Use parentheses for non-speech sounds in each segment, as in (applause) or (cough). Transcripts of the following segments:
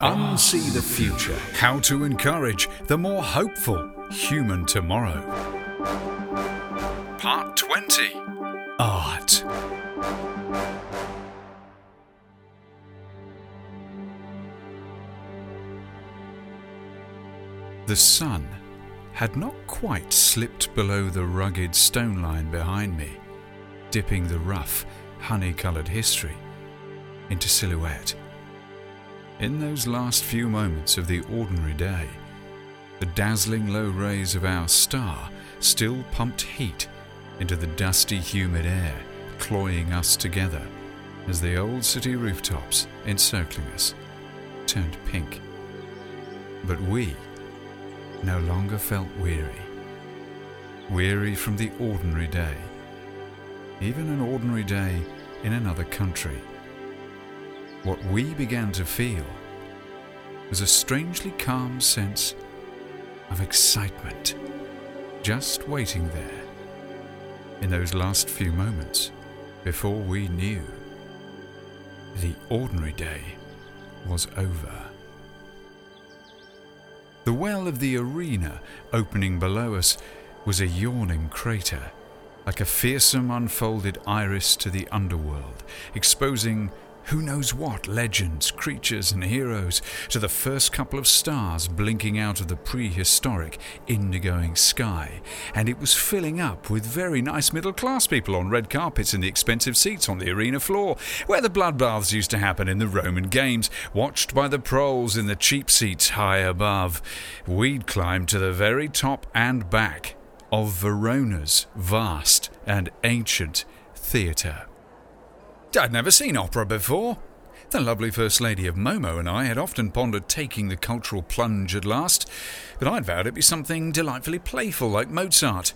Unsee the future. How to encourage the more hopeful human tomorrow. Part 20 Art. The sun had not quite slipped below the rugged stone line behind me, dipping the rough, honey coloured history into silhouette. In those last few moments of the ordinary day, the dazzling low rays of our star still pumped heat into the dusty, humid air, cloying us together as the old city rooftops encircling us turned pink. But we no longer felt weary. Weary from the ordinary day, even an ordinary day in another country. What we began to feel was a strangely calm sense of excitement, just waiting there in those last few moments before we knew the ordinary day was over. The well of the arena opening below us was a yawning crater, like a fearsome unfolded iris to the underworld, exposing who knows what legends, creatures, and heroes to the first couple of stars blinking out of the prehistoric, indigoing sky, and it was filling up with very nice middle class people on red carpets in the expensive seats on the arena floor, where the bloodbaths used to happen in the Roman games, watched by the proles in the cheap seats high above. We'd climbed to the very top and back of Verona's vast and ancient theatre. I'd never seen opera before. The lovely First Lady of Momo and I had often pondered taking the cultural plunge at last, but I'd vowed it'd be something delightfully playful like Mozart.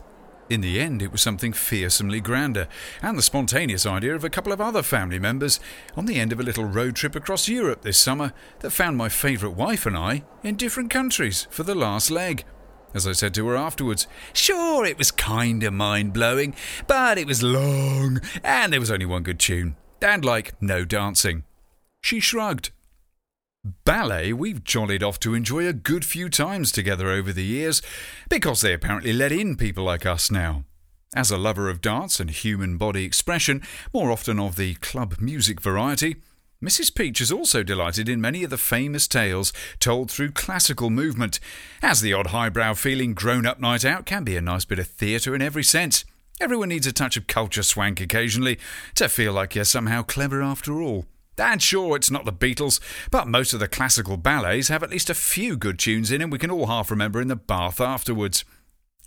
In the end, it was something fearsomely grander, and the spontaneous idea of a couple of other family members on the end of a little road trip across Europe this summer that found my favourite wife and I in different countries for the last leg. As I said to her afterwards, sure, it was kinda mind blowing, but it was long, and there was only one good tune and like no dancing. She shrugged. Ballet, we've jollied off to enjoy a good few times together over the years, because they apparently let in people like us now. As a lover of dance and human body expression, more often of the club music variety, Mrs. Peach is also delighted in many of the famous tales told through classical movement, as the odd highbrow feeling grown up night out can be a nice bit of theatre in every sense. Everyone needs a touch of culture swank occasionally to feel like you're somehow clever after all. And sure, it's not the Beatles, but most of the classical ballets have at least a few good tunes in, and we can all half remember in the bath afterwards.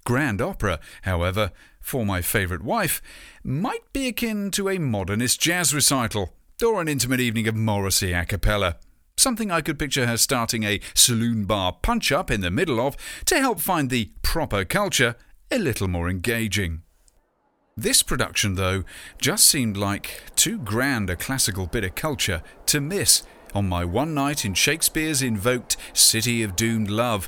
Grand opera, however, for my favourite wife, might be akin to a modernist jazz recital or an intimate evening of Morrissey a cappella. Something I could picture her starting a saloon bar punch up in the middle of to help find the proper culture a little more engaging. This production, though, just seemed like too grand a classical bit of culture to miss on my one night in Shakespeare's invoked City of Doomed Love,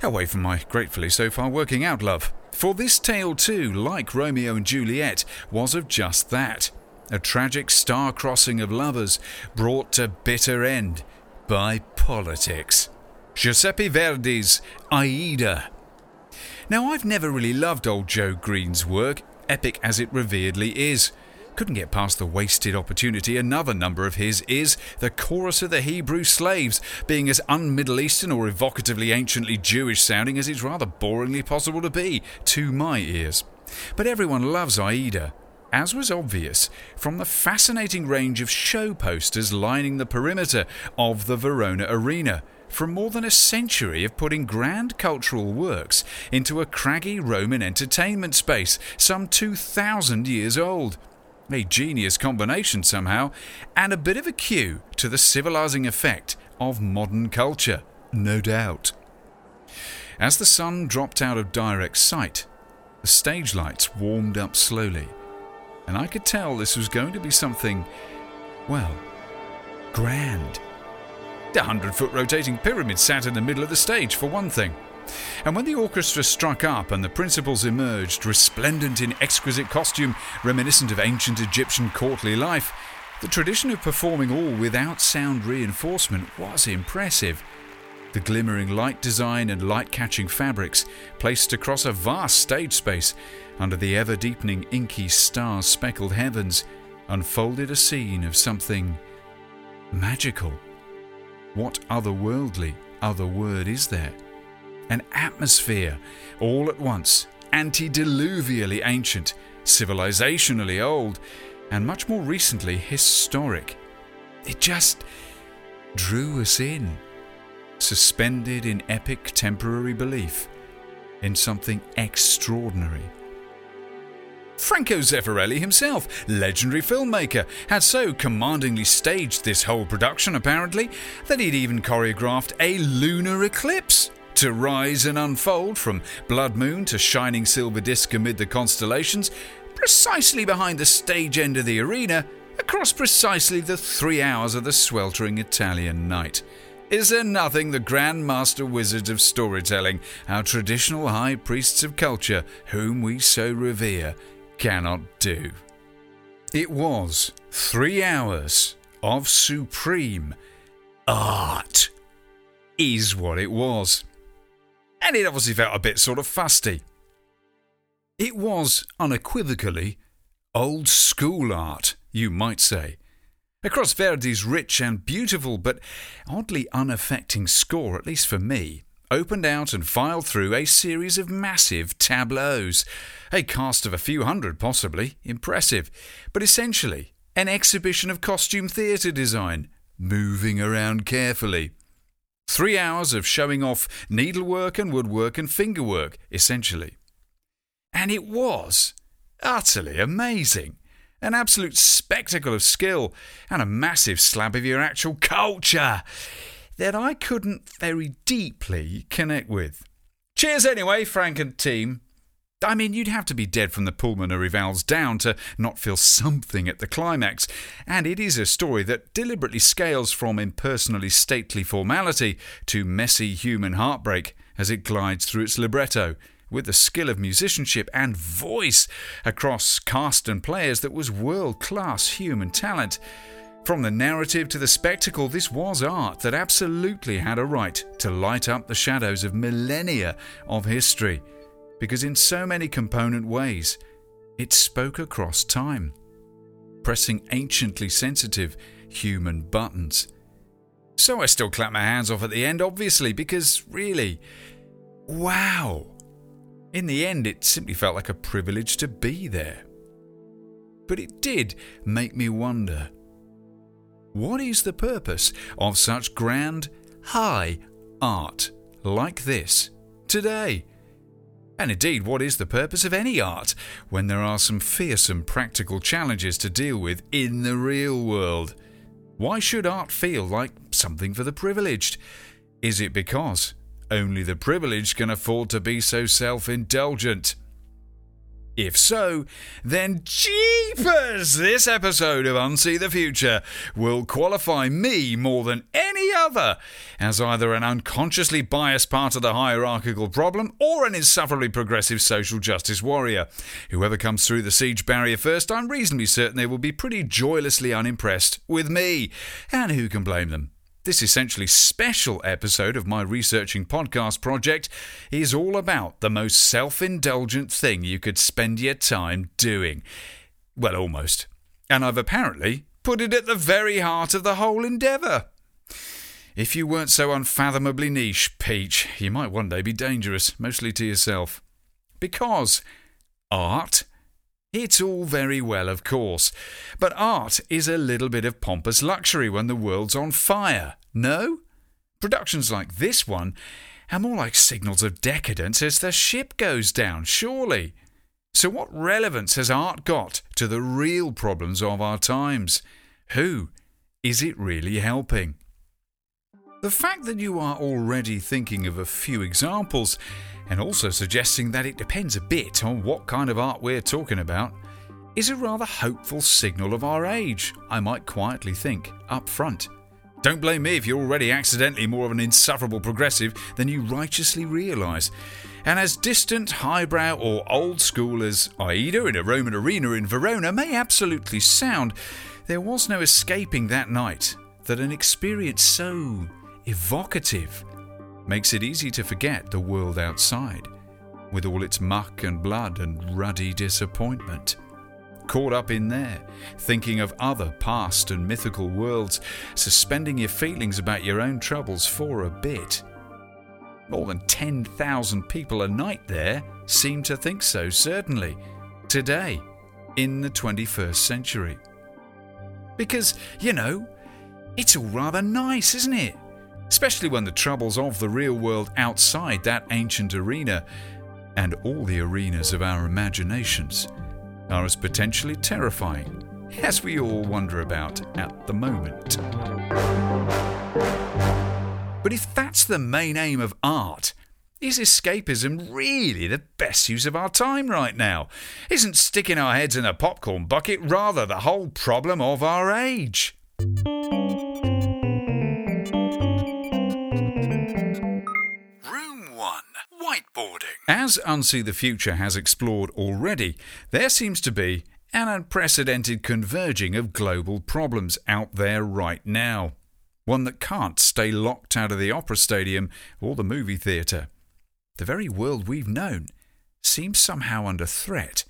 away from my gratefully so far working out love. For this tale, too, like Romeo and Juliet, was of just that a tragic star crossing of lovers brought to bitter end by politics. Giuseppe Verdi's Aida. Now, I've never really loved old Joe Green's work, epic as it reveredly is. Couldn't get past the wasted opportunity. Another number of his is The Chorus of the Hebrew Slaves, being as un Middle Eastern or evocatively anciently Jewish sounding as it's rather boringly possible to be, to my ears. But everyone loves Aida, as was obvious from the fascinating range of show posters lining the perimeter of the Verona Arena from more than a century of putting grand cultural works into a craggy Roman entertainment space, some 2,000 years old. A genius combination somehow, and a bit of a cue to the civilizing effect of modern culture, no doubt. As the sun dropped out of direct sight, the stage lights warmed up slowly, and I could tell this was going to be something, well, grand. The 100 foot rotating pyramid sat in the middle of the stage, for one thing. And when the orchestra struck up and the principals emerged, resplendent in exquisite costume reminiscent of ancient Egyptian courtly life, The tradition of performing all without sound reinforcement was impressive. The glimmering light design and light catching fabrics, placed across a vast stage space under the ever deepening inky star speckled heavens, unfolded a scene of something magical. What otherworldly other word is there? An atmosphere, all at once, antediluvially ancient, civilizationally old, and much more recently historic. It just drew us in, suspended in epic temporary belief in something extraordinary. Franco Zeffirelli himself, legendary filmmaker, had so commandingly staged this whole production, apparently, that he'd even choreographed a lunar eclipse to rise and unfold from blood moon to shining silver disk amid the constellations, precisely behind the stage end of the arena, across precisely the three hours of the sweltering Italian night. Is there nothing the Grand Master Wizards of storytelling, our traditional high priests of culture, whom we so revere, cannot do? It was three hours of supreme art, is what it was. And it obviously felt a bit sort of fusty. It was unequivocally old school art, you might say. Across Verdi's rich and beautiful but oddly unaffecting score, at least for me, opened out and filed through a series of massive tableaus. A cast of a few hundred, possibly. Impressive. But essentially, an exhibition of costume theatre design, moving around carefully. Three hours of showing off needlework and woodwork and fingerwork, essentially. And it was utterly amazing. An absolute spectacle of skill and a massive slab of your actual culture that I couldn't very deeply connect with. Cheers anyway, Frank and team. I mean, you'd have to be dead from the pulmonary valves down to not feel something at the climax, and it is a story that deliberately scales from impersonally stately formality to messy human heartbreak as it glides through its libretto, with the skill of musicianship and voice across cast and players that was world class human talent. From the narrative to the spectacle, this was art that absolutely had a right to light up the shadows of millennia of history because in so many component ways, it spoke across time, pressing anciently sensitive human buttons. So I still clap my hands off at the end, obviously, because really, wow. In the end, it simply felt like a privilege to be there. But it did make me wonder what is the purpose of such grand, high art like this today? And indeed, what is the purpose of any art when there are some fearsome practical challenges to deal with in the real world? Why should art feel like something for the privileged? Is it because only the privileged can afford to be so self indulgent? If so, then jeepers! This episode of Unsee the Future will qualify me more than any other as either an unconsciously biased part of the hierarchical problem or an insufferably progressive social justice warrior. Whoever comes through the siege barrier first, I'm reasonably certain they will be pretty joylessly unimpressed with me. And who can blame them? This essentially special episode of my researching podcast project is all about the most self indulgent thing you could spend your time doing. Well, almost. And I've apparently put it at the very heart of the whole endeavour. If you weren't so unfathomably niche, Peach, you might one day be dangerous, mostly to yourself. Because art it's all very well, of course, but art is a little bit of pompous luxury when the world's on fire, no? Productions like this one are more like signals of decadence as the ship goes down, surely. So, what relevance has art got to the real problems of our times? Who is it really helping? The fact that you are already thinking of a few examples and also suggesting that it depends a bit on what kind of art we're talking about, is a rather hopeful signal of our age, I might quietly think, up front. Don't blame me if you're already accidentally more of an insufferable progressive than you righteously realise. And as distant, highbrow, or old school as Aida in a Roman arena in Verona may absolutely sound, There was no escaping that night that an experience so evocative makes it easy to forget the world outside, with all its muck and blood and ruddy disappointment. Caught up in there, thinking of other past and mythical worlds, suspending your feelings about your own troubles for a bit. More than 10,000 people a night there seem to think so, certainly, today, in the 21st century. Because, you know, it's all rather nice, isn't it? Especially when the troubles of the real world outside that ancient arena, and all the arenas of our imaginations, are as potentially terrifying as we all wonder about at the moment. But if that's the main aim of art, is escapism really the best use of our time right now? Isn't sticking our heads in a popcorn bucket rather the whole problem of our age? Whiteboarding. As Unsee the Future has explored already, there seems to be an unprecedented converging of global problems out there right now. One that can't stay locked out of the opera stadium or the movie theatre the very world we've known, seems somehow under threat,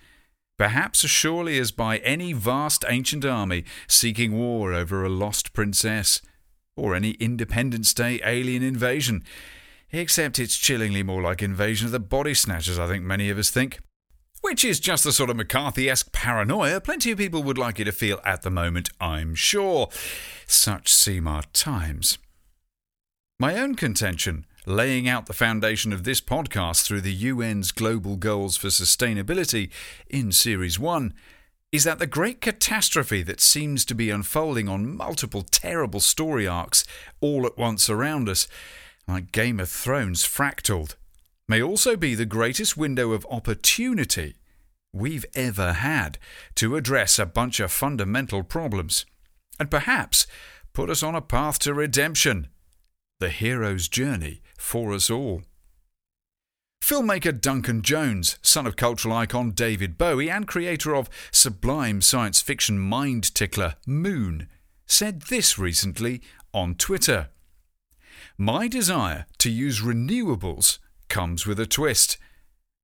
perhaps as surely as by any vast ancient army seeking war over a lost princess, or any Independence Day alien invasion. Except it's chillingly more like invasion of the body snatchers, I think many of us think. Which is just the sort of McCarthy esque paranoia plenty of people would like you to feel at the moment, I'm sure. Such seem our times. My own contention laying out the foundation of this podcast through the UN's Global Goals for Sustainability in Series 1 is that the great catastrophe that seems to be unfolding on multiple terrible story arcs all at once around us, like Game of Thrones fractaled, may also be the greatest window of opportunity we've ever had to address a bunch of fundamental problems, and perhaps put us on a path to redemption the hero's journey for us all. Filmmaker Duncan Jones, son of cultural icon David Bowie and creator of sublime science fiction mind tickler Moon, said this recently on Twitter. My desire to use renewables comes with a twist.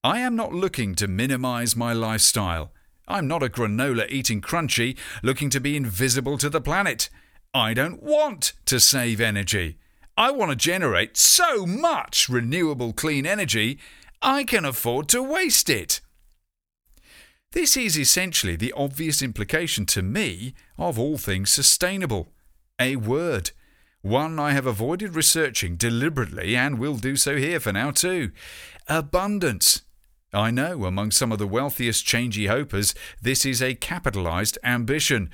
I am not looking to minimize my lifestyle. I'm not a granola eating crunchy looking to be invisible to the planet. I don't want to save energy. I want to generate so much renewable clean energy, I can afford to waste it. This is essentially the obvious implication to me of all things sustainable. A word. One I have avoided researching deliberately and will do so here for now too. Abundance. I know among some of the wealthiest changey hopers this is a capitalised ambition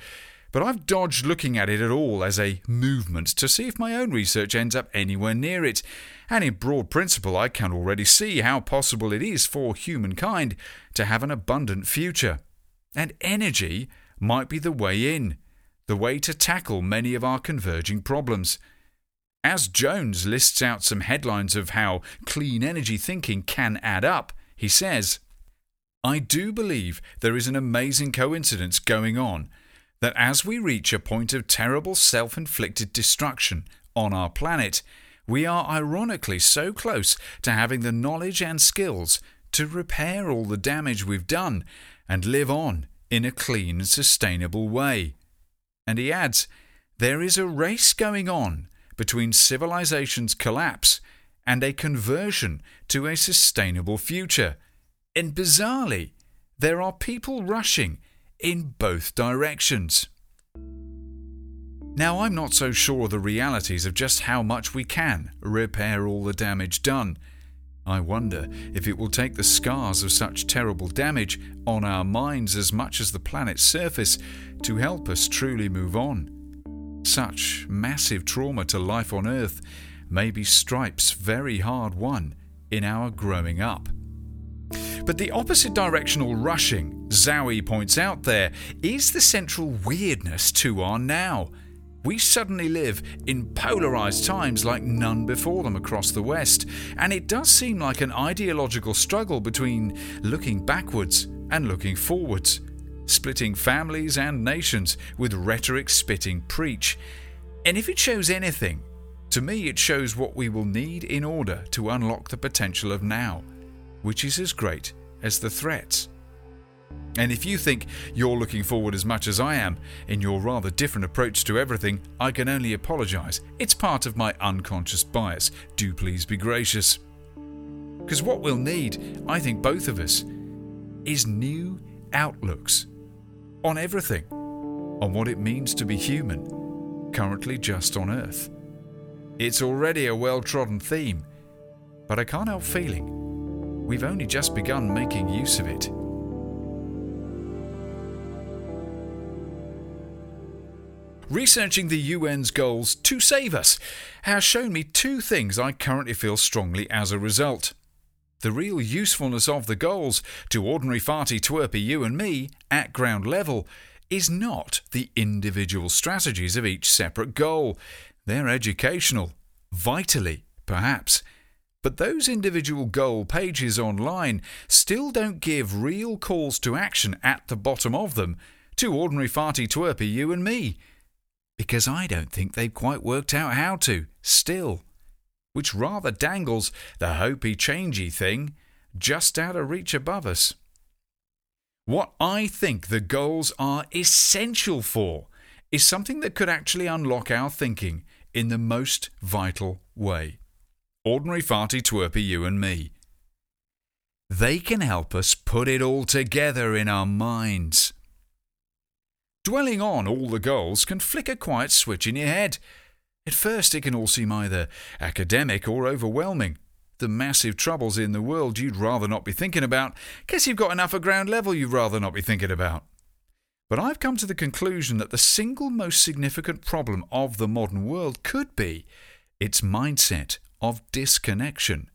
but I've dodged looking at it at all as a movement to see if my own research ends up anywhere near it. And in broad principle, I can already see how possible it is for humankind to have an abundant future. And energy might be the way in, the way to tackle many of our converging problems. As Jones lists out some headlines of how clean energy thinking can add up, he says, I do believe there is an amazing coincidence going on that as we reach a point of terrible self inflicted destruction on our planet, we are ironically so close to having the knowledge and skills to repair all the damage we've done and live on in a clean and sustainable way. And he adds, there is a race going on between civilization's collapse and a conversion to a sustainable future. And bizarrely, there are people rushing in both directions. Now, I'm not so sure of the realities of just how much we can repair all the damage done. I wonder if it will take the scars of such terrible damage on our minds as much as the planet's surface to help us truly move on. Such massive trauma to life on Earth may be stripes very hard won in our growing up. But the opposite directional rushing, Zowie points out there, is the central weirdness to our now. We suddenly live in polarised times like none before them across the West, and it does seem like an ideological struggle between looking backwards and looking forwards. splitting families and nations with rhetoric spitting preach. And if it shows anything, to me it shows what we will need in order to unlock the potential of now, which is as great as the threats. And if you think you're looking forward as much as I am in your rather different approach to everything, I can only apologise. It's part of my unconscious bias. Do please be gracious. Because what we'll need, I think both of us, is new outlooks on everything, on what it means to be human, currently just on Earth. It's already a well trodden theme, but I can't help feeling we've only just begun making use of it. Researching the UN's goals to save us has shown me two things I currently feel strongly as a result. The real usefulness of the goals to ordinary farty twerpy you and me at ground level is not the individual strategies of each separate goal. They're educational, vitally, perhaps. But those individual goal pages online still don't give real calls to action at the bottom of them to ordinary farty twerpy you and me because I don't think they've quite worked out how to, still. Which rather dangles the hopey changey thing just out of reach above us. What I think the goals are essential for is something that could actually unlock our thinking in the most vital way. Ordinary farty twerpy you and me. They can help us put it all together in our minds. Dwelling on all the goals can flick a quiet switch in your head. At first, it can all seem either academic or overwhelming. The massive troubles in the world you'd rather not be thinking about, guess you've got enough at ground level you'd rather not be thinking about. But I've come to the conclusion that the single most significant problem of the modern world could be its mindset of disconnection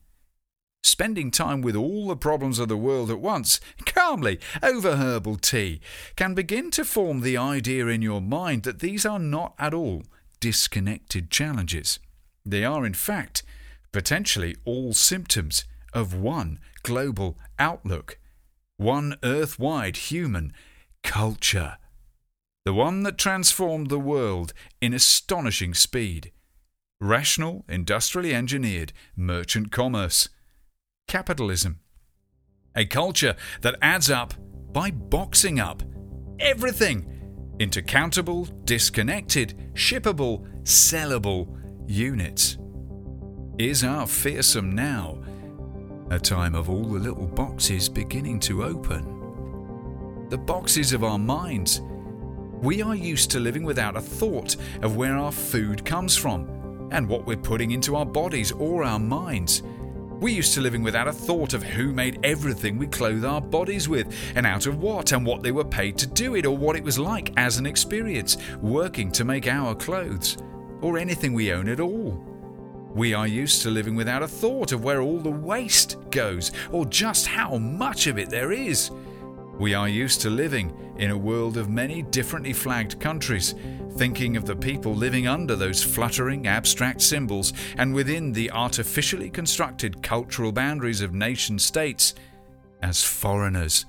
spending time with all the problems of the world at once, calmly, over herbal tea, can begin to form the idea in your mind that these are not at all disconnected challenges. They are, in fact, potentially all symptoms of one global outlook, one earth wide human culture, the one that transformed the world in astonishing speed. Rational, industrially engineered merchant commerce capitalism. A culture that adds up by boxing up everything into countable, disconnected, shippable, sellable units. Is our fearsome now a time of all the little boxes beginning to open? The boxes of our minds. We are used to living without a thought of where our food comes from and what we're putting into our bodies or our minds. We're used to living without a thought of who made everything we clothe our bodies with, and out of what, and what they were paid to do it, or what it was like as an experience, working to make our clothes, or anything we own at all. We are used to living without a thought of where all the waste goes, or just how much of it there is. We are used to living in a world of many differently flagged countries, thinking of the people living under those fluttering abstract symbols and within the artificially constructed cultural boundaries of nation states as foreigners.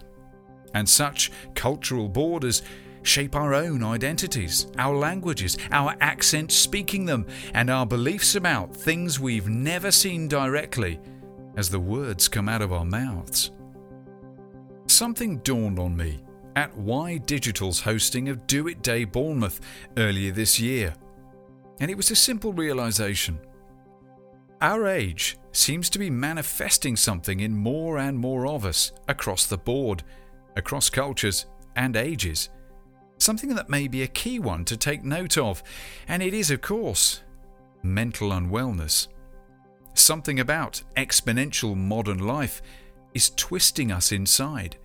And such cultural borders shape our own identities, our languages, our accents speaking them, and our beliefs about things we've never seen directly as the words come out of our mouths. Something dawned on me at Y Digital's hosting of Do It Day Bournemouth earlier this year. And it was a simple realization. Our age seems to be manifesting something in more and more of us across the board, across cultures and ages. Something that may be a key one to take note of, and it is, of course, mental unwellness. Something about exponential modern life is twisting us inside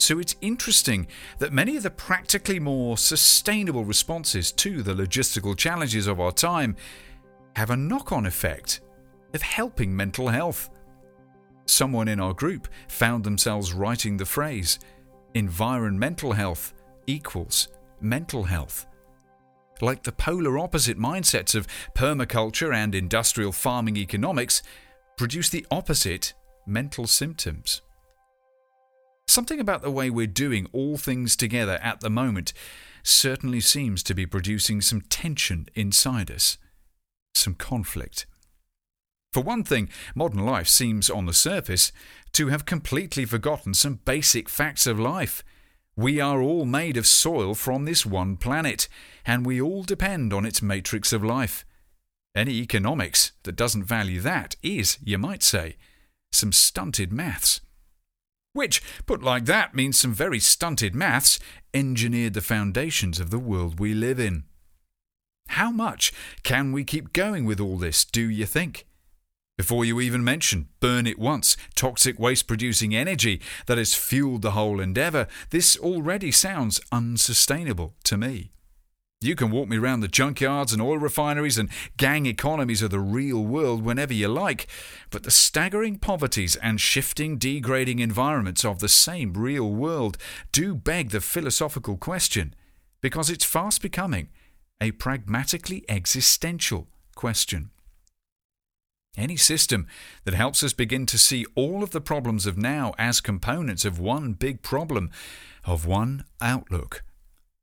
so it's interesting that many of the practically more sustainable responses to the logistical challenges of our time have a knock on effect of helping mental health. Someone in our group found themselves writing the phrase environmental health equals mental health. Like the polar opposite mindsets of permaculture and industrial farming economics produce the opposite mental symptoms. Something about the way we're doing all things together at the moment certainly seems to be producing some tension inside us, some conflict. For one thing, modern life seems, on the surface, to have completely forgotten some basic facts of life. We are all made of soil from this one planet, and we all depend on its matrix of life. Any economics that doesn't value that is, you might say, some stunted maths. Which, put like that, means some very stunted maths engineered the foundations of the world we live in. How much can we keep going with all this, do you think? Before you even mention burn it once, toxic waste producing energy that has fueled the whole endeavour, this already sounds unsustainable to me. You can walk me around the junkyards and oil refineries and gang economies of the real world whenever you like, but the staggering poverties and shifting, degrading environments of the same real world do beg the philosophical question, because it's fast becoming a pragmatically existential question. Any system that helps us begin to see all of the problems of now as components of one big problem, of one outlook,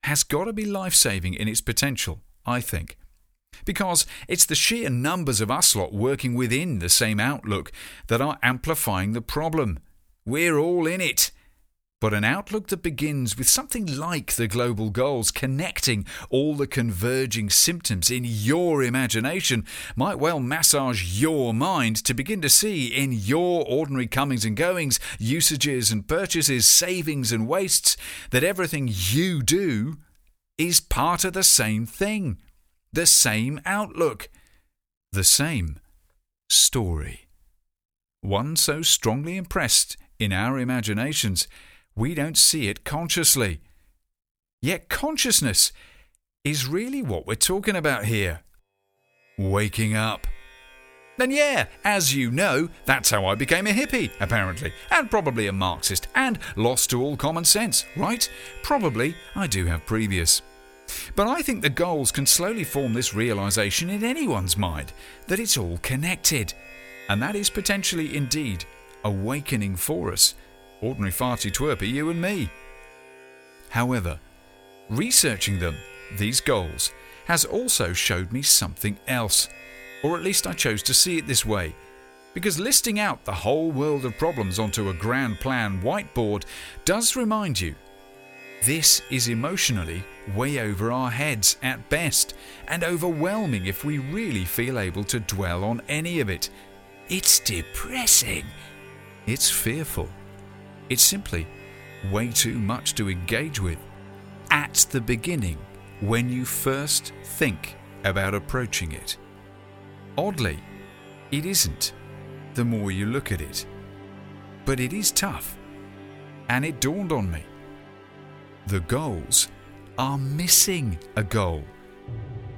has got to be life saving in its potential, I think. Because it's the sheer numbers of us lot working within the same outlook that are amplifying the problem. We're all in it. But an outlook that begins with something like the global goals connecting all the converging symptoms in your imagination might well massage your mind to begin to see in your ordinary comings and goings, usages and purchases, savings and wastes, that everything you do is part of the same thing, the same outlook, the same story. One so strongly impressed in our imaginations we don't see it consciously. Yet consciousness is really what we're talking about here. Waking up. Then, yeah, as you know, that's how I became a hippie, apparently, and probably a Marxist, and lost to all common sense, right? Probably I do have previous. But I think the goals can slowly form this realization in anyone's mind that it's all connected. And that is potentially indeed awakening for us Ordinary farty twerpy, you and me. However, researching them, these goals, has also showed me something else. Or at least I chose to see it this way. Because listing out the whole world of problems onto a grand plan whiteboard does remind you this is emotionally way over our heads at best, and overwhelming if we really feel able to dwell on any of it. It's depressing. It's fearful. It's simply way too much to engage with at the beginning when you first think about approaching it. Oddly, it isn't the more you look at it. But it is tough. And it dawned on me. The goals are missing a goal.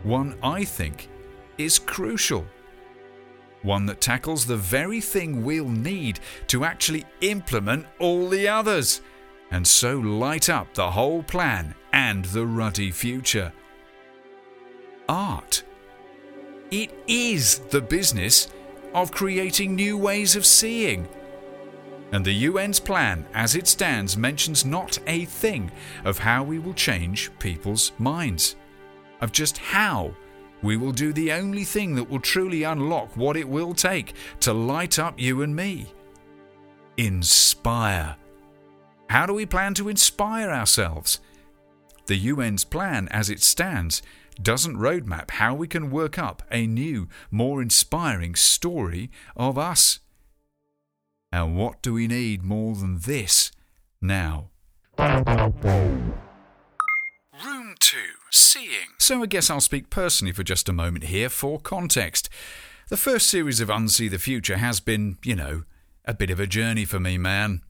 One I think is crucial one that tackles the very thing we'll need to actually implement all the others, and so light up the whole plan and the ruddy future. Art. It is the business of creating new ways of seeing. And the UN's plan, as it stands, mentions not a thing of how we will change people's minds, of just how we will do the only thing that will truly unlock what it will take to light up you and me. Inspire. How do we plan to inspire ourselves? The UN's plan, as it stands, doesn't roadmap how we can work up a new, more inspiring story of us. And what do we need more than this now? Room 2 Seeing. So I guess I'll speak personally for just a moment here for context. The first series of Unsee the Future has been, you know, a bit of a journey for me, man.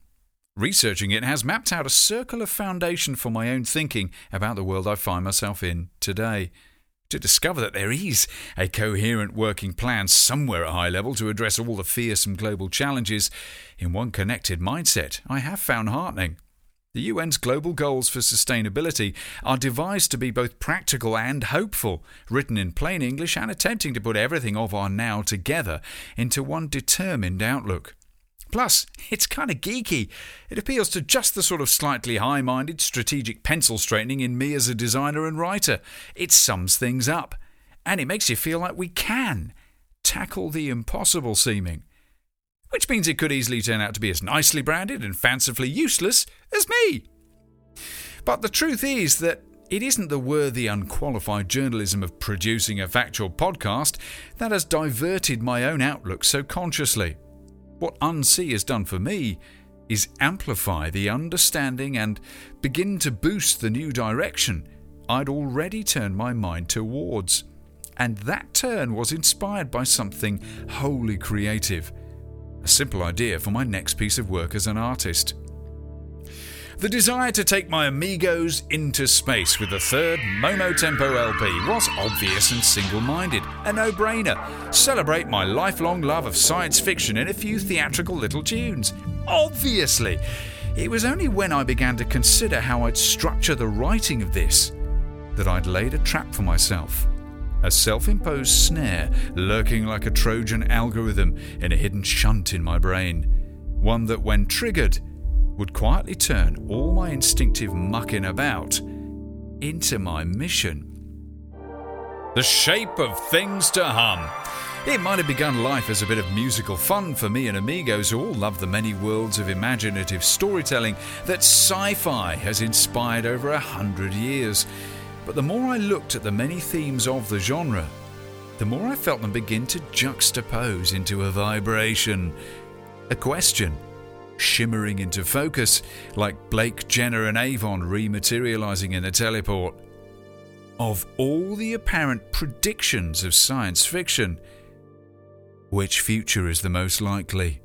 Researching it has mapped out a circle of foundation for my own thinking about the world I find myself in today. To discover that there is a coherent working plan somewhere at high level to address all the fearsome global challenges in one connected mindset, I have found heartening. The UN's global goals for sustainability are devised to be both practical and hopeful, written in plain English and attempting to put everything of our now together into one determined outlook. Plus, it's kind of geeky. It appeals to just the sort of slightly high minded strategic pencil straightening in me as a designer and writer. It sums things up, and it makes you feel like we can tackle the impossible seeming. Which means it could easily turn out to be as nicely branded and fancifully useless as me. But the truth is that it isn't the worthy, unqualified journalism of producing a factual podcast that has diverted my own outlook so consciously. What Unsee has done for me is amplify the understanding and begin to boost the new direction I'd already turned my mind towards. And that turn was inspired by something wholly creative a simple idea for my next piece of work as an artist. The desire to take my amigos into space with the third Momo Tempo LP was obvious and single minded, a no brainer. Celebrate my lifelong love of science fiction in a few theatrical little tunes. Obviously! It was only when I began to consider how I'd structure the writing of this that I'd laid a trap for myself. A self imposed snare lurking like a Trojan algorithm in a hidden shunt in my brain. One that, when triggered, would quietly turn all my instinctive mucking about into my mission. The shape of things to hum. It might have begun life as a bit of musical fun for me and amigos who all love the many worlds of imaginative storytelling that sci fi has inspired over a hundred years. But the more I looked at the many themes of the genre, the more I felt them begin to juxtapose into a vibration, a question shimmering into focus, like Blake Jenna and Avon rematerializing in a teleport. Of all the apparent predictions of science fiction, which future is the most likely?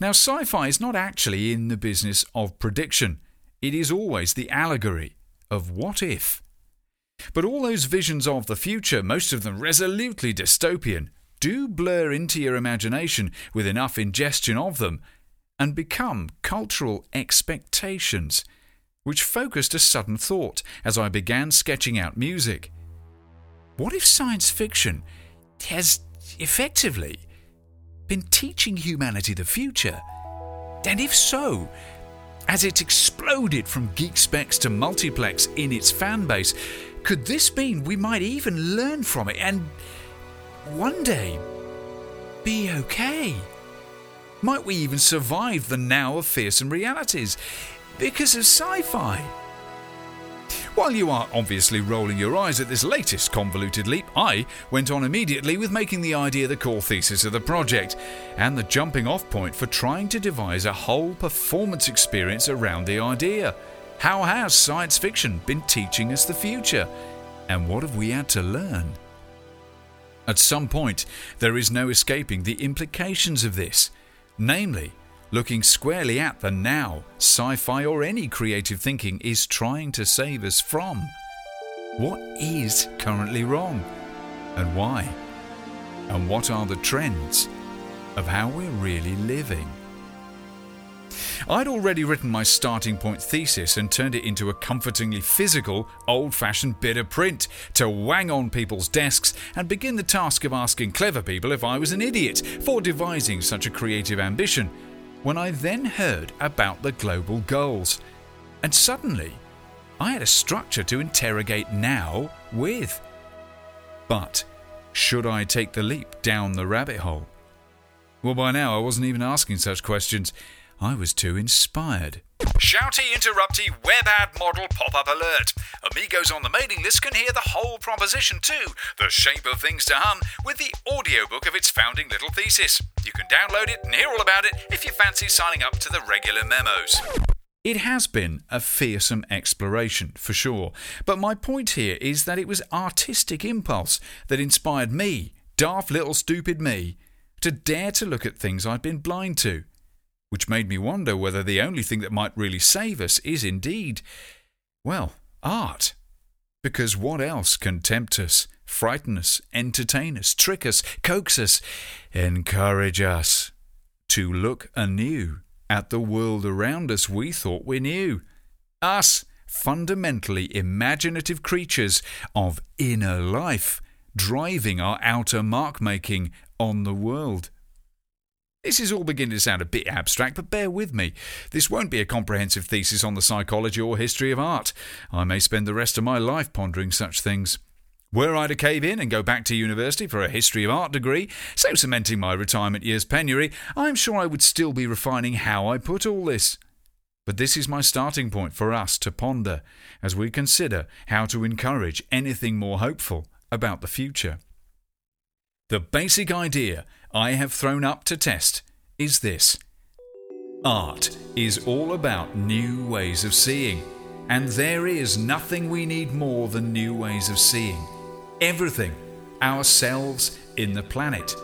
Now, sci fi is not actually in the business of prediction, it is always the allegory of what if. But all those visions of the future, most of them resolutely dystopian, do blur into your imagination with enough ingestion of them and become cultural expectations, which focused a sudden thought as I began sketching out music. What if science fiction has effectively been teaching humanity the future? And if so, as it exploded from geek specs to multiplex in its fan base, could this mean we might even learn from it and one day be okay? Might we even survive the now of fearsome realities because of sci fi? While you are obviously rolling your eyes at this latest convoluted leap, I went on immediately with making the idea the core thesis of the project and the jumping off point for trying to devise a whole performance experience around the idea. How has science fiction been teaching us the future? And what have we had to learn? At some point, there is no escaping the implications of this, namely, looking squarely at the now sci fi or any creative thinking is trying to save us from. What is currently wrong? And why? And what are the trends of how we're really living? I'd already written my starting point thesis and turned it into a comfortingly physical, old fashioned bit of print to wang on people's desks and begin the task of asking clever people if I was an idiot for devising such a creative ambition. When I then heard about the global goals, and suddenly I had a structure to interrogate now with. But should I take the leap down the rabbit hole? Well, by now I wasn't even asking such questions. I was too inspired. Shouty interrupty web ad model pop up alert. Amigos on the mailing list can hear the whole proposition too, The Shape of Things to Hum, with the audiobook of its founding little thesis. You can download it and hear all about it if you fancy signing up to the regular memos. It has been a fearsome exploration, for sure, but my point here is that it was artistic impulse that inspired me, daft little stupid me, to dare to look at things I'd been blind to which made me wonder whether the only thing that might really save us is indeed, well, art. Because what else can tempt us, frighten us, entertain us, trick us, coax us, encourage us to look anew at the world around us we thought we knew? Us, fundamentally imaginative creatures of inner life, driving our outer mark making on the world. This is all beginning to sound a bit abstract, but bear with me. This won't be a comprehensive thesis on the psychology or history of art. I may spend the rest of my life pondering such things. Were I to cave in and go back to university for a history of art degree, so cementing my retirement years penury, I'm sure I would still be refining how I put all this. But this is my starting point for us to ponder as we consider how to encourage anything more hopeful about the future. The basic idea I have thrown up to test is this Art is all about new ways of seeing, and there is nothing we need more than new ways of seeing. Everything, ourselves in the planet.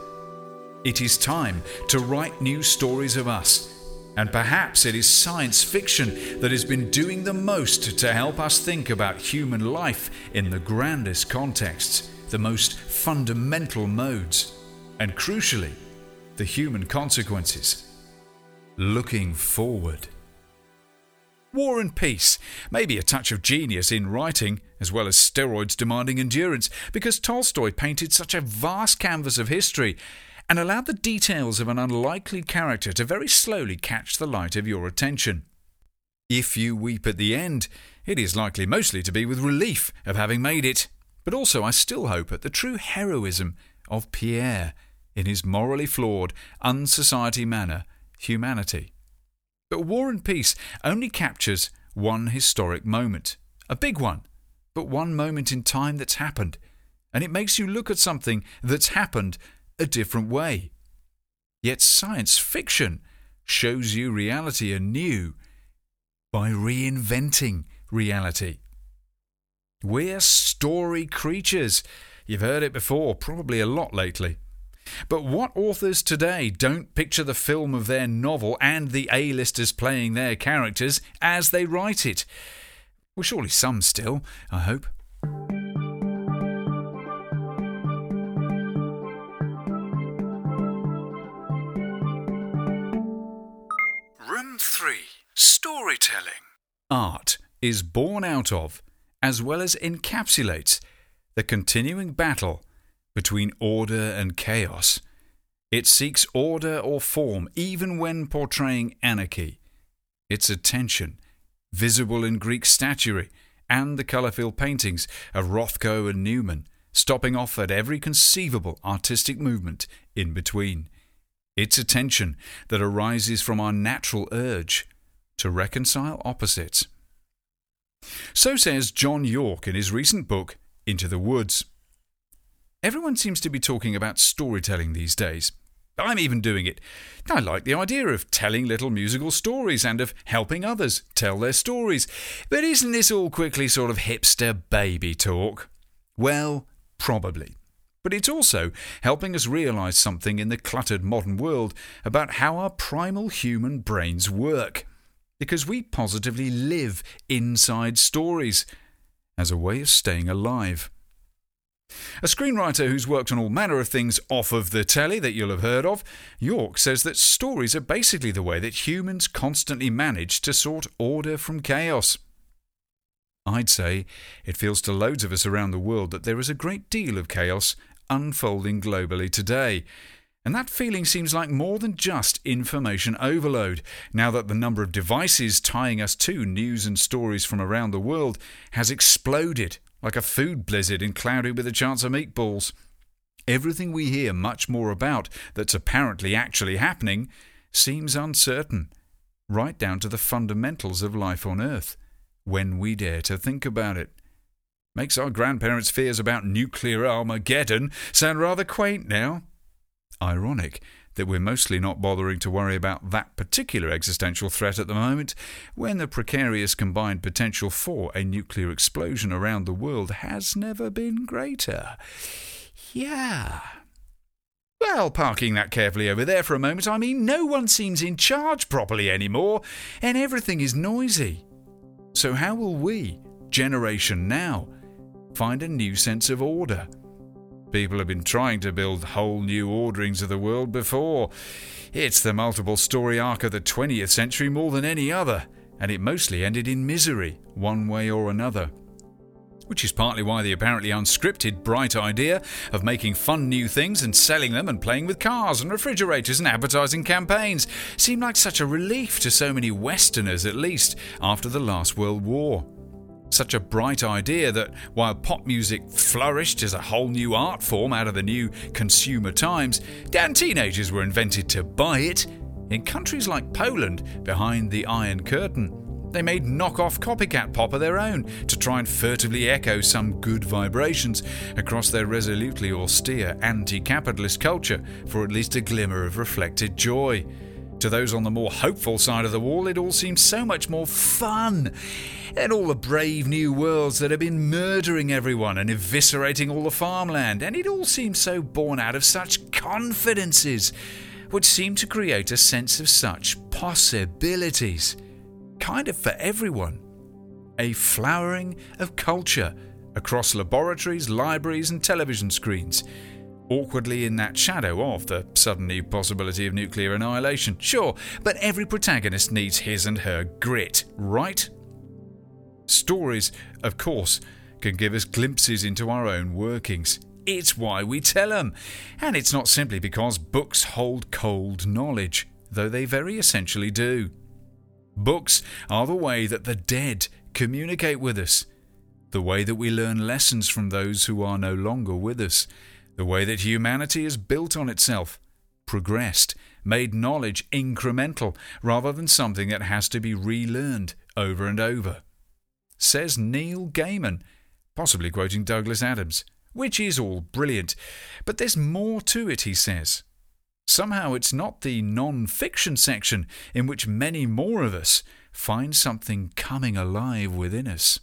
It is time to write new stories of us, and perhaps it is science fiction that has been doing the most to help us think about human life in the grandest contexts, the most fundamental modes and crucially, the human consequences. Looking forward. War and Peace may be a touch of genius in writing, as well as steroids demanding endurance, because Tolstoy painted such a vast canvas of history and allowed the details of an unlikely character to very slowly catch the light of your attention. If you weep at the end, it is likely mostly to be with relief of having made it, but also I still hope at the true heroism of Pierre in his morally flawed, unsociety manner, humanity. But War and Peace only captures one historic moment, a big one, but one moment in time that's happened, and it makes you look at something that's happened a different way. Yet science fiction shows you reality anew by reinventing reality. We're story creatures. You've heard it before, probably a lot lately. But what authors today don't picture the film of their novel and the A-listers playing their characters as they write it? Well, surely some still, I hope. Room 3 Storytelling. Art is born out of, as well as encapsulates, the continuing battle between order and chaos. It seeks order or form even when portraying anarchy. Its attention, visible in Greek statuary and the colour-filled paintings of Rothko and Newman, stopping off at every conceivable artistic movement in between. Its attention that arises from our natural urge to reconcile opposites. So says John Yorke in his recent book, Into the Woods. Everyone seems to be talking about storytelling these days. I'm even doing it. I like the idea of telling little musical stories and of helping others tell their stories. But isn't this all quickly sort of hipster baby talk? Well, probably. But it's also helping us realise something in the cluttered modern world about how our primal human brains work. Because we positively live inside stories as a way of staying alive. A screenwriter who's worked on all manner of things off of the telly that you'll have heard of, Yorke says that stories are basically the way that humans constantly manage to sort order from chaos. I'd say it feels to loads of us around the world that there is a great deal of chaos unfolding globally today. And that feeling seems like more than just information overload, now that the number of devices tying us to news and stories from around the world has exploded like a food blizzard and cloudy with a chance of meatballs. Everything we hear much more about that's apparently actually happening seems uncertain, right down to the fundamentals of life on Earth, when we dare to think about it. Makes our grandparents' fears about nuclear Armageddon sound rather quaint now. Ironic that we're mostly not bothering to worry about that particular existential threat at the moment, when the precarious combined potential for a nuclear explosion around the world has never been greater. Yeah. Well, parking that carefully over there for a moment, I mean, no one seems in charge properly anymore, and everything is noisy. So, how will we, Generation Now, find a new sense of order? People have been trying to build whole new orderings of the world before. It's the multiple story arc of the 20th century more than any other, and it mostly ended in misery, one way or another. which is partly why the apparently unscripted, bright idea of making fun new things and selling them and playing with cars and refrigerators and advertising campaigns seemed like such a relief to so many Westerners, at least, after the last World War. Such a bright idea that while pop music flourished as a whole new art form out of the new consumer times, damn teenagers were invented to buy it. In countries like Poland, behind the Iron Curtain, they made knock-off copycat pop of their own to try and furtively echo some good vibrations across their resolutely austere anti-capitalist culture for at least a glimmer of reflected joy. To those on the more hopeful side of the wall, it all seems so much more fun than all the brave new worlds that have been murdering everyone and eviscerating all the farmland, and it all seems so born out of such confidences, which seem to create a sense of such possibilities kind of for everyone. A flowering of culture across laboratories, libraries, and television screens. Awkwardly in that shadow of the sudden new possibility of nuclear annihilation, sure, but every protagonist needs his and her grit, right? Stories, of course, can give us glimpses into our own workings. It's why we tell them. And it's not simply because books hold cold knowledge, though they very essentially do. Books are the way that the dead communicate with us, the way that we learn lessons from those who are no longer with us, the way that humanity is built on itself, progressed, made knowledge incremental rather than something that has to be relearned over and over. Says Neil Gaiman, possibly quoting Douglas Adams, which is all brilliant, but there's more to it, he says. Somehow it's not the non fiction section in which many more of us find something coming alive within us.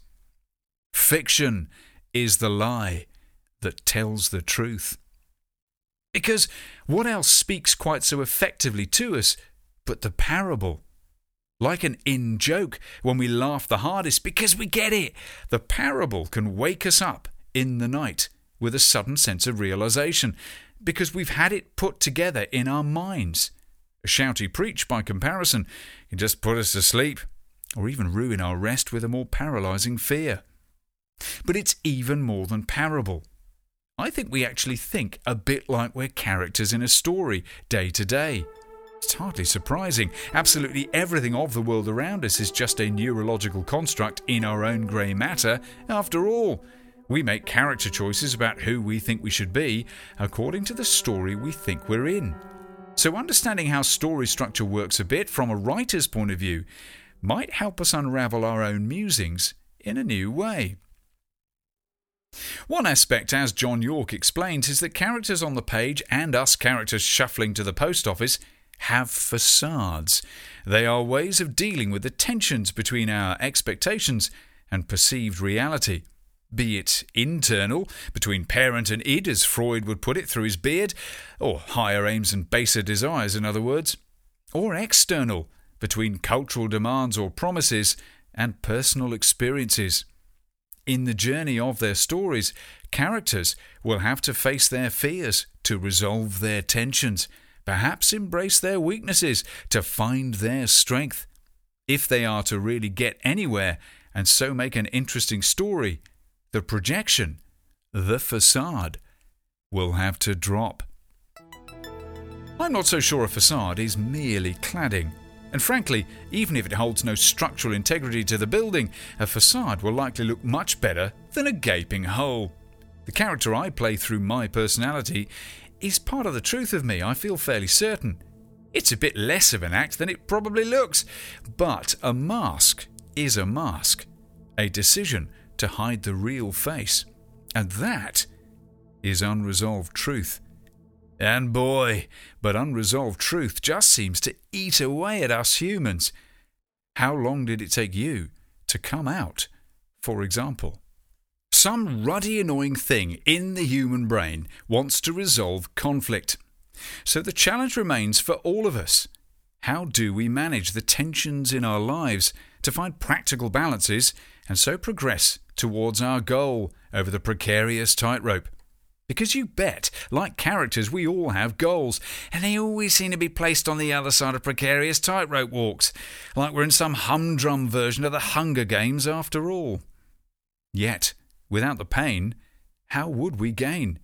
Fiction is the lie that tells the truth. Because what else speaks quite so effectively to us but the parable? Like an in joke when we laugh the hardest because we get it. The parable can wake us up in the night with a sudden sense of realization because we've had it put together in our minds. A shouty preach, by comparison, can just put us to sleep, or even ruin our rest with a more paralysing fear. But it's even more than parable. I think we actually think a bit like we're characters in a story, day to day. It's hardly surprising. Absolutely everything of the world around us is just a neurological construct in our own grey matter, after all. We make character choices about who we think we should be according to the story we think we're in. So, understanding how story structure works a bit from a writer's point of view might help us unravel our own musings in a new way. One aspect, as John Yorke explains, is that characters on the page and us characters shuffling to the post office have facades. They are ways of dealing with the tensions between our expectations and perceived reality be it internal, between parent and id, as Freud would put it through his beard, or higher aims and baser desires, in other words, or external, between cultural demands or promises and personal experiences. In the journey of their stories, characters will have to face their fears to resolve their tensions, perhaps embrace their weaknesses to find their strength. If they are to really get anywhere and so make an interesting story, the projection, the facade, will have to drop. I'm not so sure a facade is merely cladding. And frankly, even if it holds no structural integrity to the building, a facade will likely look much better than a gaping hole. The character I play through my personality is part of the truth of me, I feel fairly certain. It's a bit less of an act than it probably looks, but a mask is a mask, a decision to hide the real face. And that is unresolved truth. And boy, but unresolved truth just seems to eat away at us humans. How long did it take you to come out, for example? Some ruddy, annoying thing in the human brain wants to resolve conflict. So the challenge remains for all of us. How do we manage the tensions in our lives to find practical balances and so progress towards our goal over the precarious tightrope. Because you bet, like characters, we all have goals, and they always seem to be placed on the other side of precarious tightrope walks, like we're in some humdrum version of the Hunger Games after all. Yet, without the pain, how would we gain?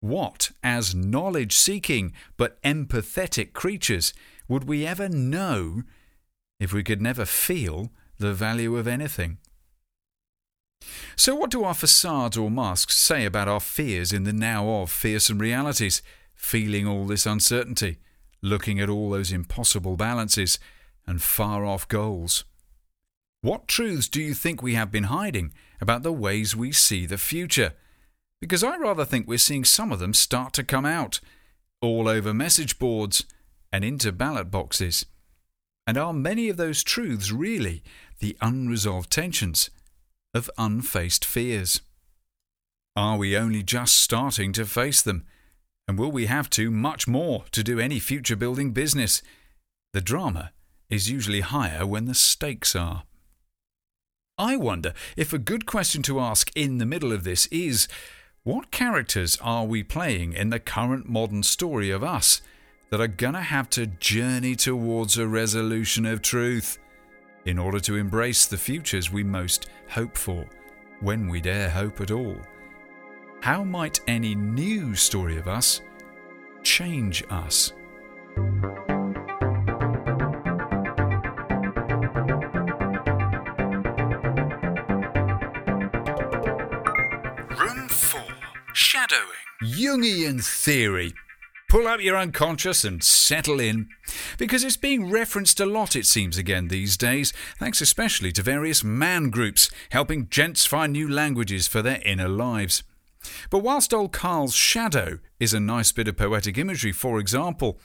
What, as knowledge seeking but empathetic creatures, would we ever know if we could never feel the value of anything? So, what do our facades or masks say about our fears in the now of fearsome realities, feeling all this uncertainty, looking at all those impossible balances and far off goals? What truths do you think we have been hiding about the ways we see the future? Because I rather think we're seeing some of them start to come out, all over message boards and into ballot boxes. And are many of those truths really the unresolved tensions of unfaced fears? Are we only just starting to face them? And will we have to much more to do any future building business? The drama is usually higher when the stakes are. I wonder if a good question to ask in the middle of this is what characters are we playing in the current modern story of us that are gonna have to journey towards a resolution of truth in order to embrace the futures we most hope for, when we dare hope at all? How might any new story of us change us? Room 4 Shadowing. Jungian theory. Pull up your unconscious and settle in. Because it's being referenced a lot, it seems, again these days, thanks especially to various man groups helping gents find new languages for their inner lives. But whilst old Carl's shadow is a nice bit of poetic imagery, for example,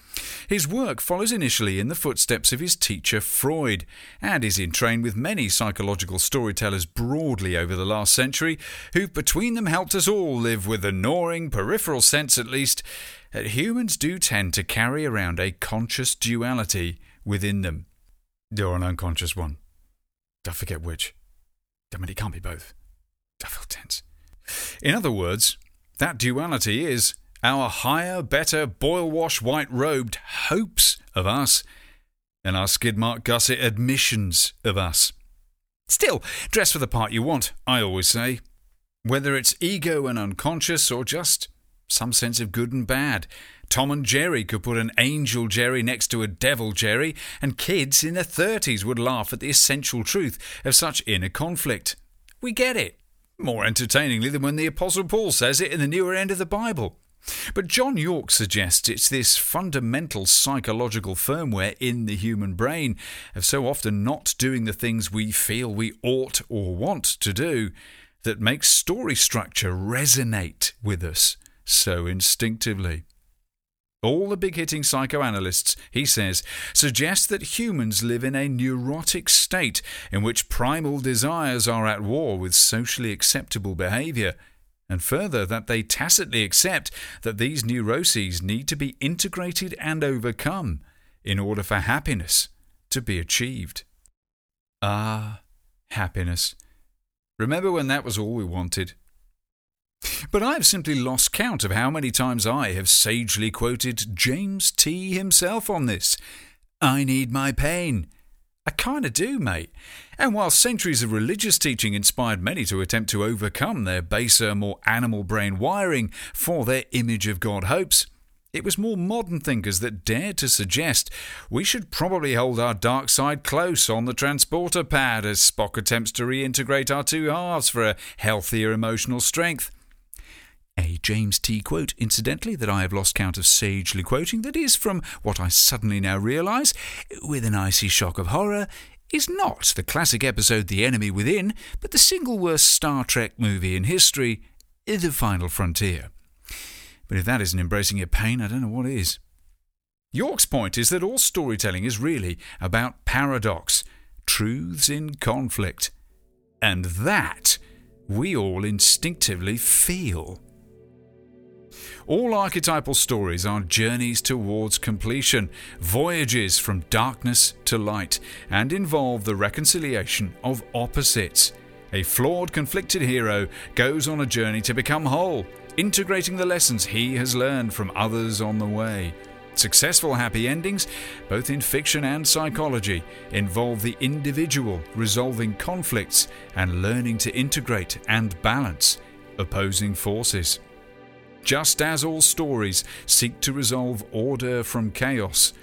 his work follows initially in the footsteps of his teacher Freud, and is in train with many psychological storytellers broadly over the last century, who've between them helped us all live with the gnawing, peripheral sense at least, humans do tend to carry around a conscious duality within them. Or an unconscious one. I forget which. I mean, it can't be both. I feel tense. In other words, that duality is our higher, better, boil wash, white robed hopes of us and our skid mark gusset admissions of us. Still, dress for the part you want, I always say. Whether it's ego and unconscious or just some sense of good and bad. Tom and Jerry could put an angel Jerry next to a devil Jerry, and kids in their 30s would laugh at the essential truth of such inner conflict. We get it more entertainingly than when the Apostle Paul says it in the newer end of the Bible. But John Yorke suggests it's this fundamental psychological firmware in the human brain of so often not doing the things we feel we ought or want to do that makes story structure resonate with us so instinctively. All the big hitting psychoanalysts, he says, suggest that humans live in a neurotic state in which primal desires are at war with socially acceptable behavior, and further that they tacitly accept that these neuroses need to be integrated and overcome in order for happiness to be achieved. Ah, happiness. Remember when that was all we wanted? But I have simply lost count of how many times I have sagely quoted James T. himself on this. I need my pain. I kind of do, mate. And while centuries of religious teaching inspired many to attempt to overcome their baser, more animal brain wiring for their image of God hopes, it was more modern thinkers that dared to suggest we should probably hold our dark side close on the transporter pad as Spock attempts to reintegrate our two halves for a healthier emotional strength. A James T. quote, incidentally, that I have lost count of sagely quoting, that is, from what I suddenly now realise, with an icy shock of horror, is not the classic episode The Enemy Within, but the single worst Star Trek movie in history, The Final Frontier. But if that isn't embracing your pain, I don't know what is. Yorke's point is that all storytelling is really about paradox, truths in conflict. And that we all instinctively feel. All archetypal stories are journeys towards completion, voyages from darkness to light, and involve the reconciliation of opposites. A flawed, conflicted hero goes on a journey to become whole, integrating the lessons he has learned from others on the way. successful happy endings, both in fiction and psychology, involve the individual resolving conflicts and learning to integrate and balance opposing forces. Just as all stories seek to resolve order from chaos,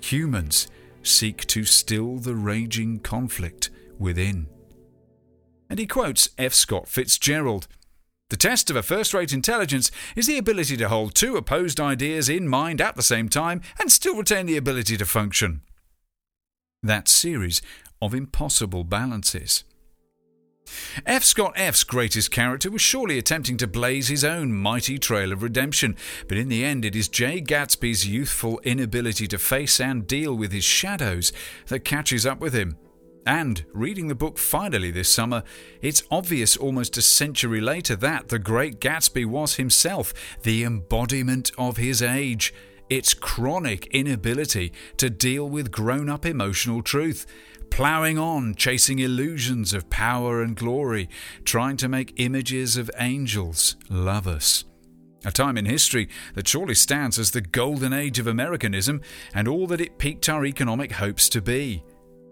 humans seek to still the raging conflict within. And he quotes F. Scott Fitzgerald The test of a first rate intelligence is the ability to hold two opposed ideas in mind at the same time and still retain the ability to function. That series of impossible balances. F. Scott F's greatest character was surely attempting to blaze his own mighty trail of redemption, but in the end it is Jay Gatsby's youthful inability to face and deal with his shadows that catches up with him. And, reading the book finally this summer, it's obvious almost a century later that the great Gatsby was himself the embodiment of his age. Its chronic inability to deal with grown up emotional truth, ploughing on, chasing illusions of power and glory, trying to make images of angels love us. A time in history that surely stands as the golden age of Americanism and all that it piqued our economic hopes to be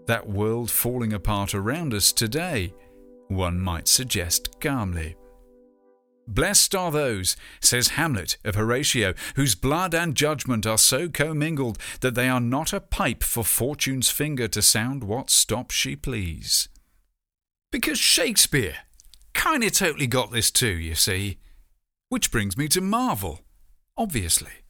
that world falling apart around us today, one might suggest calmly. Blessed are those, says Hamlet of Horatio, whose blood and judgment are so commingled that they are not a pipe for fortune's finger to sound what stop she please. Because Shakespeare kinda totally got this too, you see. Which brings me to Marvel, obviously.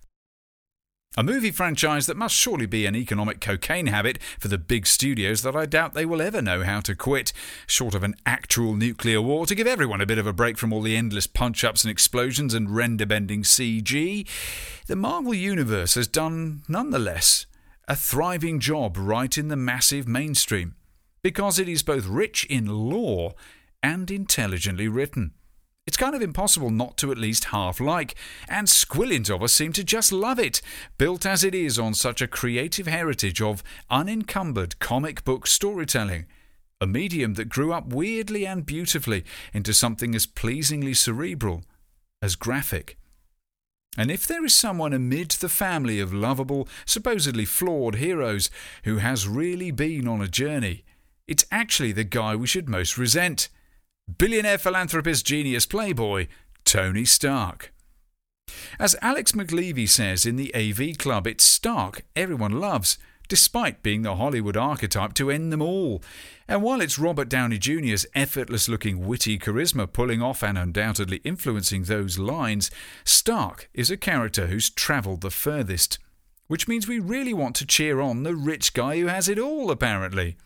A movie franchise that must surely be an economic cocaine habit for the big studios that I doubt they will ever know how to quit, short of an actual nuclear war to give everyone a bit of a break from all the endless punch ups and explosions and render bending CG. The Marvel Universe has done, nonetheless, a thriving job right in the massive mainstream, because it is both rich in lore and intelligently written. It's kind of impossible not to at least half like, and squillions of us seem to just love it, built as it is on such a creative heritage of unencumbered comic book storytelling, a medium that grew up weirdly and beautifully into something as pleasingly cerebral as graphic. And if there is someone amid the family of lovable, supposedly flawed heroes who has really been on a journey, it's actually the guy we should most resent billionaire philanthropist genius playboy Tony Stark. As Alex McLevy says in the AV Club, it's Stark everyone loves, despite being the Hollywood archetype to end them all. And while it's Robert Downey Jr.'s effortless looking, witty charisma pulling off and undoubtedly influencing those lines, Stark is a character who's travelled the furthest. Which means we really want to cheer on the rich guy who has it all, apparently.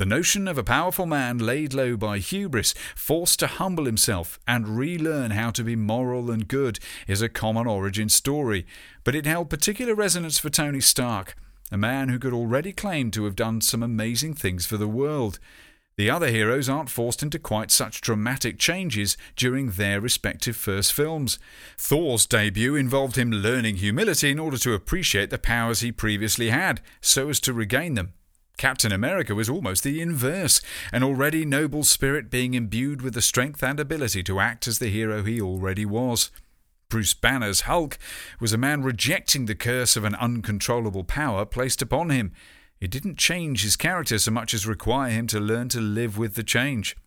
The notion of a powerful man laid low by hubris, forced to humble himself and relearn how to be moral and good, is a common origin story, but it held particular resonance for Tony Stark, a man who could already claim to have done some amazing things for the world. The other heroes aren't forced into quite such dramatic changes during their respective first films. Thor's debut involved him learning humility in order to appreciate the powers he previously had, so as to regain them. Captain America was almost the inverse, an already noble spirit being imbued with the strength and ability to act as the hero he already was. Bruce Banner's Hulk was a man rejecting the curse of an uncontrollable power placed upon him. It didn't change his character so much as require him to learn to live with the change.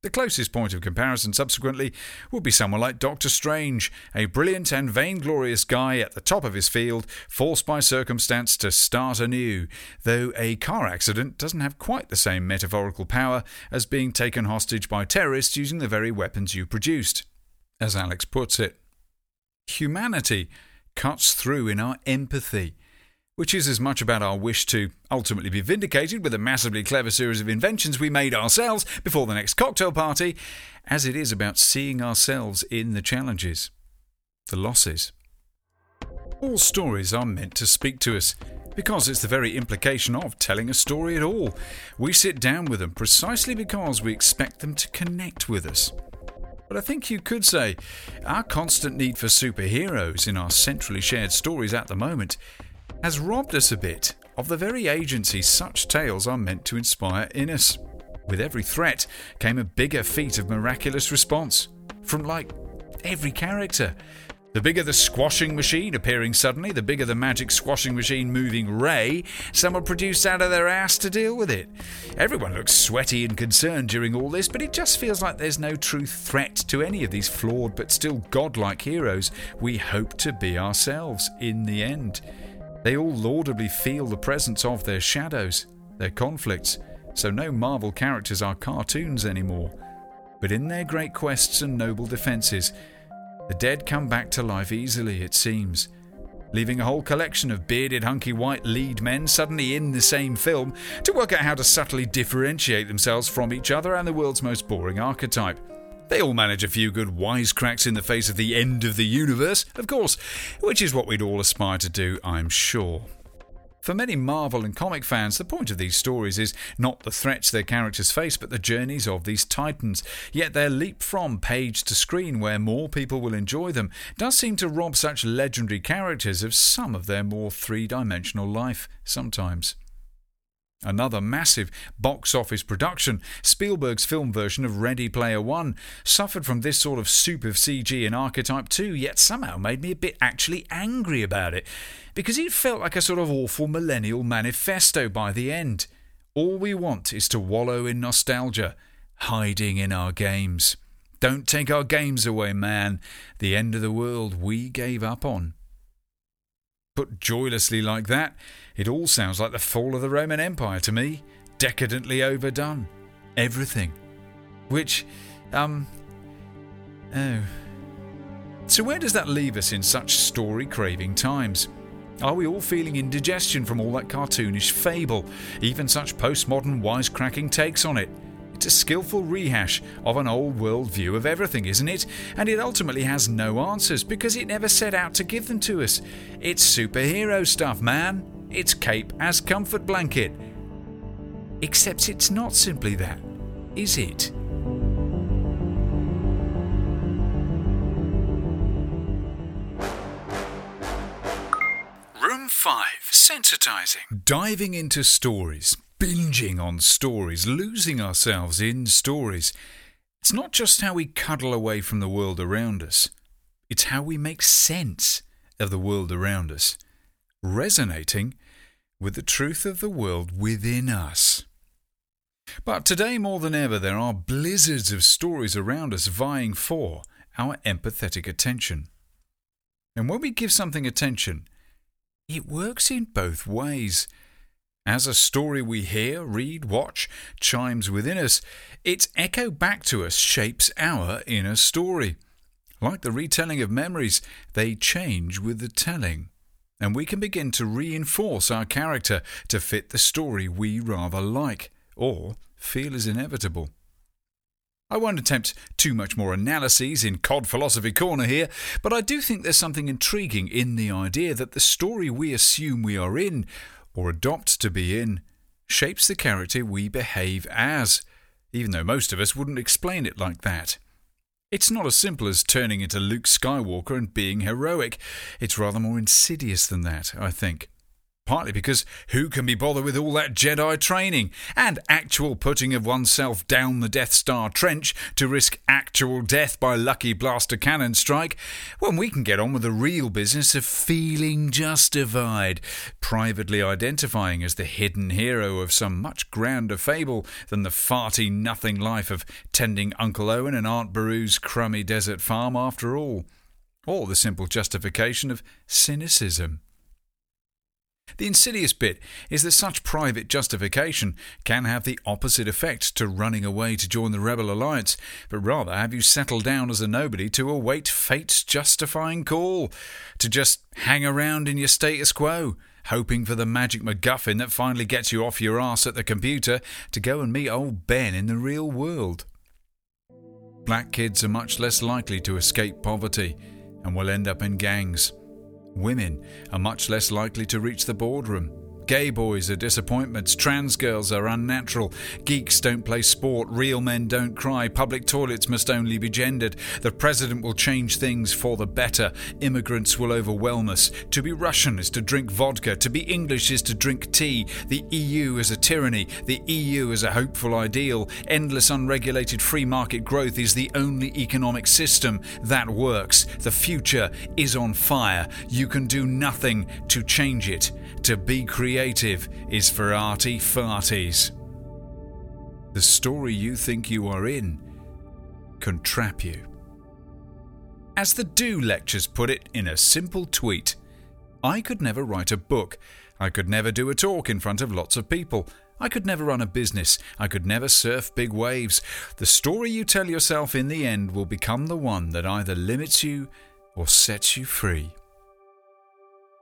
The closest point of comparison, subsequently, would be someone like Doctor Strange, a brilliant and vainglorious guy at the top of his field, forced by circumstance to start anew, though a car accident doesn't have quite the same metaphorical power as being taken hostage by terrorists using the very weapons you produced. As Alex puts it, humanity cuts through in our empathy which is as much about our wish to ultimately be vindicated with a massively clever series of inventions we made ourselves before the next cocktail party, as it is about seeing ourselves in the challenges, the losses. All stories are meant to speak to us, because it's the very implication of telling a story at all. We sit down with them precisely because we expect them to connect with us. But I think you could say our constant need for superheroes in our centrally shared stories at the moment has robbed us a bit of the very agency such tales are meant to inspire in us. With every threat came a bigger feat of miraculous response from like every character. The bigger the squashing machine appearing suddenly, the bigger the magic squashing machine moving Ray someone produced out of their ass to deal with it. Everyone looks sweaty and concerned during all this, but it just feels like there's no true threat to any of these flawed but still godlike heroes we hope to be ourselves in the end. They all laudably feel the presence of their shadows, their conflicts, so no Marvel characters are cartoons anymore. But in their great quests and noble defences, the dead come back to life easily, it seems, leaving a whole collection of bearded, hunky white lead men suddenly in the same film to work out how to subtly differentiate themselves from each other and the world's most boring archetype. They all manage a few good wisecracks in the face of the end of the universe, of course, which is what we'd all aspire to do, I'm sure. For many Marvel and comic fans, the point of these stories is not the threats their characters face, but the journeys of these titans. Yet their leap from page to screen, where more people will enjoy them, does seem to rob such legendary characters of some of their more three dimensional life sometimes. Another massive box office production, Spielberg's film version of Ready Player One, suffered from this sort of soup of CG and archetype too, yet somehow made me a bit actually angry about it, because it felt like a sort of awful millennial manifesto by the end. All we want is to wallow in nostalgia, hiding in our games. Don't take our games away, man. The end of the world we gave up on. Put joylessly like that, it all sounds like the fall of the Roman Empire to me. Decadently overdone. Everything. Which, um. Oh. So, where does that leave us in such story craving times? Are we all feeling indigestion from all that cartoonish fable, even such postmodern wisecracking takes on it? It's a skillful rehash of an old world view of everything, isn't it? And it ultimately has no answers because it never set out to give them to us. It's superhero stuff, man. It's cape as comfort blanket. Except it's not simply that, is it? Room 5 Sensitizing. Diving into stories binging on stories, losing ourselves in stories. It's not just how we cuddle away from the world around us, it's how we make sense of the world around us, resonating with the truth of the world within us. But today, more than ever, there are blizzards of stories around us vying for our empathetic attention. And when we give something attention, it works in both ways. As a story we hear, read, watch chimes within us, its echo back to us shapes our inner story. Like the retelling of memories, they change with the telling, and we can begin to reinforce our character to fit the story we rather like or feel is inevitable. I won't attempt too much more analyses in Cod Philosophy Corner here, but I do think there's something intriguing in the idea that the story we assume we are in or adopt to be in shapes the character we behave as, even though most of us wouldn't explain it like that. It's not as simple as turning into Luke Skywalker and being heroic. It's rather more insidious than that, I think partly because who can be bothered with all that Jedi training and actual putting of oneself down the Death Star trench to risk actual death by lucky blaster cannon strike when we can get on with the real business of feeling justified, privately identifying as the hidden hero of some much grander fable than the farty nothing life of tending Uncle Owen and Aunt Beru's crummy desert farm after all, or the simple justification of cynicism. The insidious bit is that such private justification can have the opposite effect to running away to join the Rebel Alliance, but rather have you settle down as a nobody to await fate's justifying call, to just hang around in your status quo, hoping for the magic MacGuffin that finally gets you off your ass at the computer to go and meet old Ben in the real world. Black kids are much less likely to escape poverty and will end up in gangs. Women are much less likely to reach the boardroom. Gay boys are disappointments, trans girls are unnatural, geeks don't play sport, real men don't cry, public toilets must only be gendered, the president will change things for the better, immigrants will overwhelm us. To be Russian is to drink vodka, to be English is to drink tea, the EU is a tyranny, the EU is a hopeful ideal, endless unregulated free market growth is the only economic system that works. The future is on fire. You can do nothing to change it. To be creative is for arty farties. The story you think you are in can trap you. As the Do Lectures put it in a simple tweet, I could never write a book. I could never do a talk in front of lots of people. I could never run a business. I could never surf big waves. The story you tell yourself in the end will become the one that either limits you or sets you free.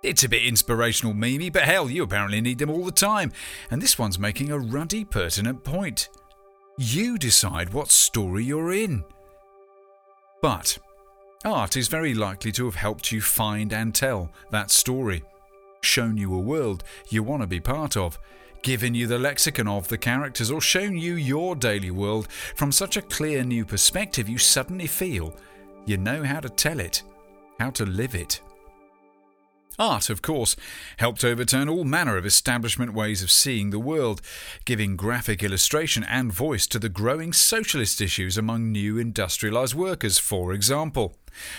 It's a bit inspirational, Mimi, but hell, you apparently need them all the time. And this one's making a ruddy, pertinent point. You decide what story you're in. But art is very likely to have helped you find and tell that story, shown you a world you want to be part of, given you the lexicon of the characters, or shown you your daily world from such a clear new perspective you suddenly feel you know how to tell it, how to live it. Art, of course, helped overturn all manner of establishment ways of seeing the world, giving graphic illustration and voice to the growing socialist issues among new industrialized workers, for example.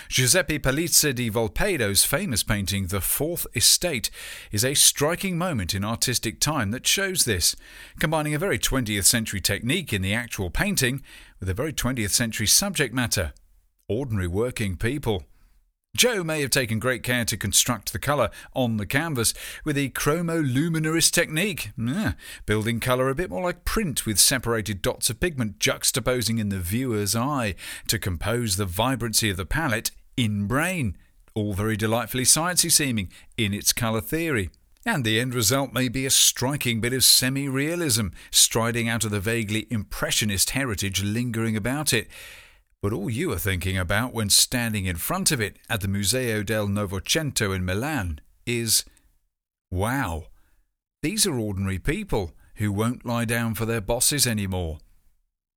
Giuseppe Pellizza da Volpedo's famous painting The Fourth Estate is a striking moment in artistic time that shows this, combining a very 20th century technique in the actual painting with a very 20th century subject matter ordinary working people. Joe may have taken great care to construct the colour on the canvas with the chromoluminarist technique, yeah, building colour a bit more like print with separated dots of pigment juxtaposing in the viewer's eye to compose the vibrancy of the palette in brain. All very delightfully sciencey seeming in its colour theory. And the end result may be a striking bit of semi realism, striding out of the vaguely impressionist heritage lingering about it. But all you are thinking about when standing in front of it at the Museo del Novecento in Milan is wow, these are ordinary people who won't lie down for their bosses anymore.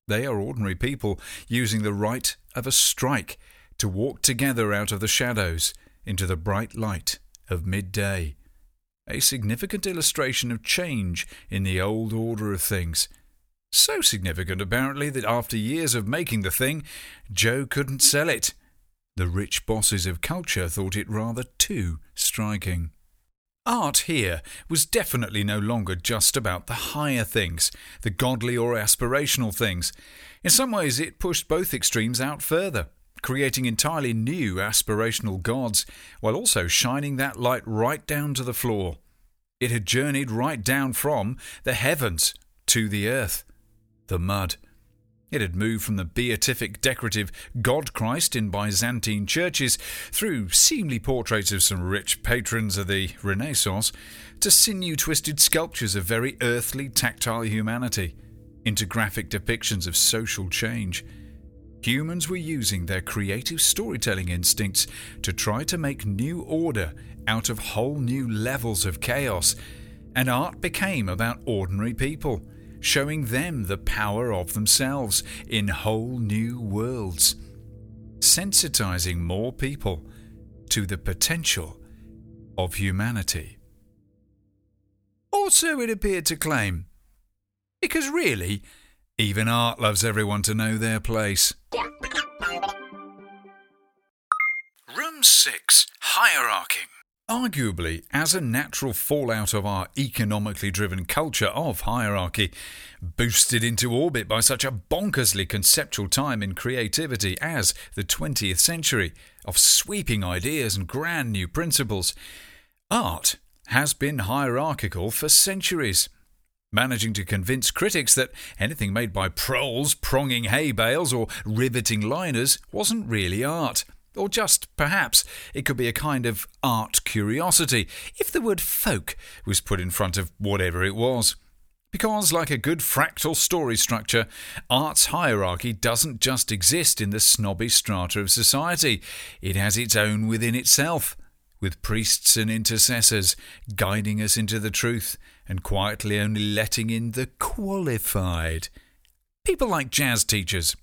They are ordinary people using the right of a strike to walk together out of the shadows into the bright light of midday. A significant illustration of change in the old order of things so significant, apparently, that after years of making the thing, Joe couldn't sell it. The rich bosses of culture thought it rather too striking. Art here was definitely no longer just about the higher things, the godly or aspirational things. In some ways, it pushed both extremes out further, creating entirely new aspirational gods, while also shining that light right down to the floor. It had journeyed right down from the heavens to the earth the mud. It had moved from the beatific decorative God Christ in Byzantine churches through seemly portraits of some rich patrons of the Renaissance to sinew twisted sculptures of very earthly, tactile humanity, into graphic depictions of social change. Humans were using their creative storytelling instincts to try to make new order out of whole new levels of chaos, and art became about ordinary people showing them the power of themselves in whole new worlds, sensitizing more people to the potential of humanity. Or so it appeared to claim. Because really, even art loves everyone to know their place. Room 6 Hierarchy. Arguably, as a natural fallout of our economically driven culture of hierarchy, boosted into orbit by such a bonkersly conceptual time in creativity as the 20th century, of sweeping ideas and grand new principles, art has been hierarchical for centuries managing to convince critics that anything made by proles pronging hay bales or riveting liners wasn't really art. Or just, perhaps, it could be a kind of art curiosity if the word folk was put in front of whatever it was. Because, like a good fractal story structure, art's hierarchy doesn't just exist in the snobby strata of society, it has its own within itself, with priests and intercessors guiding us into the truth and quietly only letting in the qualified. People like jazz teachers.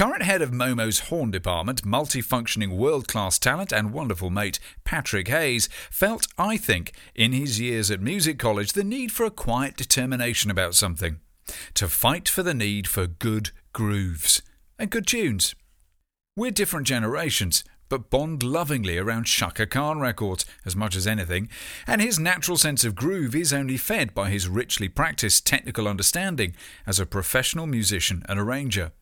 Current head of Momo's horn department, multifunctioning world class talent and wonderful mate Patrick Hayes, felt, I think, in his years at music college, the need for a quiet determination about something. To fight for the need for good grooves and good tunes. We're different generations, but bond lovingly around Chaka Khan records as much as anything, and his natural sense of groove is only fed by his richly practiced technical understanding as a professional musician and arranger.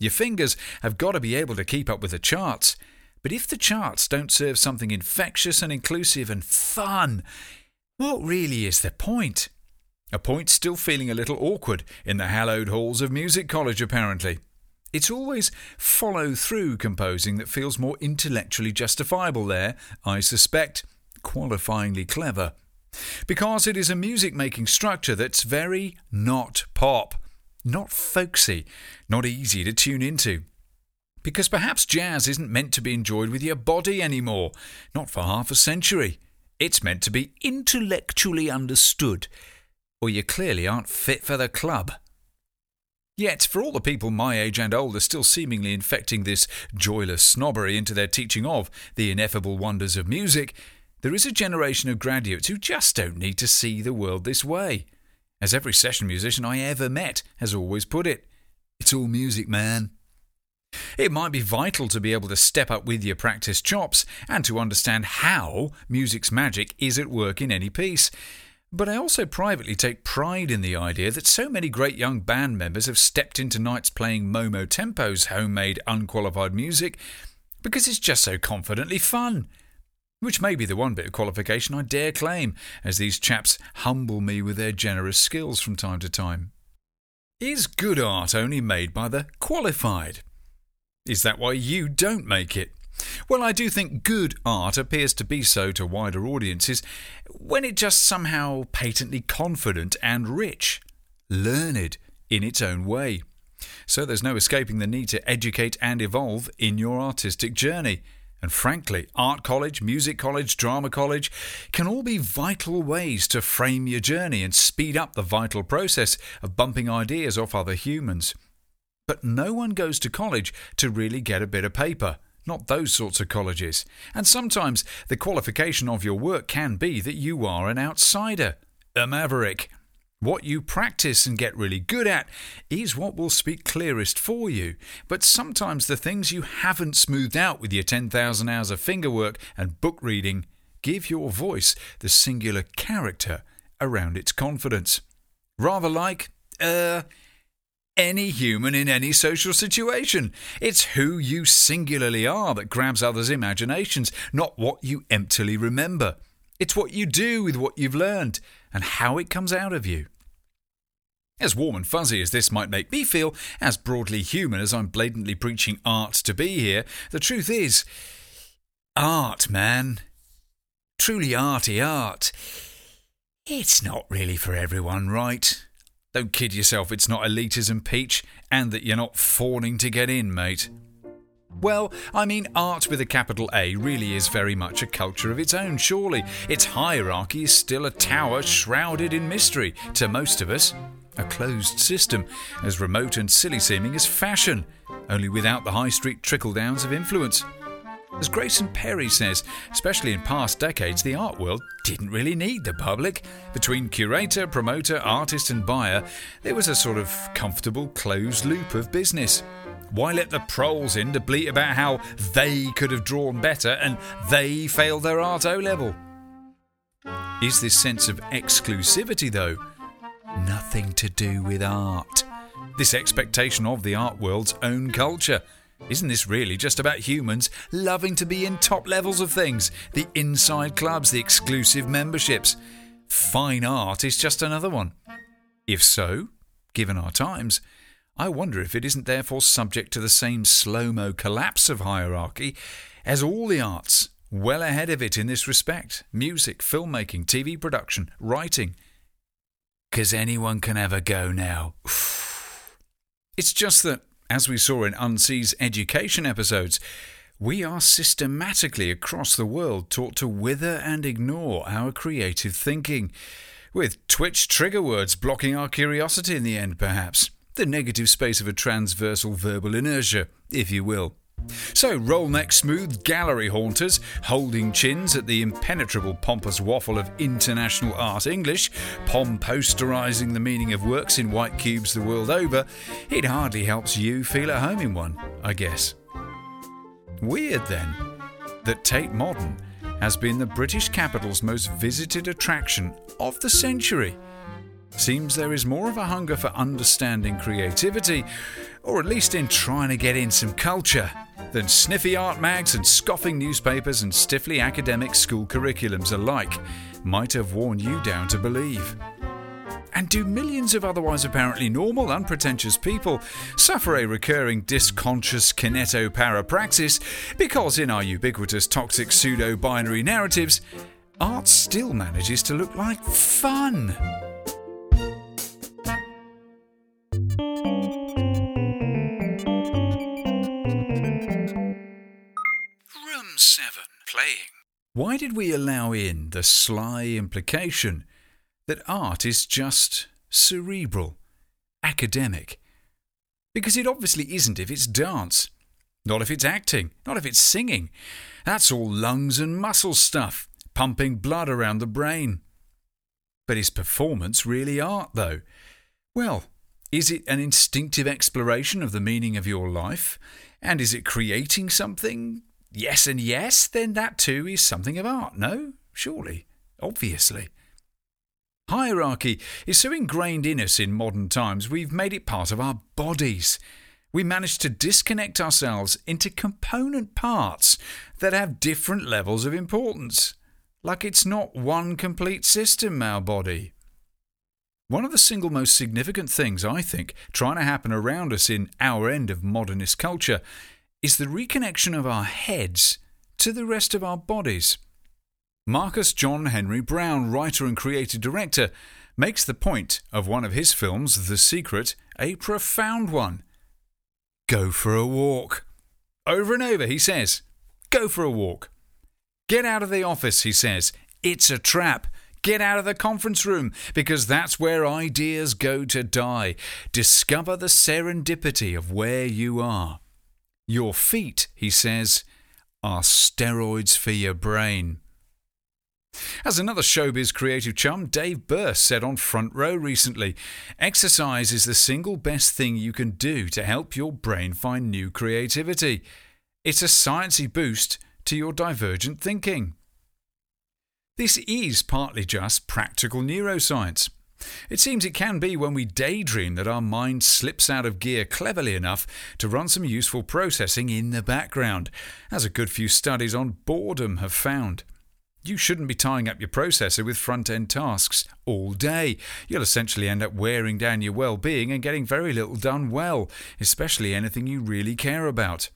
Your fingers have got to be able to keep up with the charts, but if the charts don't serve something infectious and inclusive and fun, what really is the point? A point still feeling a little awkward in the hallowed halls of music college, apparently. It's always follow through composing that feels more intellectually justifiable there, I suspect, qualifyingly clever. Because it is a music making structure that's very not pop, not folksy, not easy to tune into. Because perhaps jazz isn't meant to be enjoyed with your body anymore, not for half a century. It's meant to be intellectually understood, or you clearly aren't fit for the club. Yet, for all the people my age and older still seemingly infecting this joyless snobbery into their teaching of the ineffable wonders of music, there is a generation of graduates who just don't need to see the world this way. As every session musician I ever met has always put it, it's all music, man. It might be vital to be able to step up with your practice chops and to understand how music's magic is at work in any piece. But I also privately take pride in the idea that so many great young band members have stepped into nights playing Momo Tempo's homemade unqualified music because it's just so confidently fun. Which may be the one bit of qualification I dare claim, as these chaps humble me with their generous skills from time to time. Is good art only made by the qualified? Is that why you don't make it? Well, I do think good art appears to be so to wider audiences when it just somehow patently confident and rich, learned in its own way. So there's no escaping the need to educate and evolve in your artistic journey. And frankly, art college, music college, drama college can all be vital ways to frame your journey and speed up the vital process of bumping ideas off other humans. But no one goes to college to really get a bit of paper not those sorts of colleges. And sometimes the qualification of your work can be that you are an outsider, a maverick. What you practice and get really good at is what will speak clearest for you. But sometimes the things you haven't smoothed out with your 10,000 hours of fingerwork and book reading give your voice the singular character around its confidence. Rather like, uh, any human in any social situation. It's who you singularly are that grabs others' imaginations, not what you emptily remember. It's what you do with what you've learned and how it comes out of you. As warm and fuzzy as this might make me feel, as broadly human as I'm blatantly preaching art to be here, the truth is art, man. Truly arty art. It's not really for everyone, right? Don't kid yourself it's not elitism, Peach, and that you're not fawning to get in, mate. Well, I mean, art with a capital A really is very much a culture of its own, surely. Its hierarchy is still a tower shrouded in mystery to most of us. A closed system, as remote and silly seeming as fashion, only without the high street trickle downs of influence. As Grayson Perry says, especially in past decades, the art world didn't really need the public. Between curator, promoter, artist, and buyer, there was a sort of comfortable closed loop of business. Why let the proles in to bleat about how they could have drawn better and they failed their art O level? Is this sense of exclusivity, though, nothing to do with art? This expectation of the art world's own culture isn't this really just about humans loving to be in top levels of things? The inside clubs, the exclusive memberships. Fine art is just another one. If so, given our times, I wonder if it isn't therefore subject to the same slow mo collapse of hierarchy as all the arts, well ahead of it in this respect music, filmmaking, TV production, writing. Because anyone can a go now. (sighs) It's just that as we saw in Unsee's education episodes, we are systematically across the world taught to wither and ignore our creative thinking, with Twitch trigger words blocking our curiosity in the end, perhaps. The negative space of a transversal verbal inertia, if you will. So, roll neck smooth gallery haunters, holding chins at the impenetrable pompous waffle of international art English, pomposterising the meaning of works in white cubes the world over, it hardly helps you feel at home in one, I guess. Weird then that Tate Modern has been the British capital's most visited attraction of the century. Seems there is more of a hunger for understanding creativity, or at least in trying to get in some culture, than sniffy art mags and scoffing newspapers and stiffly academic school curriculums alike might have worn you down to believe. And do millions of otherwise apparently normal, unpretentious people suffer a recurring disconscious kineto parapraxis because in our ubiquitous toxic pseudo binary narratives, art still manages to look like fun? Playing. Why did we allow in the sly implication that art is just cerebral, academic. Because it obviously isn't if it's dance. Not if it's acting, not if it's singing. That's all lungs and muscle stuff, pumping blood around the brain. But is performance really art, though? Well, is it an instinctive exploration of the meaning of your life? And is it creating something? Yes and yes, then that too is something of art, no? Surely, obviously. Hierarchy is so ingrained in us in modern times, we've made it part of our bodies. We manage to disconnect ourselves into component parts that have different levels of importance. Like it's not one complete system, our body. One of the single most significant things, I think, trying to happen around us in our end of modernist culture is the reconnection of our heads to the rest of our bodies. Marcus John Henry Brown, writer and creative director, makes the point of one of his films, The Secret, a profound one. Go for a walk. Over and over, he says, Go for a walk. Get out of the office, he says. It's a trap. Get out of the conference room because that's where ideas go to die. Discover the serendipity of where you are. Your feet, he says, are steroids for your brain. As another showbiz creative chum, Dave Birss said on Front Row recently, exercise is the single best thing you can do to help your brain find new creativity. It's a sciencey boost to your divergent thinking. This is partly just practical neuroscience. It seems it can be when we daydream that our mind slips out of gear cleverly enough to run some useful processing in the background, as a good few studies on boredom have found. You shouldn't be tying up your processor with front end tasks all day. You'll essentially end up wearing down your well being and getting very little done well, especially anything you really care about.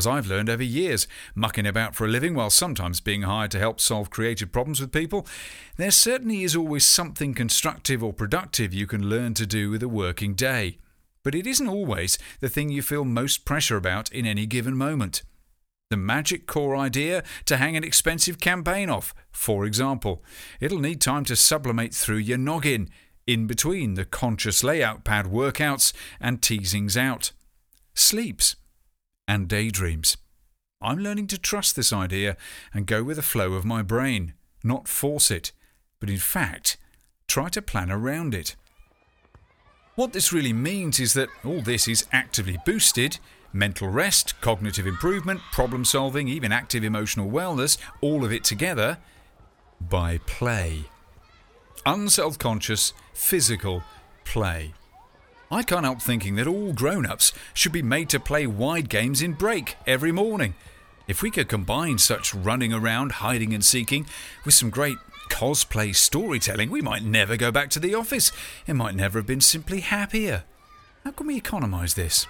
As I've learned over years, mucking about for a living while sometimes being hired to help solve creative problems with people, there certainly is always something constructive or productive you can learn to do with a working day. But it isn't always the thing you feel most pressure about in any given moment the magic core idea to hang an expensive campaign off, for example. It'll need time to sublimate through your noggin, in between the conscious layout pad workouts and teasings out. Sleeps and daydreams. I'm learning to trust this idea and go with the flow of my brain, not force it, but in fact, try to plan around it. What this really means is that all this is actively boosted mental rest, cognitive improvement, problem solving, even active emotional wellness, all of it together by play. Unself conscious, physical play. I can't help thinking that all grown ups should be made to play wide games in break every morning. If we could combine such running around, hiding and seeking with some great cosplay storytelling, we might never go back to the office. It might never have been simply happier. How can we economise this?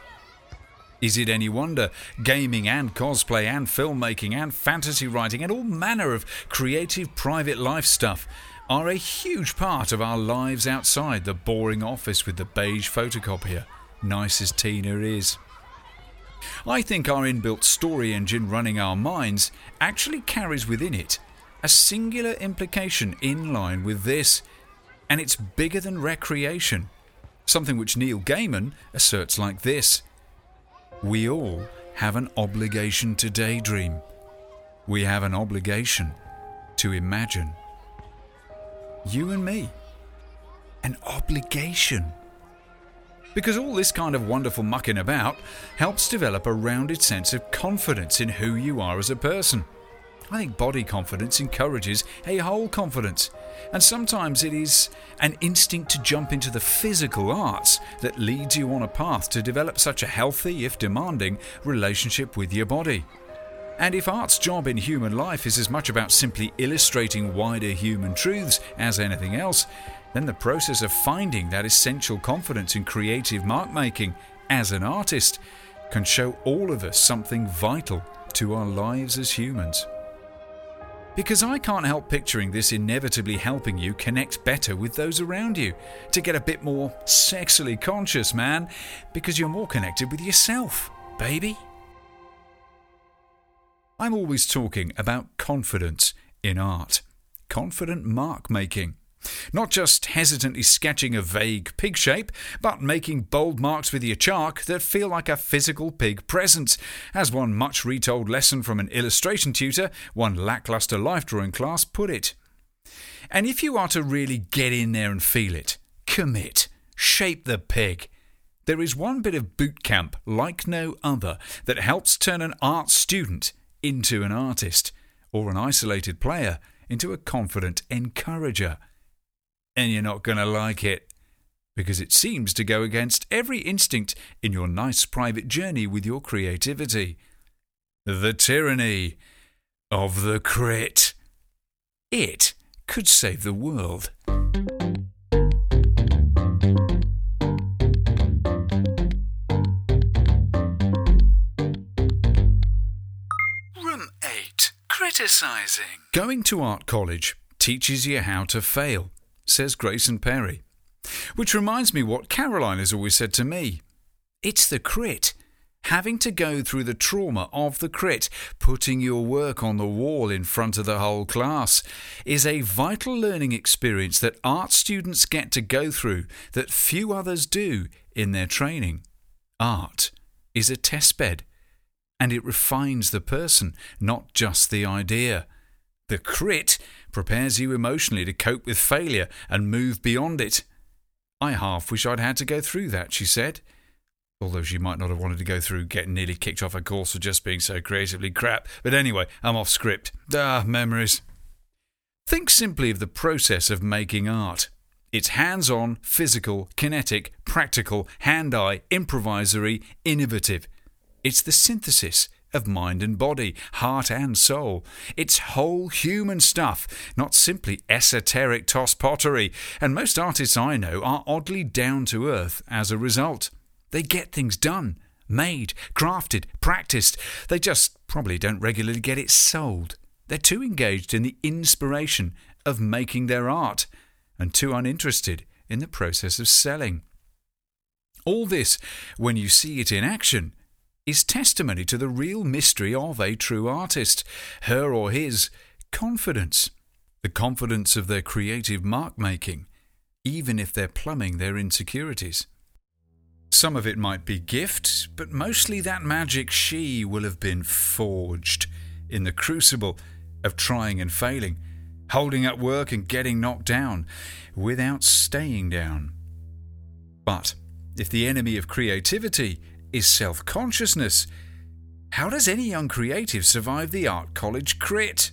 Is it any wonder gaming and cosplay and filmmaking and fantasy writing and all manner of creative private life stuff are a huge part of our lives outside the boring office with the beige photocopier, nice as Tina is? I think our inbuilt story engine running our minds actually carries within it a singular implication in line with this, and it's bigger than recreation. Something which Neil Gaiman asserts like this We all have an obligation to daydream. We have an obligation to imagine. You and me. An obligation. Because all this kind of wonderful mucking about helps develop a rounded sense of confidence in who you are as a person. I think body confidence encourages a whole confidence, and sometimes it is an instinct to jump into the physical arts that leads you on a path to develop such a healthy, if demanding, relationship with your body. And if art's job in human life is as much about simply illustrating wider human truths as anything else, then the process of finding that essential confidence in creative mark making as an artist can show all of us something vital to our lives as humans. Because I can't help picturing this inevitably helping you connect better with those around you, to get a bit more sexually conscious, man, because you're more connected with yourself, baby. I'm always talking about confidence in art, confident mark making. Not just hesitantly sketching a vague pig shape, but making bold marks with your chalk that feel like a physical pig presence, as one much retold lesson from an illustration tutor, one lackluster life drawing class, put it. And if you are to really get in there and feel it, commit, shape the pig. There is one bit of boot camp like no other that helps turn an art student into an artist, or an isolated player into a confident encourager and you're not going to like it because it seems to go against every instinct in your nice private journey with your creativity. The tyranny of the crit. It could save the world. 8 Criticizing. Going to art college teaches you how to fail says Grayson Perry. Which reminds me what Caroline has always said to me it's the crit. Having to go through the trauma of the crit, putting your work on the wall in front of the whole class, is a vital learning experience that art students get to go through that few others do in their training. Art is a testbed, and it refines the person, not just the idea. The crit prepares you emotionally to cope with failure and move beyond it. I half wish I'd had to go through that, she said. Although she might not have wanted to go through getting nearly kicked off her course for just being so creatively crap. But anyway, I'm off script. Ah, memories. Think simply of the process of making art. It's hands on, physical, kinetic, practical, hand eye, improvisory, innovative. It's the synthesis of mind and body, heart and soul. It's whole human stuff, not simply esoteric toss pottery, and most artists I know are oddly down to earth as a result. They get things done, made, crafted, practiced. They just probably don't regularly get it sold. They're too engaged in the inspiration of making their art and too uninterested in the process of selling. All this, when you see it in action, is testimony to the real mystery of a true artist, her or his confidence, the confidence of their creative mark making, even if they're plumbing their insecurities. Some of it might be gift, but mostly that magic she will have been forged in the crucible of trying and failing, holding up work and getting knocked down without staying down. But if the enemy of creativity is self consciousness. How does any young creative survive the art college crit?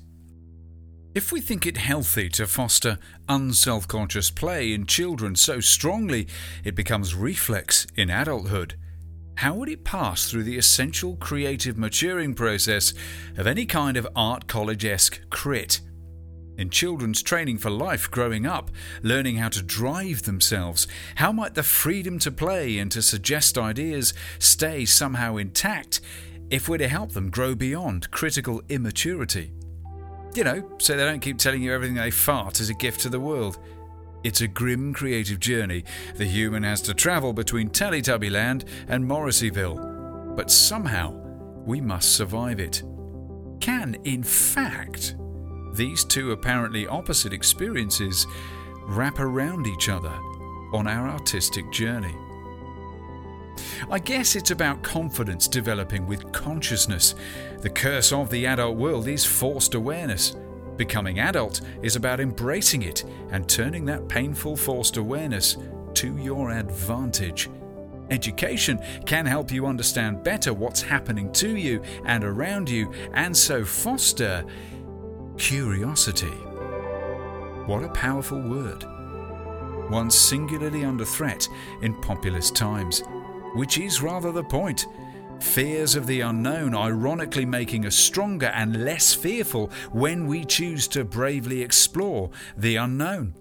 If we think it healthy to foster unself conscious play in children so strongly it becomes reflex in adulthood, how would it pass through the essential creative maturing process of any kind of art college esque crit? In children's training for life growing up, learning how to drive themselves, how might the freedom to play and to suggest ideas stay somehow intact if we're to help them grow beyond critical immaturity? You know, so they don't keep telling you everything they fart is a gift to the world. It's a grim creative journey the human has to travel between Teletubbyland and Morrisseyville. but somehow we must survive it. Can, in fact, these two apparently opposite experiences wrap around each other on our artistic journey? I guess it's about confidence developing with consciousness. The curse of the adult world is forced awareness. Becoming adult is about embracing it and turning that painful forced awareness to your advantage. Education can help you understand better what's happening to you and around you and so foster curiosity. What a powerful word. One singularly under threat in populist times which is rather the point. Fears of the unknown ironically making us stronger and less fearful when we choose to bravely explore the unknown.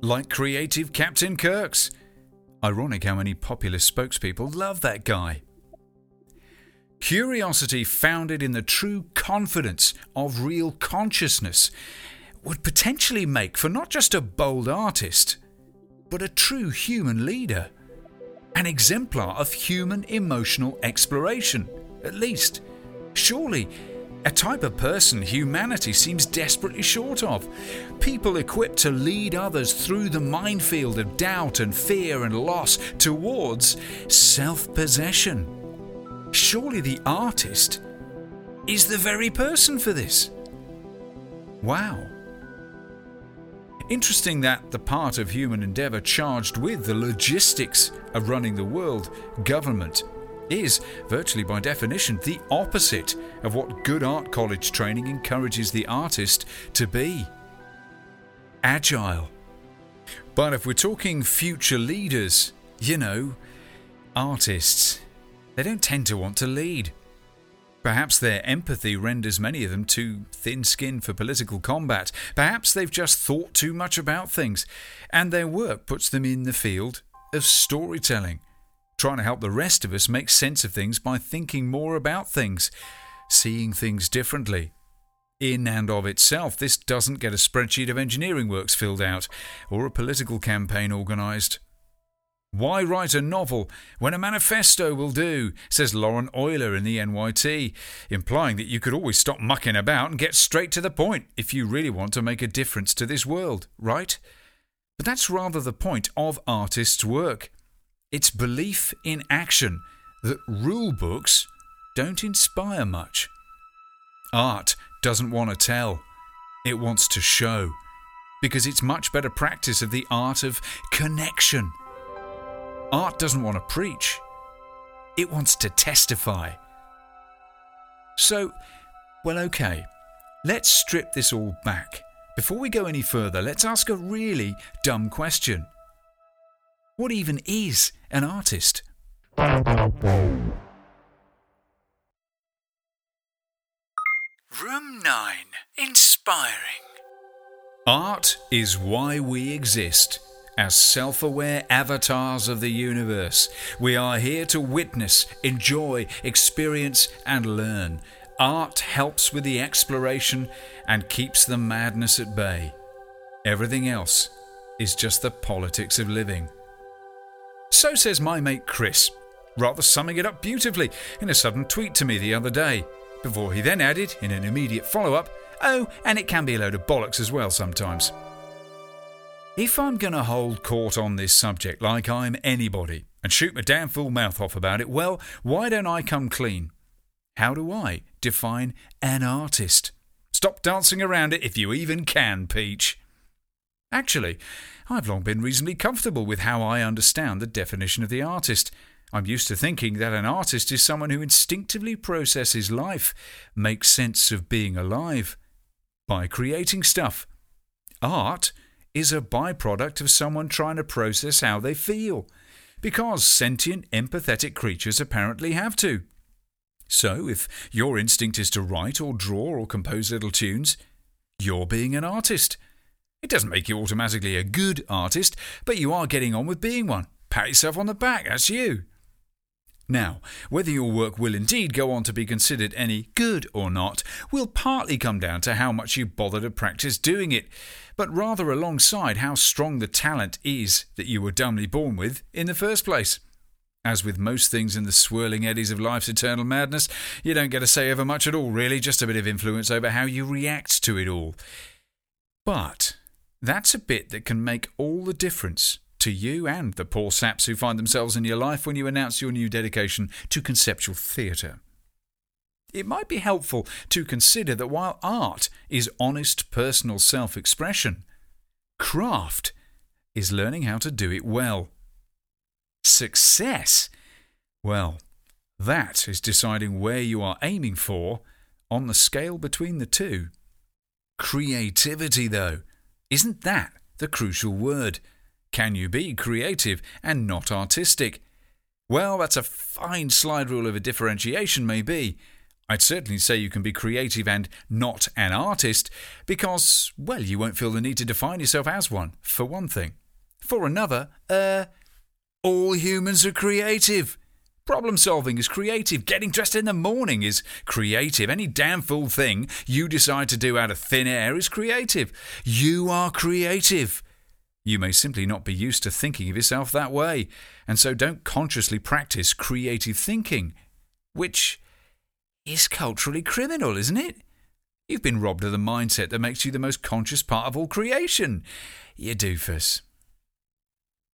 Like creative Captain Kirk's. Ironic how many populist spokespeople love that guy. Curiosity founded in the true confidence of real consciousness would potentially make for not just a bold artist, but a true human leader an exemplar of human emotional exploration, at least. Surely, a type of person humanity seems desperately short of. People equipped to lead others through the minefield of doubt and fear and loss towards self possession. Surely the artist is the very person for this. Wow. Interesting that the part of human endeavour charged with the logistics of running the world, government, is, virtually by definition, the opposite of what good art college training encourages the artist to be agile. But if we're talking future leaders, you know, artists, they don't tend to want to lead. Perhaps their empathy renders many of them too thin skinned for political combat. Perhaps they've just thought too much about things, and their work puts them in the field of storytelling, trying to help the rest of us make sense of things by thinking more about things, seeing things differently. In and of itself, this doesn't get a spreadsheet of engineering works filled out or a political campaign organised. Why write a novel when a manifesto will do, says Lauren Oyler in the NYT, implying that you could always stop mucking about and get straight to the point if you really want to make a difference to this world, right? But that's rather the point of artists' work. It's belief in action that rule books don't inspire much. Art doesn't want to tell, it wants to show, because it's much better practice of the art of connection Art doesn't want to preach, it wants to testify. So, well, okay, let's strip this all back. Before we go any further, let's ask a really dumb question. What even is an artist? Room 9 Inspiring. Art is why we exist as self aware avatars of the universe. We are here to witness, enjoy, experience, and learn. Art helps with the exploration and keeps the madness at bay. Everything else is just the politics of living. So says my mate Chris, rather summing it up beautifully in a sudden tweet to me the other day, before he then added, in an immediate follow up, Oh, and it can be a load of bollocks as well sometimes. If I'm going to hold court on this subject like I'm anybody and shoot my damn full mouth off about it, well, why don't I come clean? How do I define an artist? Stop dancing around it if you even can, Peach. Actually, I've long been reasonably comfortable with how I understand the definition of the artist. I'm used to thinking that an artist is someone who instinctively processes life, makes sense of being alive, by creating stuff. Art is a byproduct of someone trying to process how they feel, because sentient, empathetic creatures apparently have to. So, if your instinct is to write or draw or compose little tunes, you're being an artist. It doesn't make you automatically a good artist, but you are getting on with being one. Pat yourself on the back, that's you. Now, whether your work will indeed go on to be considered any good or not will partly come down to how much you bother to practice doing it, but rather alongside how strong the talent is that you were dumbly born with in the first place. As with most things in the swirling eddies of life's eternal madness, you don't get a say over much at all, really, just a bit of influence over how you react to it all. But that's a bit that can make all the difference to you and the poor saps who find themselves in your life when you announce your new dedication to conceptual theatre. It might be helpful to consider that while art is honest personal self expression, craft is learning how to do it well. Success? Well, that is deciding where you are aiming for on the scale between the two. Creativity, though, isn't that the crucial word? Can you be creative and not artistic? Well, that's a fine slide rule of a differentiation, maybe. I'd certainly say you can be creative and not an artist because, well, you won't feel the need to define yourself as one, for one thing. For another, uh, all humans are creative. Problem solving is creative. Getting dressed in the morning is creative. Any damn fool thing you decide to do out of thin air is creative. You are creative. You may simply not be used to thinking of yourself that way, and so don't consciously practice creative thinking, which is culturally criminal, isn't it? You've been robbed of the mindset that makes you the most conscious part of all creation. You doofus.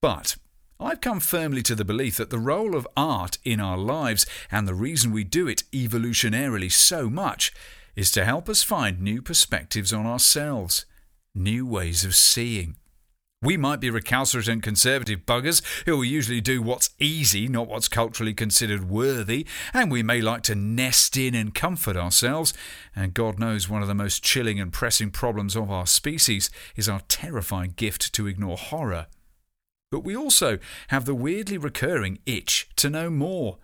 But I've come firmly to the belief that the role of art in our lives, and the reason we do it evolutionarily so much, is to help us find new perspectives on ourselves, new ways of seeing. We might be recalcitrant conservative buggers who will usually do what's easy, not what's culturally considered worthy, and we may like to nest in and comfort ourselves. And God knows one of the most chilling and pressing problems of our species is our terrifying gift to ignore horror. But we also have the weirdly recurring itch to know more.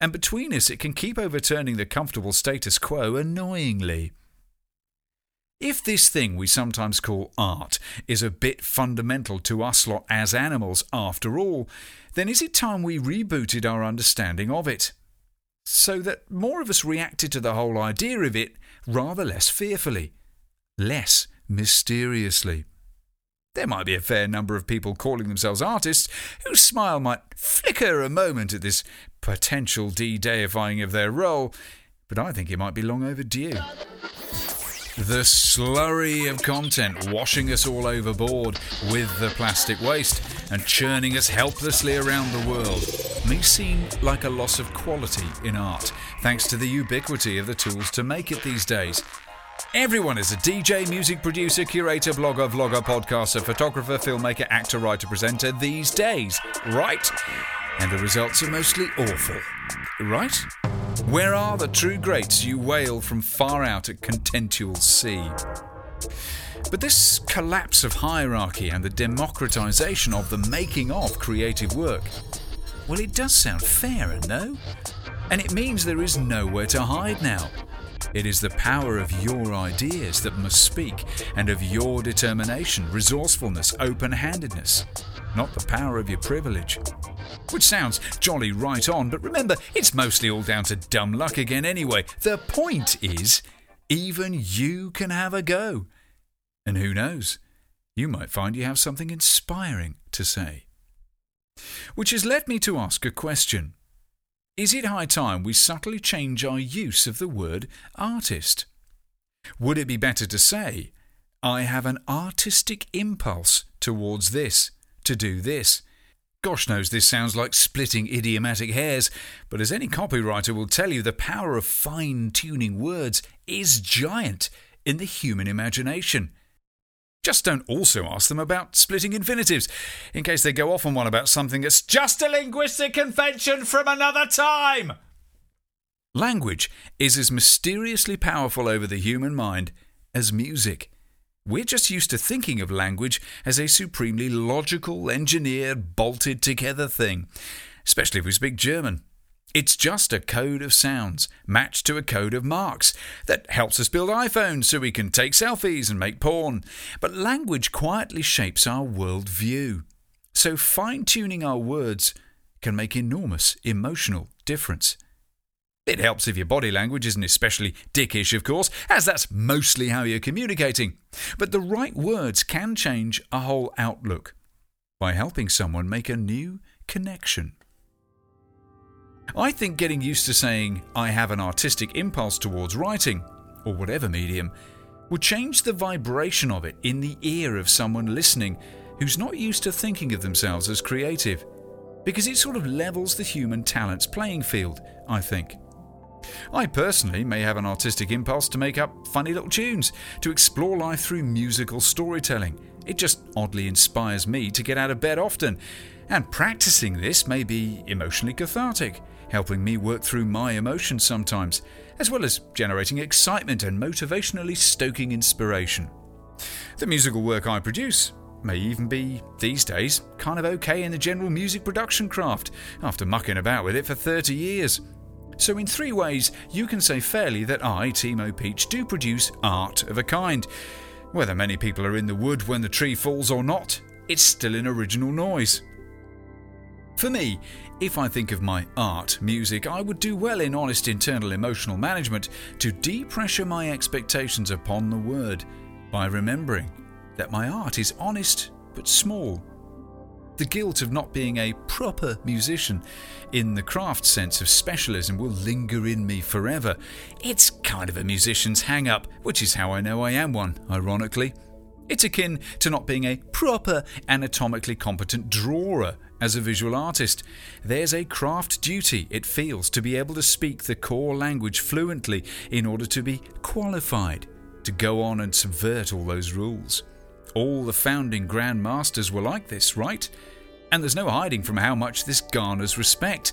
And between us, it can keep overturning the comfortable status quo annoyingly. If this thing we sometimes call art is a bit fundamental to us lot as animals after all, then is it time we rebooted our understanding of it? So that more of us reacted to the whole idea of it rather less fearfully, less mysteriously. There might be a fair number of people calling themselves artists whose smile might flicker a moment at this potential de deifying of their role, but I think it might be long overdue. The slurry of content washing us all overboard with the plastic waste and churning us helplessly around the world may seem like a loss of quality in art, thanks to the ubiquity of the tools to make it these days. Everyone is a DJ, music producer, curator, blogger, vlogger, podcaster, photographer, filmmaker, actor, writer, presenter these days, right? And the results are mostly awful, right? Where are the true greats you wail from far out at contentual sea? But this collapse of hierarchy and the democratization of the making of creative work, well, it does sound fairer, no? And it means there is nowhere to hide now. It is the power of your ideas that must speak, and of your determination, resourcefulness, open handedness, not the power of your privilege. Which sounds jolly right on, but remember, it's mostly all down to dumb luck again anyway. The point is, even you can have a go. And who knows, you might find you have something inspiring to say. Which has led me to ask a question. Is it high time we subtly change our use of the word artist? Would it be better to say, I have an artistic impulse towards this, to do this? Gosh knows this sounds like splitting idiomatic hairs, but as any copywriter will tell you, the power of fine tuning words is giant in the human imagination. Just don't also ask them about splitting infinitives, in case they go off on one about something that's just a linguistic convention from another time. Language is as mysteriously powerful over the human mind as music. We're just used to thinking of language as a supremely logical, engineered, bolted together thing, especially if we speak German. It's just a code of sounds matched to a code of marks that helps us build iPhones so we can take selfies and make porn. But language quietly shapes our world view. So fine tuning our words can make enormous emotional difference. It helps if your body language isn't especially dickish, of course, as that's mostly how you're communicating. But the right words can change a whole outlook by helping someone make a new connection. I think getting used to saying, I have an artistic impulse towards writing, or whatever medium, would change the vibration of it in the ear of someone listening who's not used to thinking of themselves as creative, because it sort of levels the human talents playing field, I think. I personally may have an artistic impulse to make up funny little tunes, to explore life through musical storytelling. It just oddly inspires me to get out of bed often, and practicing this may be emotionally cathartic, helping me work through my emotions sometimes, as well as generating excitement and motivationally stoking inspiration. The musical work I produce may even be, these days, kind of okay in the general music production craft, after mucking about with it for 30 years. So, in three ways, you can say fairly that I, Timo Peach, do produce art of a kind. Whether many people are in the wood when the tree falls or not, it's still an original noise. For me, if I think of my art, music, I would do well in honest internal emotional management to depressure my expectations upon the word by remembering that my art is honest but small the guilt of not being a proper musician in the craft sense of specialism will linger in me forever. It's kind of a musician's hang up, which is how I know I am one, ironically. It's akin to not being a proper anatomically competent drawer as a visual artist. There's a craft duty it feels to be able to speak the core language fluently in order to be qualified to go on and subvert all those rules. All the founding Grand Masters were like this, right? And there's no hiding from how much this garners respect.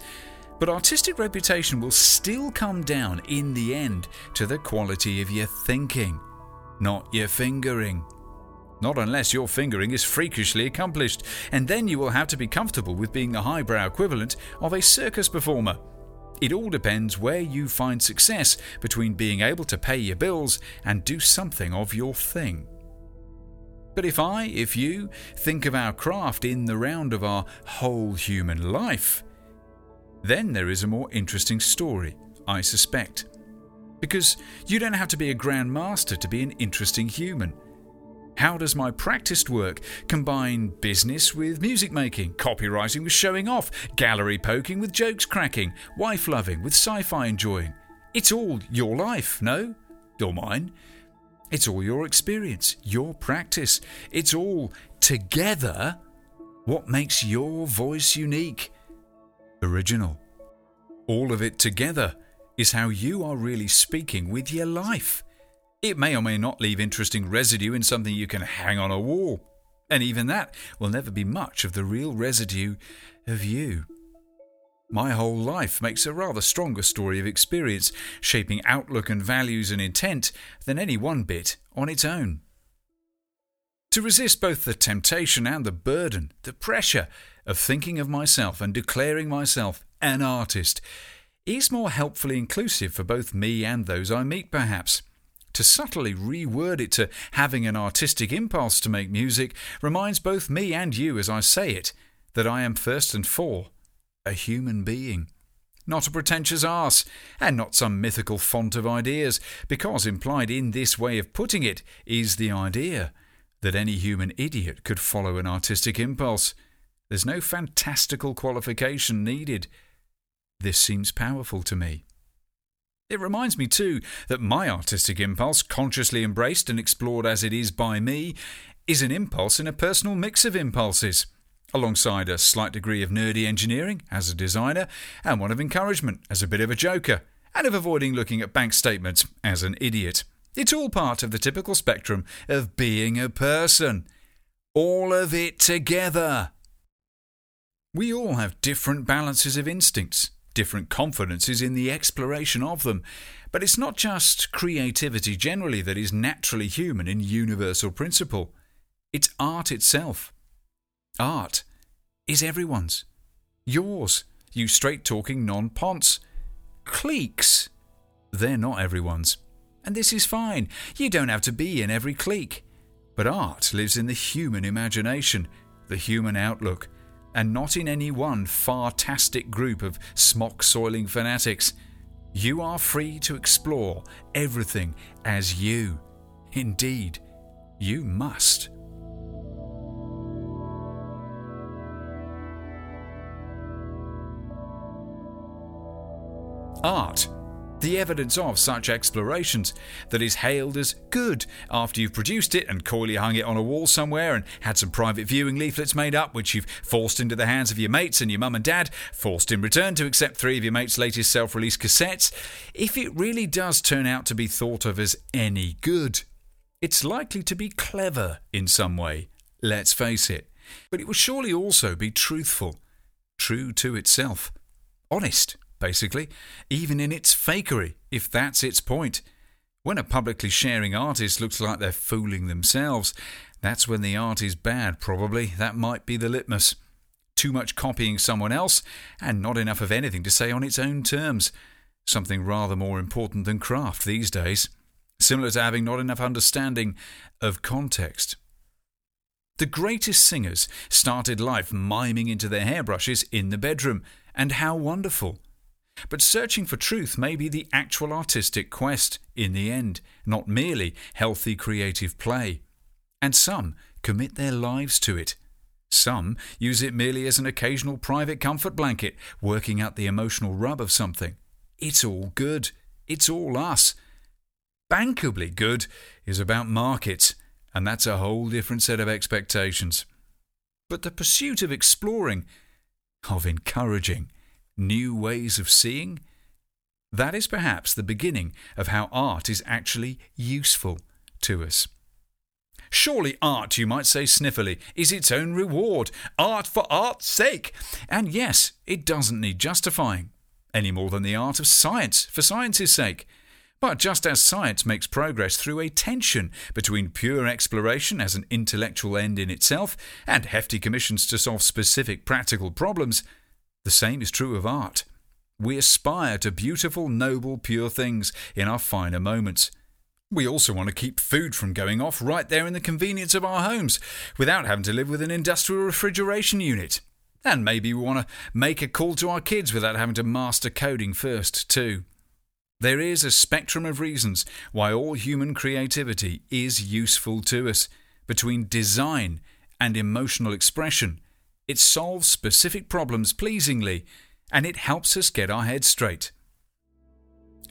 But artistic reputation will still come down in the end to the quality of your thinking, not your fingering. Not unless your fingering is freakishly accomplished, and then you will have to be comfortable with being the highbrow equivalent of a circus performer. It all depends where you find success between being able to pay your bills and do something of your thing. But if I, if you, think of our craft in the round of our whole human life, then there is a more interesting story, I suspect. Because you don't have to be a grand master to be an interesting human. How does my practiced work combine business with music making, copywriting with showing off, gallery poking with jokes cracking, wife loving with sci fi enjoying? It's all your life, no? Or mine. It's all your experience, your practice. It's all together what makes your voice unique, original. All of it together is how you are really speaking with your life. It may or may not leave interesting residue in something you can hang on a wall, and even that will never be much of the real residue of you. My whole life makes a rather stronger story of experience, shaping outlook and values and intent than any one bit on its own. To resist both the temptation and the burden, the pressure of thinking of myself and declaring myself an artist is more helpfully inclusive for both me and those I meet, perhaps. To subtly reword it to having an artistic impulse to make music reminds both me and you as I say it that I am first and fore a human being. Not a pretentious arse, and not some mythical font of ideas, because implied in this way of putting it is the idea that any human idiot could follow an artistic impulse. There's no fantastical qualification needed. This seems powerful to me. It reminds me, too, that my artistic impulse, consciously embraced and explored as it is by me, is an impulse in a personal mix of impulses alongside a slight degree of nerdy engineering as a designer, and one of encouragement as a bit of a joker, and of avoiding looking at bank statements as an idiot. It's all part of the typical spectrum of being a person. All of it together. We all have different balances of instincts, different confidences in the exploration of them, but it's not just creativity generally that is naturally human in universal principle. It's art itself. Art is everyone's. Yours, you straight talking non ponce. Cliques, they're not everyone's. And this is fine. You don't have to be in every clique. But art lives in the human imagination, the human outlook, and not in any one fartastic group of smock soiling fanatics. You are free to explore everything as you. Indeed, you must. Art. The evidence of such explorations that is hailed as good after you've produced it and coyly hung it on a wall somewhere and had some private viewing leaflets made up, which you've forced into the hands of your mates and your mum and dad, forced in return to accept three of your mates' latest self released cassettes. If it really does turn out to be thought of as any good, it's likely to be clever in some way, let's face it. But it will surely also be truthful, true to itself, honest basically, even in its fakery, if that's its point. When a publicly sharing artist looks like they're fooling themselves, that's when the art is bad, probably. That might be the litmus. Too much copying someone else, and not enough of anything to say on its own terms. Something rather more important than craft these days. Similar to having not enough understanding of context. The greatest singers started life miming into their hairbrushes in the bedroom, and how wonderful! But searching for truth may be the actual artistic quest in the end, not merely healthy creative play. And some commit their lives to it. Some use it merely as an occasional private comfort blanket, working out the emotional rub of something. It's all good. It's all us. Bankably good is about markets, and that's a whole different set of expectations. But the pursuit of exploring, of encouraging, new ways of seeing? That is perhaps the beginning of how art is actually useful to us. Surely art, you might say sniffily, is its own reward, art for art's sake. And yes, it doesn't need justifying, any more than the art of science for science's sake. But just as science makes progress through a tension between pure exploration as an intellectual end in itself and hefty commissions to solve specific practical problems, the same is true of art. We aspire to beautiful, noble, pure things in our finer moments. We also want to keep food from going off right there in the convenience of our homes without having to live with an industrial refrigeration unit. And maybe we want to make a call to our kids without having to master coding first, too. There is a spectrum of reasons why all human creativity is useful to us, between design and emotional expression, it solves specific problems pleasingly, and it helps us get our heads straight.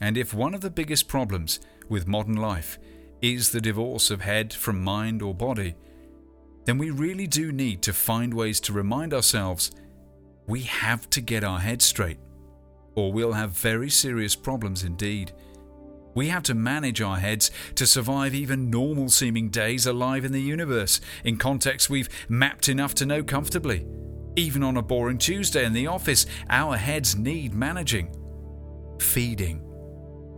And if one of the biggest problems with modern life is the divorce of head from mind or body, then we really do need to find ways to remind ourselves we have to get our heads straight, or we'll have very serious problems indeed. We have to manage our heads to survive even normal seeming days alive in the universe, in contexts we've mapped enough to know comfortably. Even on a boring Tuesday in the office, our heads need managing, feeding.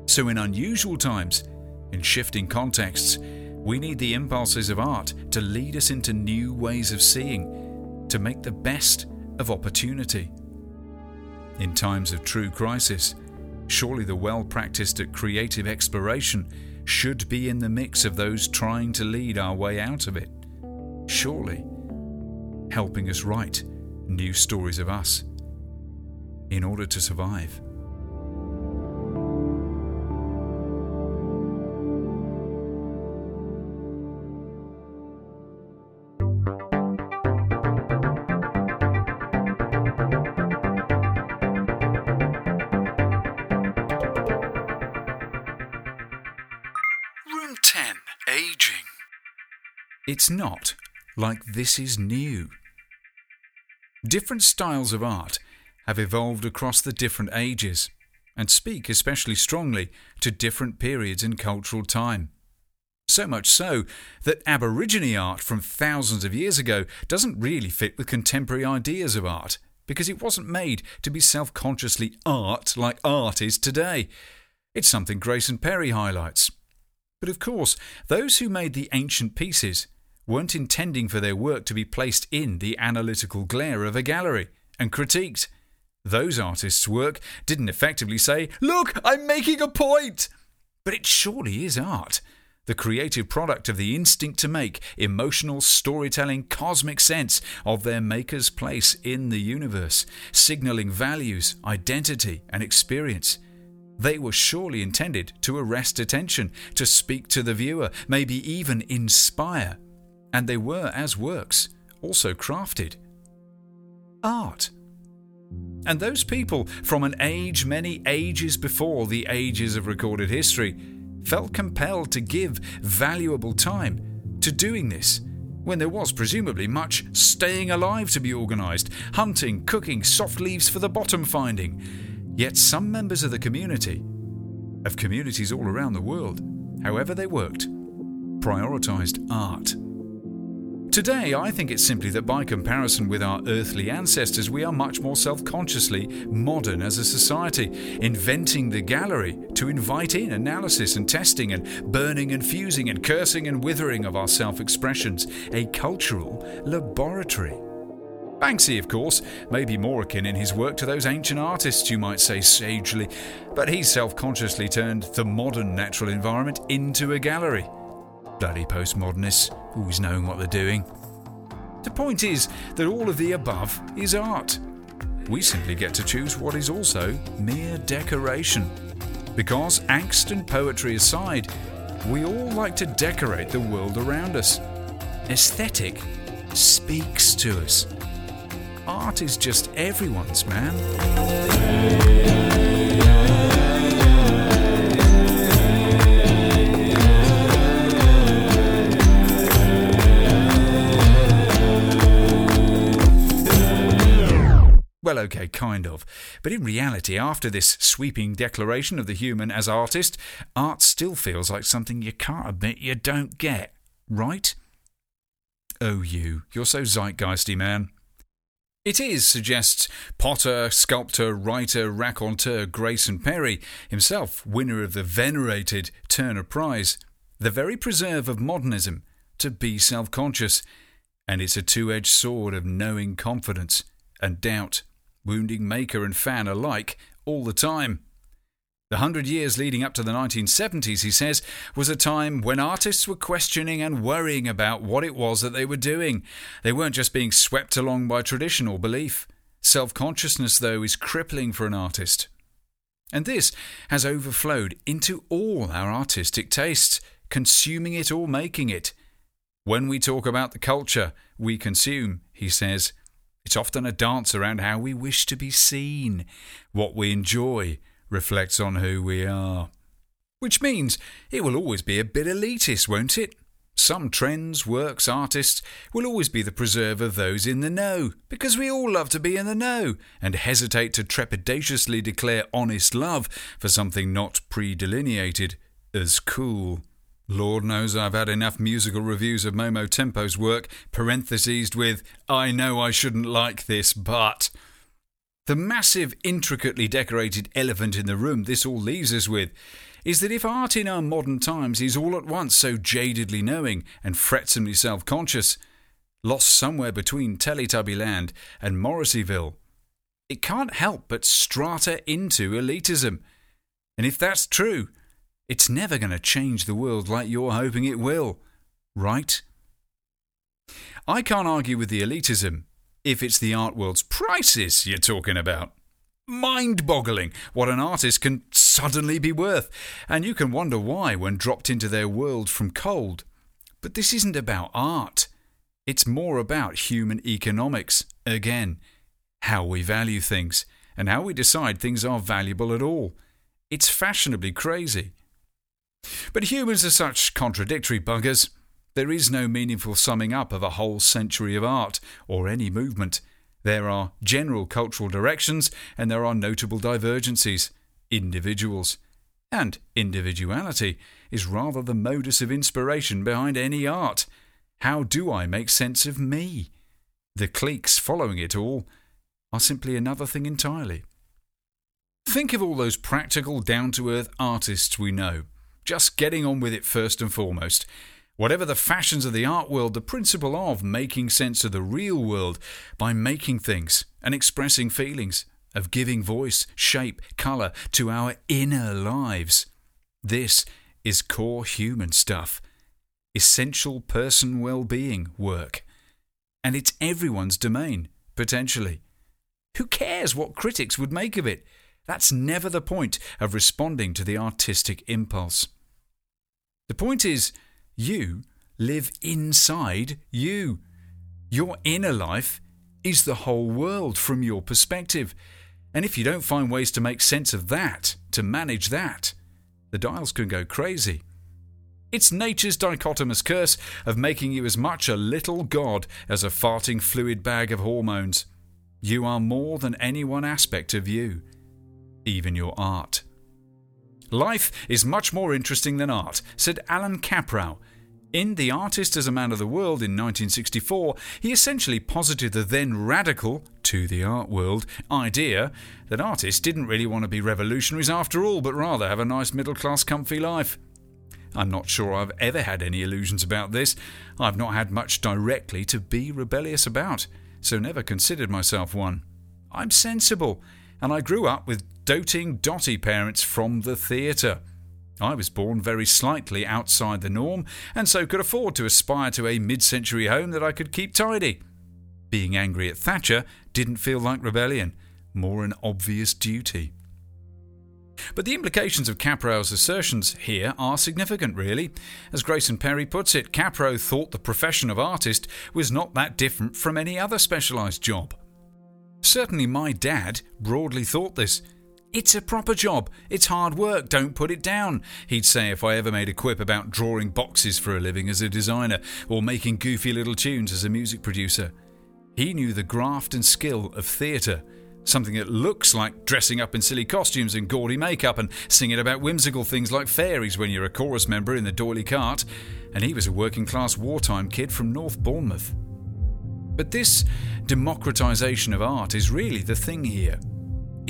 So, in unusual times, in shifting contexts, we need the impulses of art to lead us into new ways of seeing, to make the best of opportunity. In times of true crisis, Surely the well practiced at creative exploration should be in the mix of those trying to lead our way out of it. Surely helping us write new stories of us in order to survive. It's not like this is new. Different styles of art have evolved across the different ages and speak especially strongly to different periods in cultural time. So much so that Aborigine art from thousands of years ago doesn't really fit with contemporary ideas of art because it wasn't made to be self consciously art like art is today. It's something Grayson Perry highlights. But of course, those who made the ancient pieces weren't intending for their work to be placed in the analytical glare of a gallery and critiqued. Those artists' work didn't effectively say, Look, I'm making a point! But it surely is art, the creative product of the instinct to make emotional storytelling cosmic sense of their maker's place in the universe, signalling values, identity, and experience. They were surely intended to arrest attention, to speak to the viewer, maybe even inspire and they were, as works, also crafted. Art. And those people from an age many ages before the ages of recorded history felt compelled to give valuable time to doing this when there was presumably much staying alive to be organised, hunting, cooking, soft leaves for the bottom finding. Yet some members of the community, of communities all around the world, however they worked, prioritised art. Today, I think it's simply that by comparison with our earthly ancestors, we are much more self consciously modern as a society, inventing the gallery to invite in analysis and testing and burning and fusing and cursing and withering of our self expressions, a cultural laboratory. Banksy, of course, may be more akin in his work to those ancient artists, you might say sagely, but he's self consciously turned the modern natural environment into a gallery. Bloody postmodernists, always knowing what they're doing. The point is that all of the above is art. We simply get to choose what is also mere decoration. Because, angst and poetry aside, we all like to decorate the world around us. Aesthetic speaks to us. Art is just everyone's, man. Well, okay, kind of. But in reality, after this sweeping declaration of the human as artist, art still feels like something you can't admit you don't get, right? Oh, you. You're so zeitgeisty, man. It is, suggests potter, sculptor, writer, raconteur Grayson Perry, himself winner of the venerated Turner Prize, the very preserve of modernism, to be self conscious. And it's a two edged sword of knowing confidence and doubt wounding maker and fan alike all the time. The hundred years leading up to the 1970s, he says, was a time when artists were questioning and worrying about what it was that they were doing. They weren't just being swept along by tradition or belief. Self consciousness, though, is crippling for an artist. And this has overflowed into all our artistic tastes, consuming it or making it. When we talk about the culture we consume, he says, it's often a dance around how we wish to be seen. What we enjoy reflects on who we are. Which means it will always be a bit elitist, won't it? Some trends, works, artists will always be the preserve of those in the know, because we all love to be in the know and hesitate to trepidatiously declare honest love for something not pre delineated as cool. Lord knows I've had enough musical reviews of Momo Tempo's work, parenthesized with, I know I shouldn't like this, but. The massive, intricately decorated elephant in the room this all leaves us with is that if art in our modern times is all at once so jadedly knowing and fretsomely self conscious, lost somewhere between Teletubbyland and Morrisseyville, it can't help but strata into elitism. And if that's true, it's never going to change the world like you're hoping it will, right? I can't argue with the elitism if it's the art world's prices you're talking about. Mind boggling what an artist can suddenly be worth, and you can wonder why when dropped into their world from cold. But this isn't about art, it's more about human economics, again, how we value things, and how we decide things are valuable at all. It's fashionably crazy. But humans are such contradictory buggers. There is no meaningful summing up of a whole century of art or any movement. There are general cultural directions and there are notable divergencies, individuals. And individuality is rather the modus of inspiration behind any art. How do I make sense of me? The cliques following it all are simply another thing entirely. Think of all those practical, down to earth artists we know just getting on with it first and foremost. Whatever the fashions of the art world, the principle of making sense of the real world by making things and expressing feelings, of giving voice, shape, colour to our inner lives. This is core human stuff, essential person well being work. And it's everyone's domain, potentially. Who cares what critics would make of it? That's never the point of responding to the artistic impulse. The point is, you live inside you. Your inner life is the whole world from your perspective. And if you don't find ways to make sense of that, to manage that, the dials can go crazy. It's nature's dichotomous curse of making you as much a little god as a farting fluid bag of hormones. You are more than any one aspect of you, even your art. Life is much more interesting than art, said Alan Kaprow. In The Artist as a Man of the World in 1964, he essentially posited the then radical, to the art world, idea that artists didn't really want to be revolutionaries after all, but rather have a nice middle class comfy life. I'm not sure I've ever had any illusions about this. I've not had much directly to be rebellious about, so never considered myself one. I'm sensible, and I grew up with doting dotty parents from the theatre. I was born very slightly outside the norm, and so could afford to aspire to a mid century home that I could keep tidy. Being angry at Thatcher didn't feel like rebellion, more an obvious duty. But the implications of Kaprow's assertions here are significant, really. As Grayson Perry puts it, Kaprow thought the profession of artist was not that different from any other specialised job. Certainly, my dad broadly thought this. It's a proper job. It's hard work. Don't put it down, he'd say if I ever made a quip about drawing boxes for a living as a designer or making goofy little tunes as a music producer. He knew the graft and skill of theatre, something that looks like dressing up in silly costumes and gaudy makeup and singing about whimsical things like fairies when you're a chorus member in the D'Oyly Carte, and he was a working class wartime kid from North Bournemouth. But this democratisation of art is really the thing here.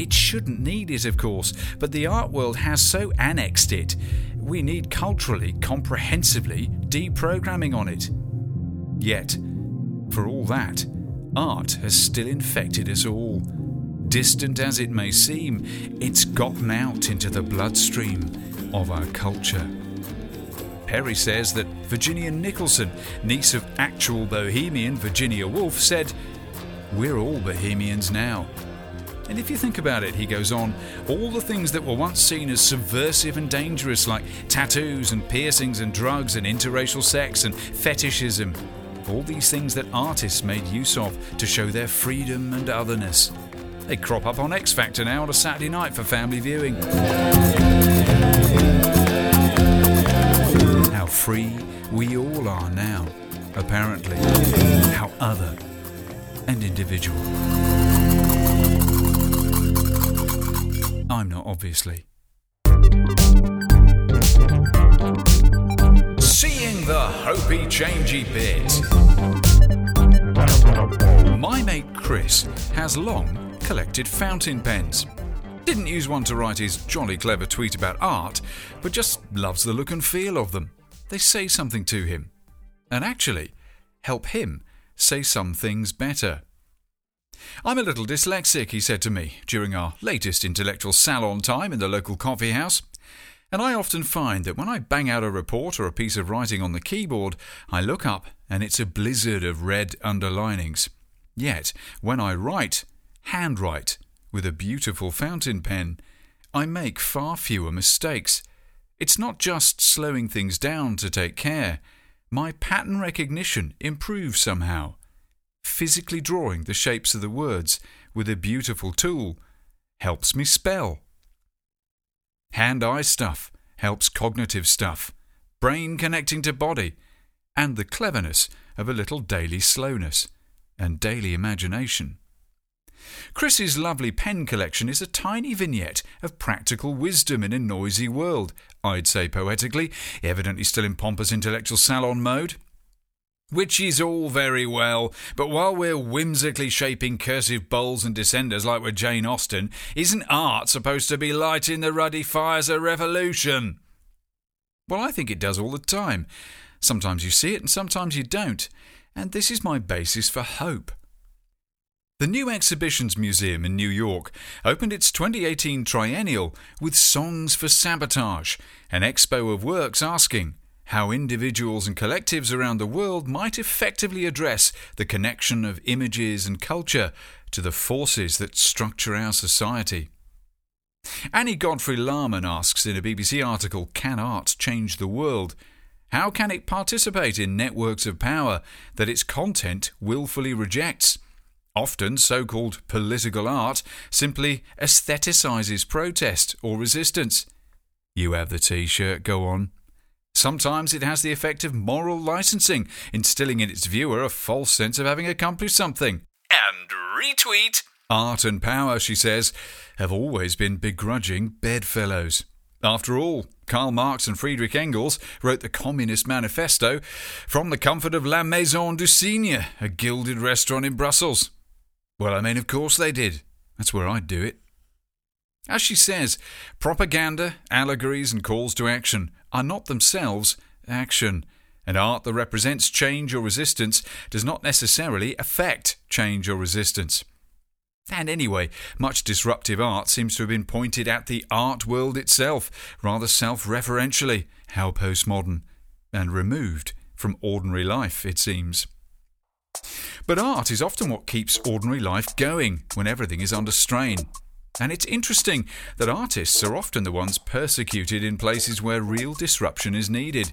It shouldn't need it, of course, but the art world has so annexed it. We need culturally, comprehensively deprogramming on it. Yet, for all that, art has still infected us all. Distant as it may seem, it's gotten out into the bloodstream of our culture. Perry says that Virginia Nicholson, niece of actual bohemian Virginia Woolf, said, We're all bohemians now. And if you think about it, he goes on, all the things that were once seen as subversive and dangerous, like tattoos and piercings and drugs and interracial sex and fetishism, all these things that artists made use of to show their freedom and otherness. They crop up on X Factor now on a Saturday night for family viewing. How free we all are now, apparently. How other and individual. I'm not, obviously. Seeing the Hopey Changey bit. My mate Chris has long collected fountain pens. Didn't use one to write his jolly clever tweet about art, but just loves the look and feel of them. They say something to him. And actually, help him say some things better. I'm a little dyslexic, he said to me during our latest intellectual salon time in the local coffee house. And I often find that when I bang out a report or a piece of writing on the keyboard, I look up and it's a blizzard of red underlinings. Yet, when I write, handwrite, with a beautiful fountain pen, I make far fewer mistakes. It's not just slowing things down to take care. My pattern recognition improves somehow physically drawing the shapes of the words with a beautiful tool helps me spell. Hand eye stuff helps cognitive stuff, brain connecting to body, and the cleverness of a little daily slowness and daily imagination. Chris's lovely pen collection is a tiny vignette of practical wisdom in a noisy world, I'd say poetically, evidently still in pompous intellectual salon mode. Which is all very well, but while we're whimsically shaping cursive bowls and descenders like we're Jane Austen, isn't art supposed to be lighting the ruddy fires of revolution? Well, I think it does all the time. Sometimes you see it and sometimes you don't, and this is my basis for hope. The New Exhibitions Museum in New York opened its 2018 triennial with Songs for Sabotage, an expo of works asking, how individuals and collectives around the world might effectively address the connection of images and culture to the forces that structure our society. Annie Godfrey Larmon asks in a BBC article Can art change the world? How can it participate in networks of power that its content willfully rejects? Often, so called political art simply aestheticizes protest or resistance. You have the t shirt, go on. Sometimes it has the effect of moral licensing, instilling in its viewer a false sense of having accomplished something. And retweet. Art and power, she says, have always been begrudging bedfellows. After all, Karl Marx and Friedrich Engels wrote the Communist Manifesto from the comfort of La Maison du Cygne, a gilded restaurant in Brussels. Well, I mean, of course they did. That's where I'd do it. As she says, propaganda, allegories, and calls to action are not themselves action, and art that represents change or resistance does not necessarily affect change or resistance. And anyway, much disruptive art seems to have been pointed at the art world itself, rather self referentially, how postmodern, and removed from ordinary life, it seems. But art is often what keeps ordinary life going when everything is under strain. And it's interesting that artists are often the ones persecuted in places where real disruption is needed.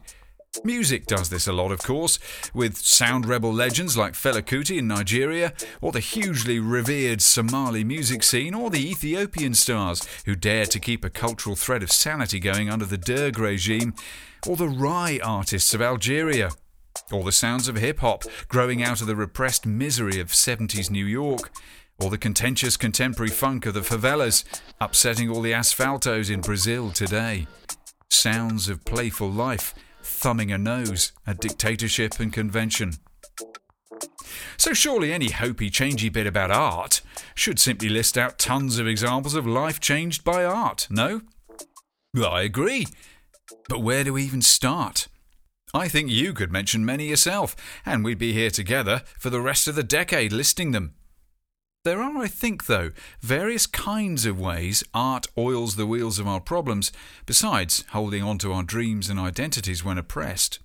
Music does this a lot, of course, with sound rebel legends like Fela Kuti in Nigeria, or the hugely revered Somali music scene, or the Ethiopian stars who dare to keep a cultural thread of sanity going under the Derg regime, or the Rai artists of Algeria, or the sounds of hip hop growing out of the repressed misery of 70s New York or the contentious contemporary funk of the favelas, upsetting all the asphaltos in Brazil today. Sounds of playful life, thumbing a nose at dictatorship and convention. So surely any hopey changey bit about art should simply list out tons of examples of life changed by art, no? I agree. But where do we even start? I think you could mention many yourself, and we'd be here together for the rest of the decade listing them. There are, I think, though, various kinds of ways art oils the wheels of our problems, besides holding on to our dreams and identities when oppressed.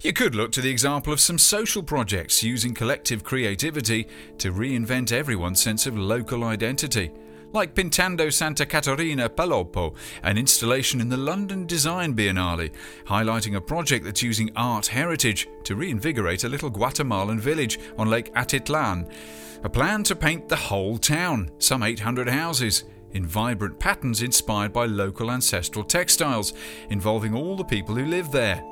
You could look to the example of some social projects using collective creativity to reinvent everyone's sense of local identity, like Pintando Santa Catarina Palopó, an installation in the London Design Biennale, highlighting a project that's using art heritage to reinvigorate a little Guatemalan village on Lake Atitlan a plan to paint the whole town, some 800 houses, in vibrant patterns inspired by local ancestral textiles, involving all the people who live there.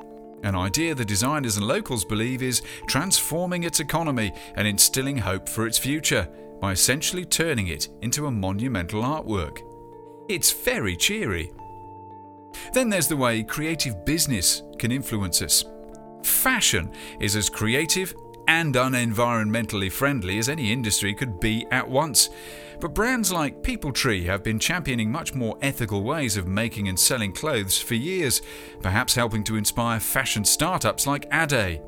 An idea the designers and locals believe is transforming its economy and instilling hope for its future by essentially turning it into a monumental artwork. It's very cheery. Then there's the way creative business can influence us. Fashion is as creative and unenvironmentally friendly as any industry could be at once. But brands like Peopletree have been championing much more ethical ways of making and selling clothes for years, perhaps helping to inspire fashion startups like Aday.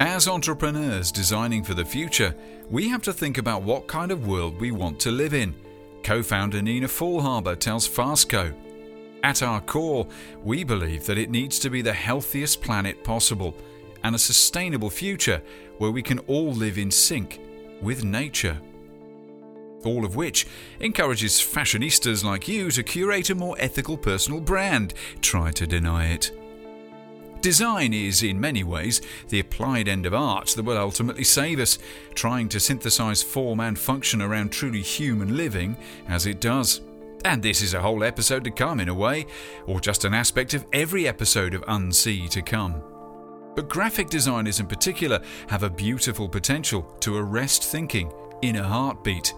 As entrepreneurs designing for the future, we have to think about what kind of world we want to live in. Co founder Nina Faulhaber tells Fastco. At our core, we believe that it needs to be the healthiest planet possible and a sustainable future where we can all live in sync with nature. All of which encourages fashionistas like you to curate a more ethical personal brand. Try to deny it. Design is, in many ways, the applied end of art that will ultimately save us, trying to synthesize form and function around truly human living as it does. And this is a whole episode to come, in a way, or just an aspect of every episode of Unsee to come. But graphic designers in particular have a beautiful potential to arrest thinking in a heartbeat.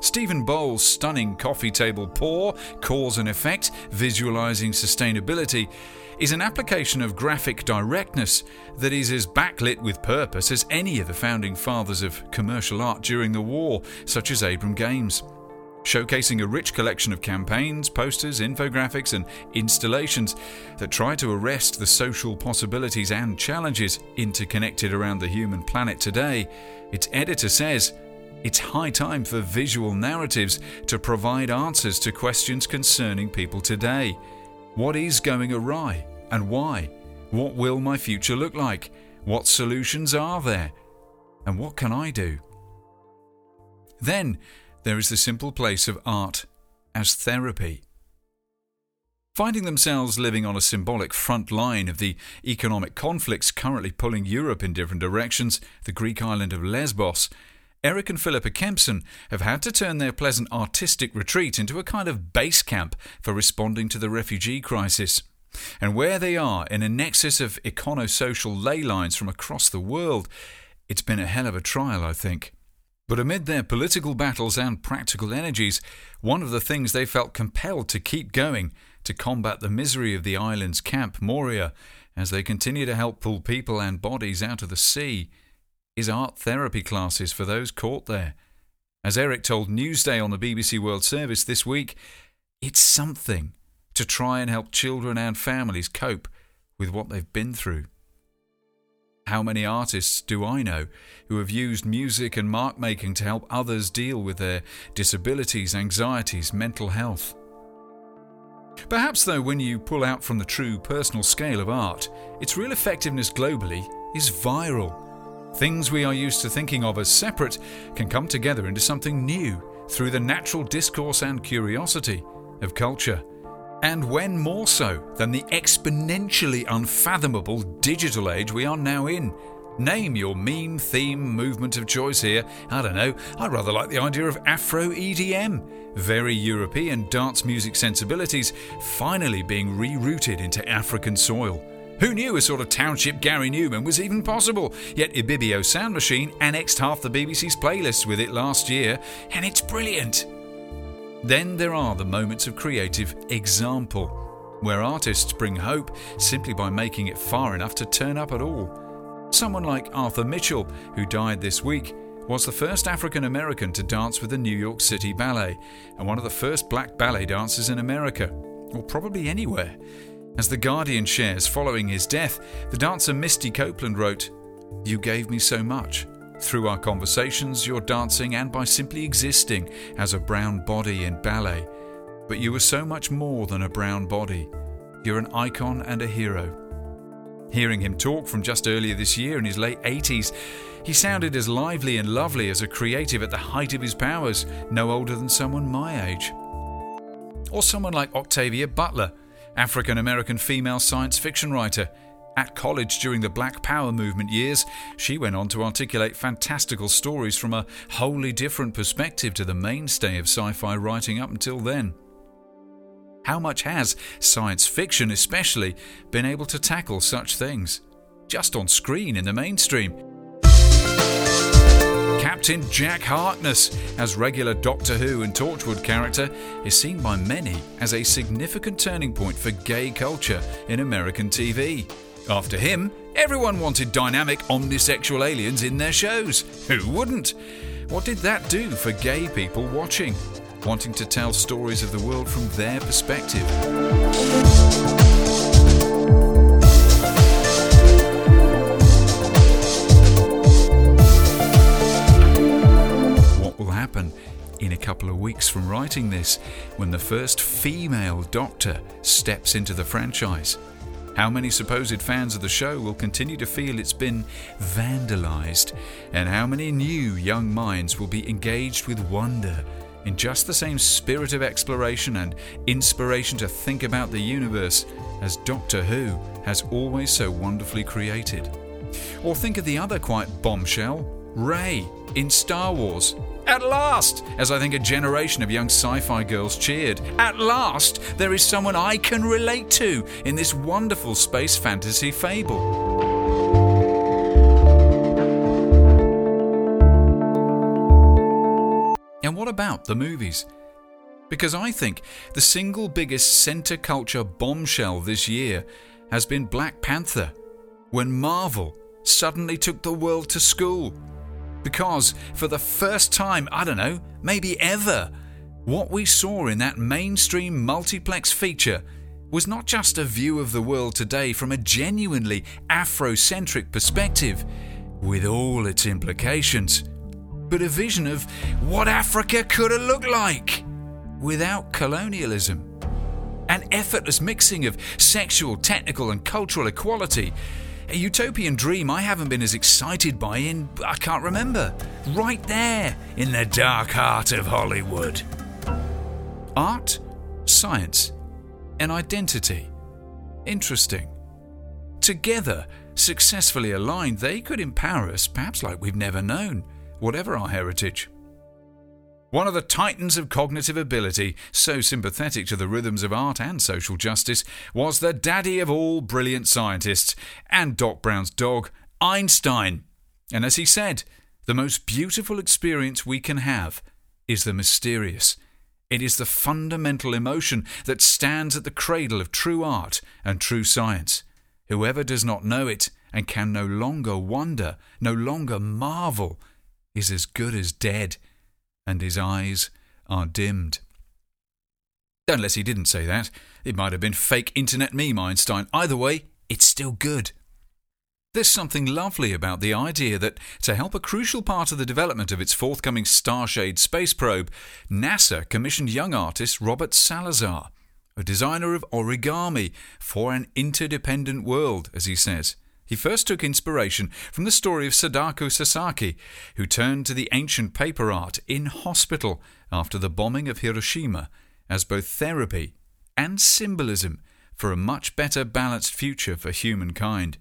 Stephen Bowles' stunning coffee table pour, cause and effect, visualizing sustainability, is an application of graphic directness that is as backlit with purpose as any of the founding fathers of commercial art during the war, such as Abram Games showcasing a rich collection of campaigns, posters, infographics, and installations that try to arrest the social possibilities and challenges interconnected around the human planet today. Its editor says, it's high time for visual narratives to provide answers to questions concerning people today. What is going awry and why? What will my future look like? What solutions are there? And what can I do? Then there is the simple place of art as therapy. Finding themselves living on a symbolic front line of the economic conflicts currently pulling Europe in different directions, the Greek island of Lesbos, Eric and Philippa Kempson have had to turn their pleasant artistic retreat into a kind of base camp for responding to the refugee crisis. And where they are in a nexus of econo-social ley lines from across the world, it's been a hell of a trial, I think. But amid their political battles and practical energies, one of the things they felt compelled to keep going to combat the misery of the island's Camp Moria as they continue to help pull people and bodies out of the sea is art therapy classes for those caught there. As Eric told Newsday on the BBC World Service this week, it's something to try and help children and families cope with what they've been through. How many artists do I know who have used music and mark making to help others deal with their disabilities, anxieties, mental health? Perhaps, though, when you pull out from the true personal scale of art, its real effectiveness globally is viral. Things we are used to thinking of as separate can come together into something new through the natural discourse and curiosity of culture. And when more so than the exponentially unfathomable digital age we are now in? Name your meme theme movement of choice here. I don't know, I rather like the idea of Afro EDM. Very European dance music sensibilities finally being rerouted into African soil. Who knew a sort of township Gary Numan was even possible? Yet Ibibio Sound Machine annexed half the BBC's playlists with it last year, and it's brilliant. Then there are the moments of creative example, where artists bring hope simply by making it far enough to turn up at all. Someone like Arthur Mitchell, who died this week, was the first African American to dance with the New York City Ballet, and one of the first black ballet dancers in America, or probably anywhere. As The Guardian shares, following his death, the dancer Misty Copeland wrote, You gave me so much. Through our conversations, your dancing, and by simply existing as a brown body in ballet. But you were so much more than a brown body. You're an icon and a hero. Hearing him talk from just earlier this year in his late 80s, he sounded as lively and lovely as a creative at the height of his powers, no older than someone my age. Or someone like Octavia Butler, African American female science fiction writer. At college during the Black Power movement years, she went on to articulate fantastical stories from a wholly different perspective to the mainstay of sci fi writing up until then. How much has science fiction, especially, been able to tackle such things? Just on screen in the mainstream. Captain Jack Harkness, as regular Doctor Who and Torchwood character, is seen by many as a significant turning point for gay culture in American TV. After him, everyone wanted dynamic omnisexual aliens in their shows. Who wouldn't? What did that do for gay people watching, wanting to tell stories of the world from their perspective? What will happen? in a couple of weeks from writing this when the first female Doctor steps into the franchise. How many supposed fans of the show will continue to feel it's been vandalized, and how many new young minds will be engaged with wonder in just the same spirit of exploration and inspiration to think about the universe as Doctor Who has always so wonderfully created? Or think of the other quite bombshell, Rey in Star Wars. At last, as I think a generation of young sci fi girls cheered, at last there is someone I can relate to in this wonderful space fantasy fable. And what about the movies? Because I think the single biggest centre culture bombshell this year has been Black Panther, when Marvel suddenly took the world to school because, for the first time, I don't know, maybe ever, what we saw in that mainstream multiplex feature was not just a view of the world today from a genuinely Afrocentric perspective, with all its implications, but a vision of what Africa could have looked like without colonialism. An effortless mixing of sexual, technical, and cultural equality a utopian dream I haven't been as excited by in, I can't remember. Right there, in the dark heart of Hollywood. Art, science, and identity. Interesting. Together, successfully aligned, they could empower us, perhaps like we've never known. whatever our heritage. One of the titans of cognitive ability, so sympathetic to the rhythms of art and social justice, was the daddy of all brilliant scientists, and Doc Brown's dog, Einstein. And as he said, the most beautiful experience we can have is the mysterious. It is the fundamental emotion that stands at the cradle of true art and true science. Whoever does not know it and can no longer wonder, no longer marvel, is as good as dead and his eyes are dimmed. Unless he didn't say that. It might have been fake internet meme Einstein. Either way, it's still good. There's something lovely about the idea that to help a crucial part of the development of its forthcoming Starshade space probe, NASA commissioned young artist Robert Salazar, a designer of origami for an interdependent world, as he says. He first took inspiration from the story of Sadako Sasaki, who turned to the ancient paper art in hospital after the bombing of Hiroshima as both therapy and symbolism for a much better balanced future for humankind.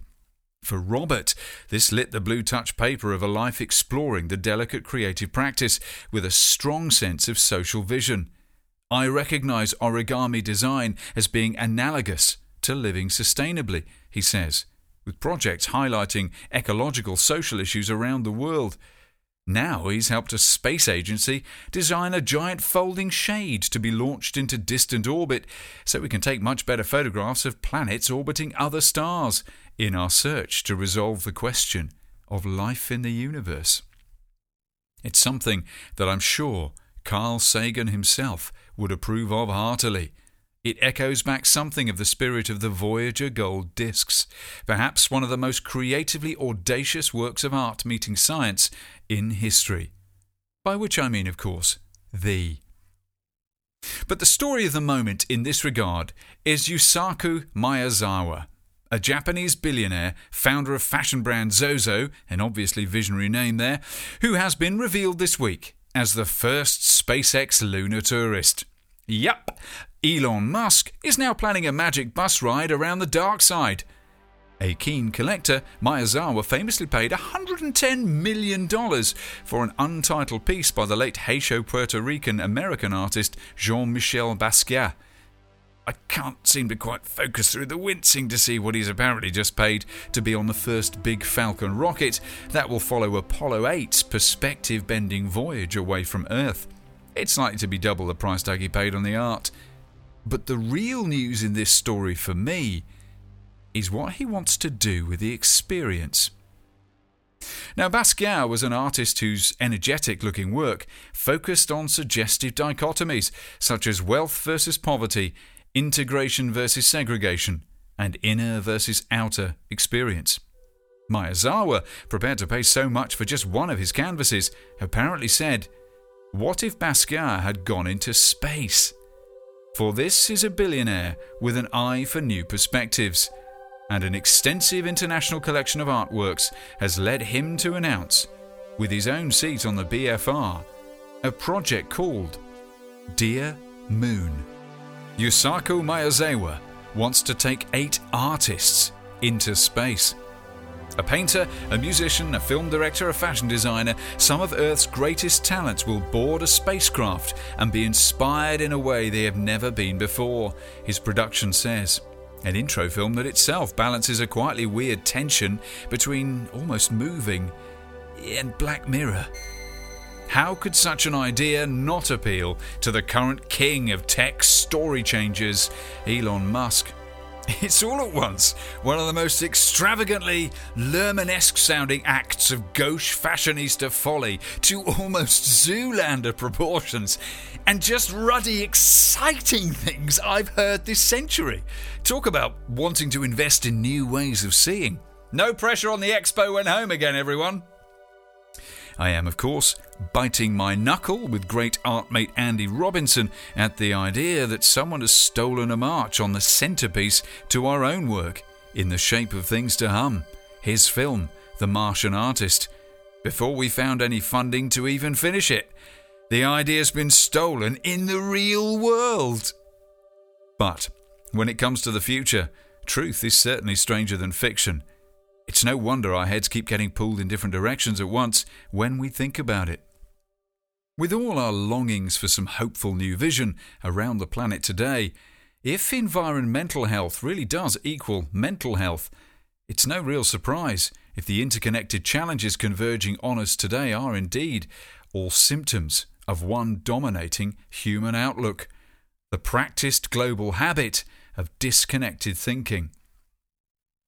For Robert, this lit the blue touch paper of a life exploring the delicate creative practice with a strong sense of social vision. I recognize origami design as being analogous to living sustainably, he says with projects highlighting ecological social issues around the world. Now he's helped a space agency design a giant folding shade to be launched into distant orbit so we can take much better photographs of planets orbiting other stars in our search to resolve the question of life in the universe. It's something that I'm sure Carl Sagan himself would approve of heartily it echoes back something of the spirit of the Voyager gold discs, perhaps one of the most creatively audacious works of art meeting science in history. By which I mean, of course, the. But the story of the moment in this regard is Yusaku Maezawa, a Japanese billionaire, founder of fashion brand Zozo, an obviously visionary name there, who has been revealed this week as the first SpaceX lunar tourist. Yup, Elon Musk is now planning a magic bus ride around the dark side. A keen collector, Maezawa famously paid $110 million for an untitled piece by the late Haitian Puerto Rican American artist Jean Michel Basquiat. I can't seem to quite focus through the wincing to see what he's apparently just paid to be on the first big Falcon rocket that will follow Apollo 8's perspective bending voyage away from Earth. It's likely to be double the price tag he paid on the art. But the real news in this story for me is what he wants to do with the experience. Now, Basquiat was an artist whose energetic looking work focused on suggestive dichotomies such as wealth versus poverty, integration versus segregation, and inner versus outer experience. Maezawa, prepared to pay so much for just one of his canvases, apparently said, what if Basquiat had gone into space? For this is a billionaire with an eye for new perspectives, and an extensive international collection of artworks has led him to announce, with his own seat on the BFR, a project called Dear Moon. Yusaku Maezawa wants to take eight artists into space. A painter, a musician, a film director, a fashion designer, some of Earth's greatest talents will board a spacecraft and be inspired in a way they have never been before, his production says. An intro film that itself balances a quietly weird tension between almost moving and Black Mirror. How could such an idea not appeal to the current king of tech story changers, Elon Musk? (laughs) It's all at once one of the most extravagantly Lermanesque sounding acts of gauche fashionista folly to almost Zoolander proportions, and just ruddy, exciting things I've heard this century. Talk about wanting to invest in new ways of seeing. No pressure on the expo when home again, everyone. I am, of course, biting my knuckle with great art mate Andy Robinson at the idea that someone has stolen a march on the centrepiece to our own work, in the shape of things to hum, his film, The Martian Artist, before we found any funding to even finish it. The idea's been stolen in the real world. But when it comes to the future, truth is certainly stranger than fiction It's no wonder our heads keep getting pulled in different directions at once when we think about it. With all our longings for some hopeful new vision around the planet today, if environmental health really does equal mental health, it's no real surprise if the interconnected challenges converging on us today are indeed all symptoms of one dominating human outlook the practiced global habit of disconnected thinking.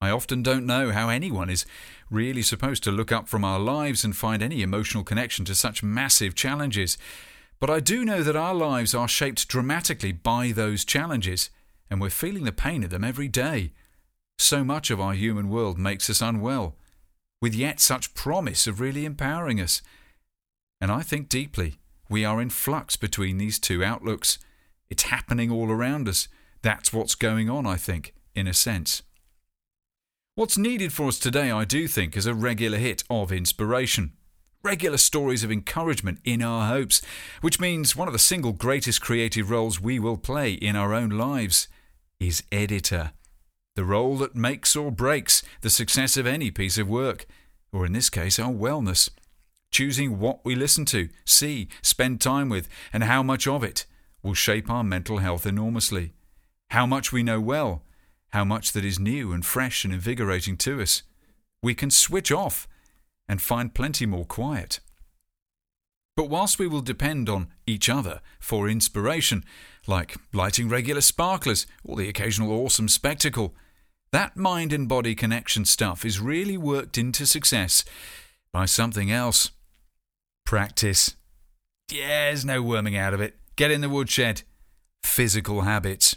I often don't know how anyone is really supposed to look up from our lives and find any emotional connection to such massive challenges. But I do know that our lives are shaped dramatically by those challenges, and we're feeling the pain of them every day. So much of our human world makes us unwell, with yet such promise of really empowering us. And I think deeply we are in flux between these two outlooks. It's happening all around us. That's what's going on, I think, in a sense. What's needed for us today, I do think, is a regular hit of inspiration. Regular stories of encouragement in our hopes, which means one of the single greatest creative roles we will play in our own lives is editor. The role that makes or breaks the success of any piece of work, or in this case, our wellness. Choosing what we listen to, see, spend time with, and how much of it will shape our mental health enormously. How much we know well how much that is new and fresh and invigorating to us. We can switch off and find plenty more quiet. But whilst we will depend on each other for inspiration, like lighting regular sparklers or the occasional awesome spectacle, that mind and body connection stuff is really worked into success by something else. Practice. Yeah, there's no worming out of it. Get in the woodshed. Physical habits.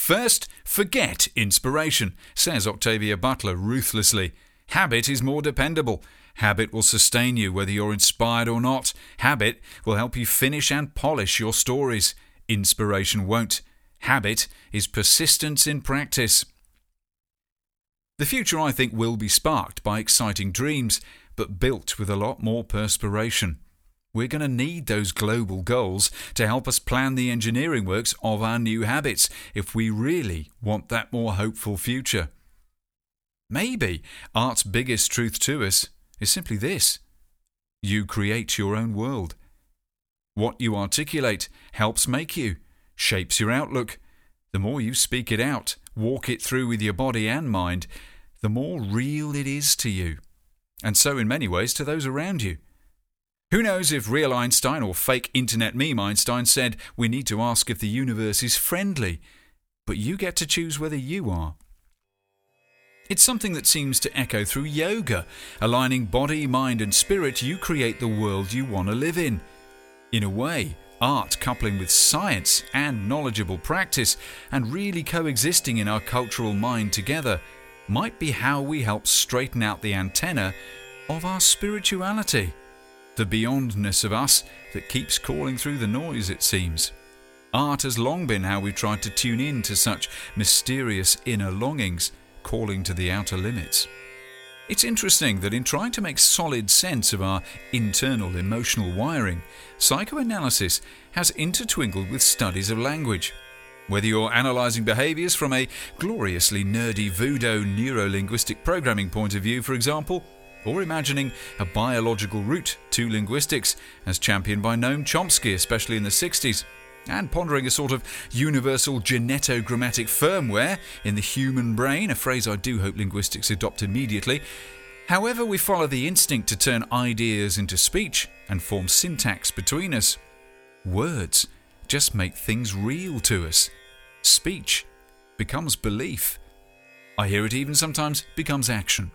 First, forget inspiration, says Octavia Butler ruthlessly. Habit is more dependable. Habit will sustain you whether you're inspired or not. Habit will help you finish and polish your stories. Inspiration won't. Habit is persistence in practice. The future, I think, will be sparked by exciting dreams, but built with a lot more perspiration. We're going to need those global goals to help us plan the engineering works of our new habits if we really want that more hopeful future. Maybe art's biggest truth to us is simply this you create your own world. What you articulate helps make you, shapes your outlook. The more you speak it out, walk it through with your body and mind, the more real it is to you, and so in many ways to those around you. Who knows if real Einstein or fake internet meme Einstein said we need to ask if the universe is friendly, but you get to choose whether you are. It's something that seems to echo through yoga. Aligning body, mind, and spirit, you create the world you want to live in. In a way, art coupling with science and knowledgeable practice, and really coexisting in our cultural mind together, might be how we help straighten out the antenna of our spirituality the beyondness of us that keeps calling through the noise, it seems. Art has long been how we've tried to tune in to such mysterious inner longings, calling to the outer limits. It's interesting that in trying to make solid sense of our internal emotional wiring, psychoanalysis has intertwinkled with studies of language. Whether you're analysing behaviours from a gloriously nerdy voodoo neuro-linguistic programming point of view, for example, or imagining a biological route to linguistics, as championed by Noam Chomsky, especially in the 60s, and pondering a sort of universal genetogrammatic firmware in the human brain, a phrase I do hope linguistics adopt immediately. However, we follow the instinct to turn ideas into speech and form syntax between us. Words just make things real to us. Speech becomes belief. I hear it even sometimes becomes action.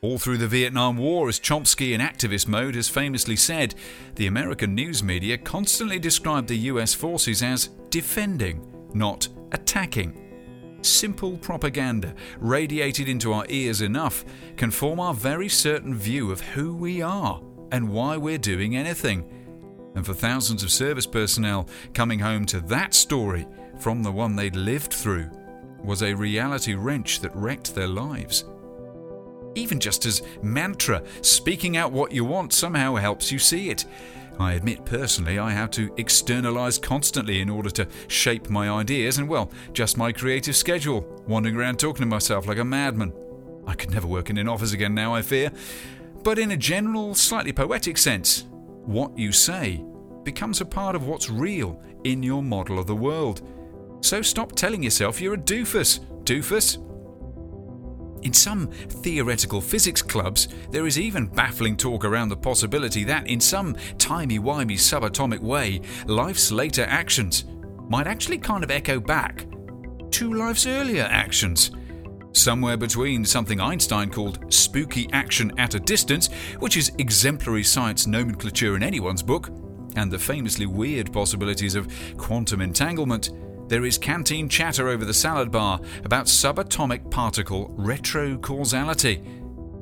All through the Vietnam War, as Chomsky in activist mode has famously said, the American news media constantly described the US forces as defending, not attacking. Simple propaganda, radiated into our ears enough, can form our very certain view of who we are and why we're doing anything. And for thousands of service personnel coming home to that story from the one they'd lived through was a reality wrench that wrecked their lives even just as mantra, speaking out what you want somehow helps you see it. I admit personally I have to externalize constantly in order to shape my ideas and, well, just my creative schedule, wandering around talking to myself like a madman. I could never work in an office again now, I fear. But in a general, slightly poetic sense, what you say becomes a part of what's real in your model of the world. So stop telling yourself you're a doofus. Doofus? In some theoretical physics clubs, there is even baffling talk around the possibility that, in some timey-wimey subatomic way, life's later actions might actually kind of echo back to life's earlier actions. Somewhere between something Einstein called spooky action at a distance, which is exemplary science nomenclature in anyone's book, and the famously weird possibilities of quantum entanglement, there is canteen chatter over the salad bar about subatomic particle retrocausality.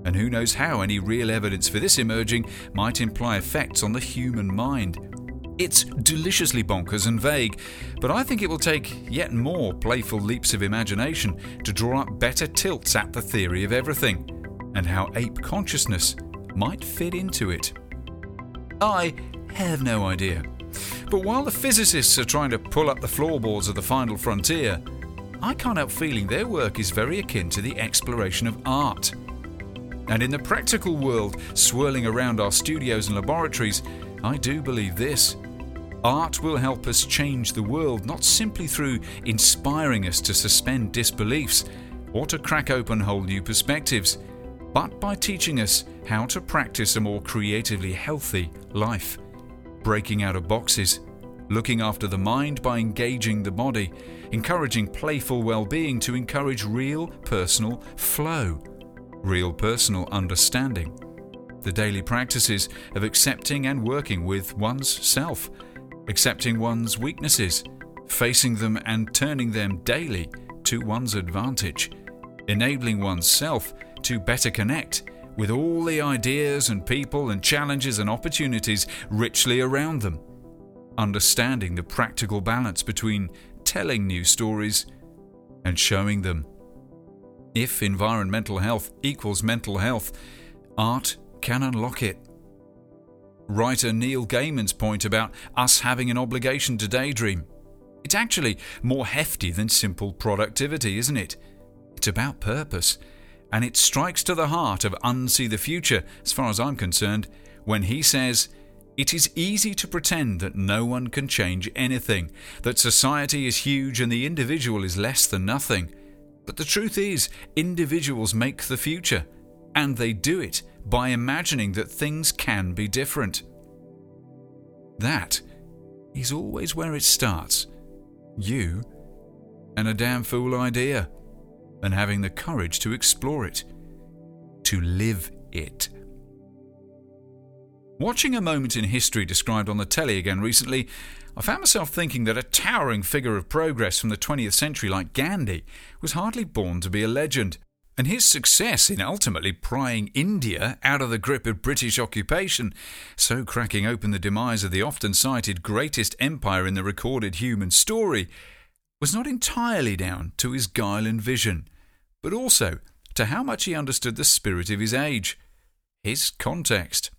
And who knows how any real evidence for this emerging might imply effects on the human mind. It's deliciously bonkers and vague, but I think it will take yet more playful leaps of imagination to draw up better tilts at the theory of everything, and how ape consciousness might fit into it. I have no idea. But while the physicists are trying to pull up the floorboards of the final frontier, I can't help feeling their work is very akin to the exploration of art. And in the practical world swirling around our studios and laboratories, I do believe this. Art will help us change the world not simply through inspiring us to suspend disbeliefs or to crack open whole new perspectives, but by teaching us how to practice a more creatively healthy life breaking out of boxes, looking after the mind by engaging the body, encouraging playful well being to encourage real personal flow, real personal understanding. The daily practices of accepting and working with one's self, accepting one's weaknesses, facing them and turning them daily to one's advantage, enabling oneself to better connect with all the ideas and people and challenges and opportunities richly around them, understanding the practical balance between telling new stories and showing them. If environmental health equals mental health, art can unlock it. Writer Neil Gaiman's point about us having an obligation to daydream. It's actually more hefty than simple productivity, isn't it? It's about purpose and it strikes to the heart of Unsee the Future, as far as I'm concerned, when he says, It is easy to pretend that no one can change anything, that society is huge and the individual is less than nothing. But the truth is, individuals make the future, and they do it by imagining that things can be different. That is always where it starts. You and a damn fool idea and having the courage to explore it, to live it. Watching a moment in history described on the telly again recently, I found myself thinking that a towering figure of progress from the 20th century like Gandhi was hardly born to be a legend, and his success in ultimately prying India out of the grip of British occupation, so cracking open the demise of the often cited greatest empire in the recorded human story, was not entirely down to his guile and vision, but also to how much he understood the spirit of his age, his context.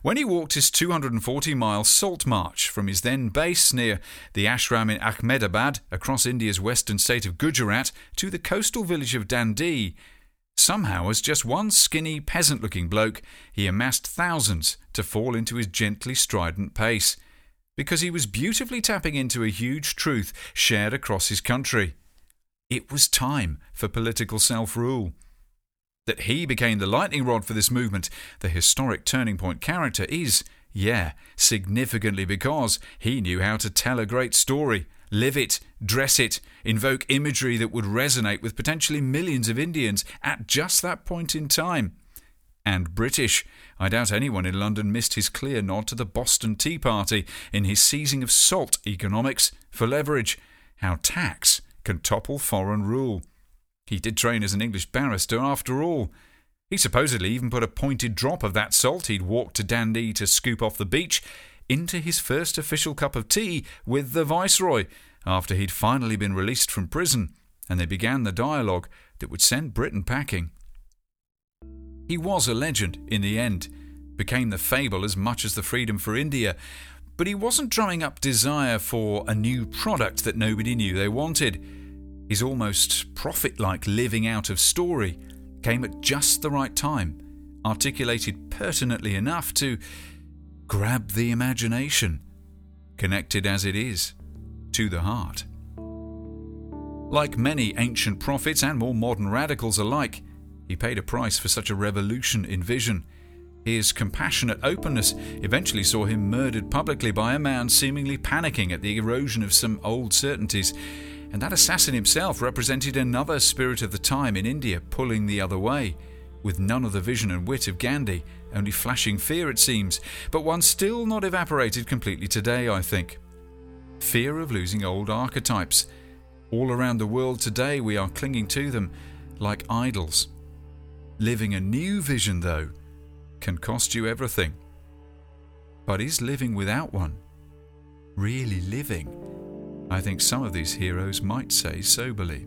When he walked his 240 mile salt march from his then base near the ashram in Ahmedabad across India's western state of Gujarat to the coastal village of Dandi, somehow, as just one skinny, peasant looking bloke, he amassed thousands to fall into his gently strident pace because he was beautifully tapping into a huge truth shared across his country. It was time for political self rule. That he became the lightning rod for this movement, the historic turning point character, is, yeah, significantly because he knew how to tell a great story, live it, dress it, invoke imagery that would resonate with potentially millions of Indians at just that point in time and British. I doubt anyone in London missed his clear nod to the Boston Tea Party in his seizing of salt economics for leverage, how tax can topple foreign rule. He did train as an English barrister after all. He supposedly even put a pointed drop of that salt he'd walked to Dandi to scoop off the beach into his first official cup of tea with the Viceroy after he'd finally been released from prison, and they began the dialogue that would send Britain packing. He was a legend in the end, became the fable as much as the freedom for India, but he wasn't drumming up desire for a new product that nobody knew they wanted. His almost prophet like living out of story came at just the right time, articulated pertinently enough to grab the imagination, connected as it is to the heart. Like many ancient prophets and more modern radicals alike, he paid a price for such a revolution in vision. His compassionate openness eventually saw him murdered publicly by a man seemingly panicking at the erosion of some old certainties, and that assassin himself represented another spirit of the time in India pulling the other way, with none of the vision and wit of Gandhi, only flashing fear it seems, but one still not evaporated completely today, I think. Fear of losing old archetypes. All around the world today we are clinging to them like idols. Living a new vision, though, can cost you everything. But is living without one really living? I think some of these heroes might say soberly.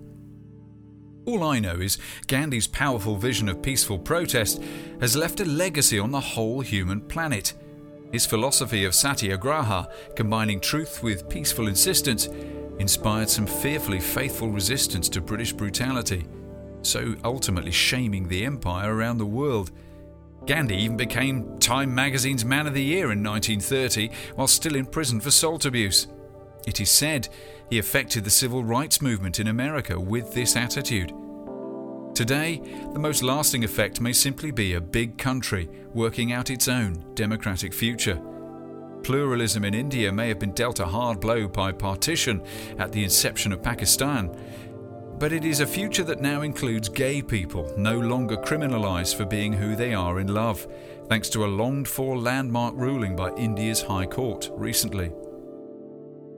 All I know is Gandhi's powerful vision of peaceful protest has left a legacy on the whole human planet. His philosophy of satyagraha, combining truth with peaceful insistence, inspired some fearfully faithful resistance to British brutality, so ultimately shaming the empire around the world. Gandhi even became Time magazine's Man of the Year in 1930 while still in prison for salt abuse. It is said he affected the civil rights movement in America with this attitude. Today, the most lasting effect may simply be a big country working out its own democratic future. Pluralism in India may have been dealt a hard blow by partition at the inception of Pakistan, but it is a future that now includes gay people, no longer criminalised for being who they are in love, thanks to a longed for landmark ruling by India's High Court recently.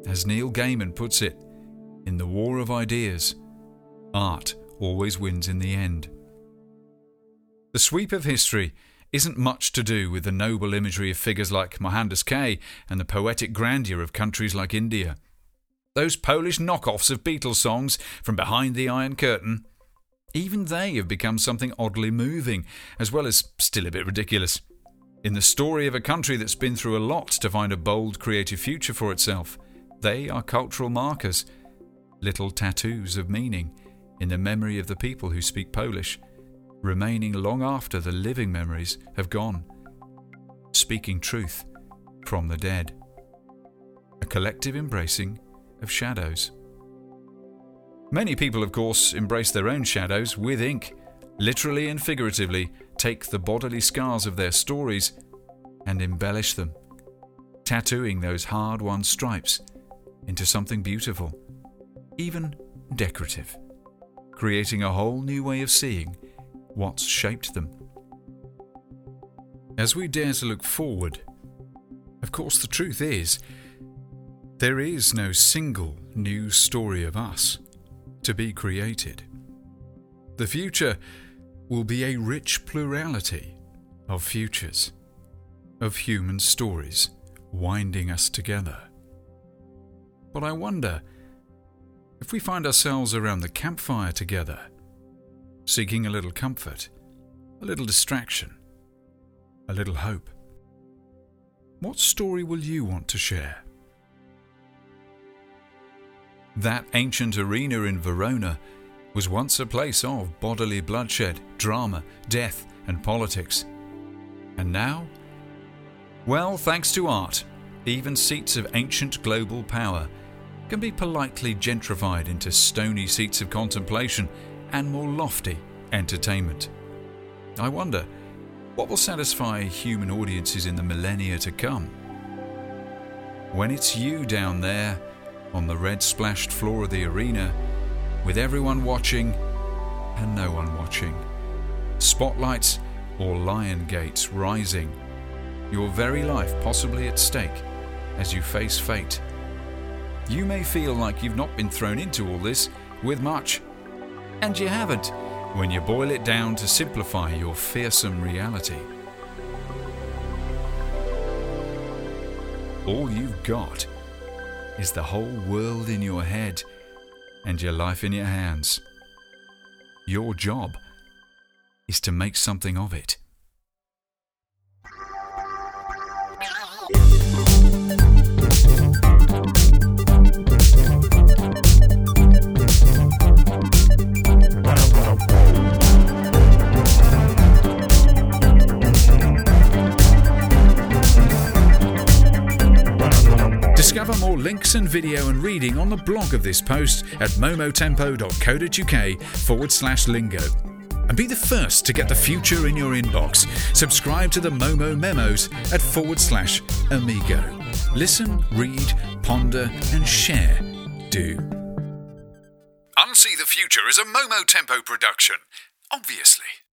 As Neil Gaiman puts it, in the war of ideas, art always wins in the end. The sweep of history isn't much to do with the noble imagery of figures like Mohandas K and the poetic grandeur of countries like India. Those Polish knockoffs of Beatles songs from behind the Iron Curtain, even they have become something oddly moving, as well as still a bit ridiculous. In the story of a country that's been through a lot to find a bold creative future for itself, they are cultural markers, little tattoos of meaning in the memory of the people who speak Polish, remaining long after the living memories have gone, speaking truth from the dead. A collective embracing of shadows. Many people, of course, embrace their own shadows with ink, literally and figuratively, take the bodily scars of their stories and embellish them, tattooing those hard won stripes into something beautiful, even decorative creating a whole new way of seeing what's shaped them. As we dare to look forward, of course, the truth is, there is no single new story of us to be created. The future will be a rich plurality of futures, of human stories winding us together. But I wonder if we find ourselves around the campfire together, seeking a little comfort, a little distraction, a little hope, what story will you want to share? That ancient arena in Verona was once a place of bodily bloodshed, drama, death, and politics. And now? Well, thanks to art, even seats of ancient global power can be politely gentrified into stony seats of contemplation and more lofty entertainment. I wonder, what will satisfy human audiences in the millennia to come? When it's you down there on the red splashed floor of the arena, with everyone watching and no one watching, spotlights or lion gates rising, your very life possibly at stake as you face fate you may feel like you've not been thrown into all this with much. And you haven't when you boil it down to simplify your fearsome reality. All you've got is the whole world in your head and your life in your hands. Your job is to make something of it. Discover more links and video and reading on the blog of this post at momotempo.co.uk forward slash lingo. And be the first to get the future in your inbox. Subscribe to the Momo Memos at forward slash amigo. Listen, read, ponder, and share. Do. Unsee the Future is a Momo Tempo production. Obviously.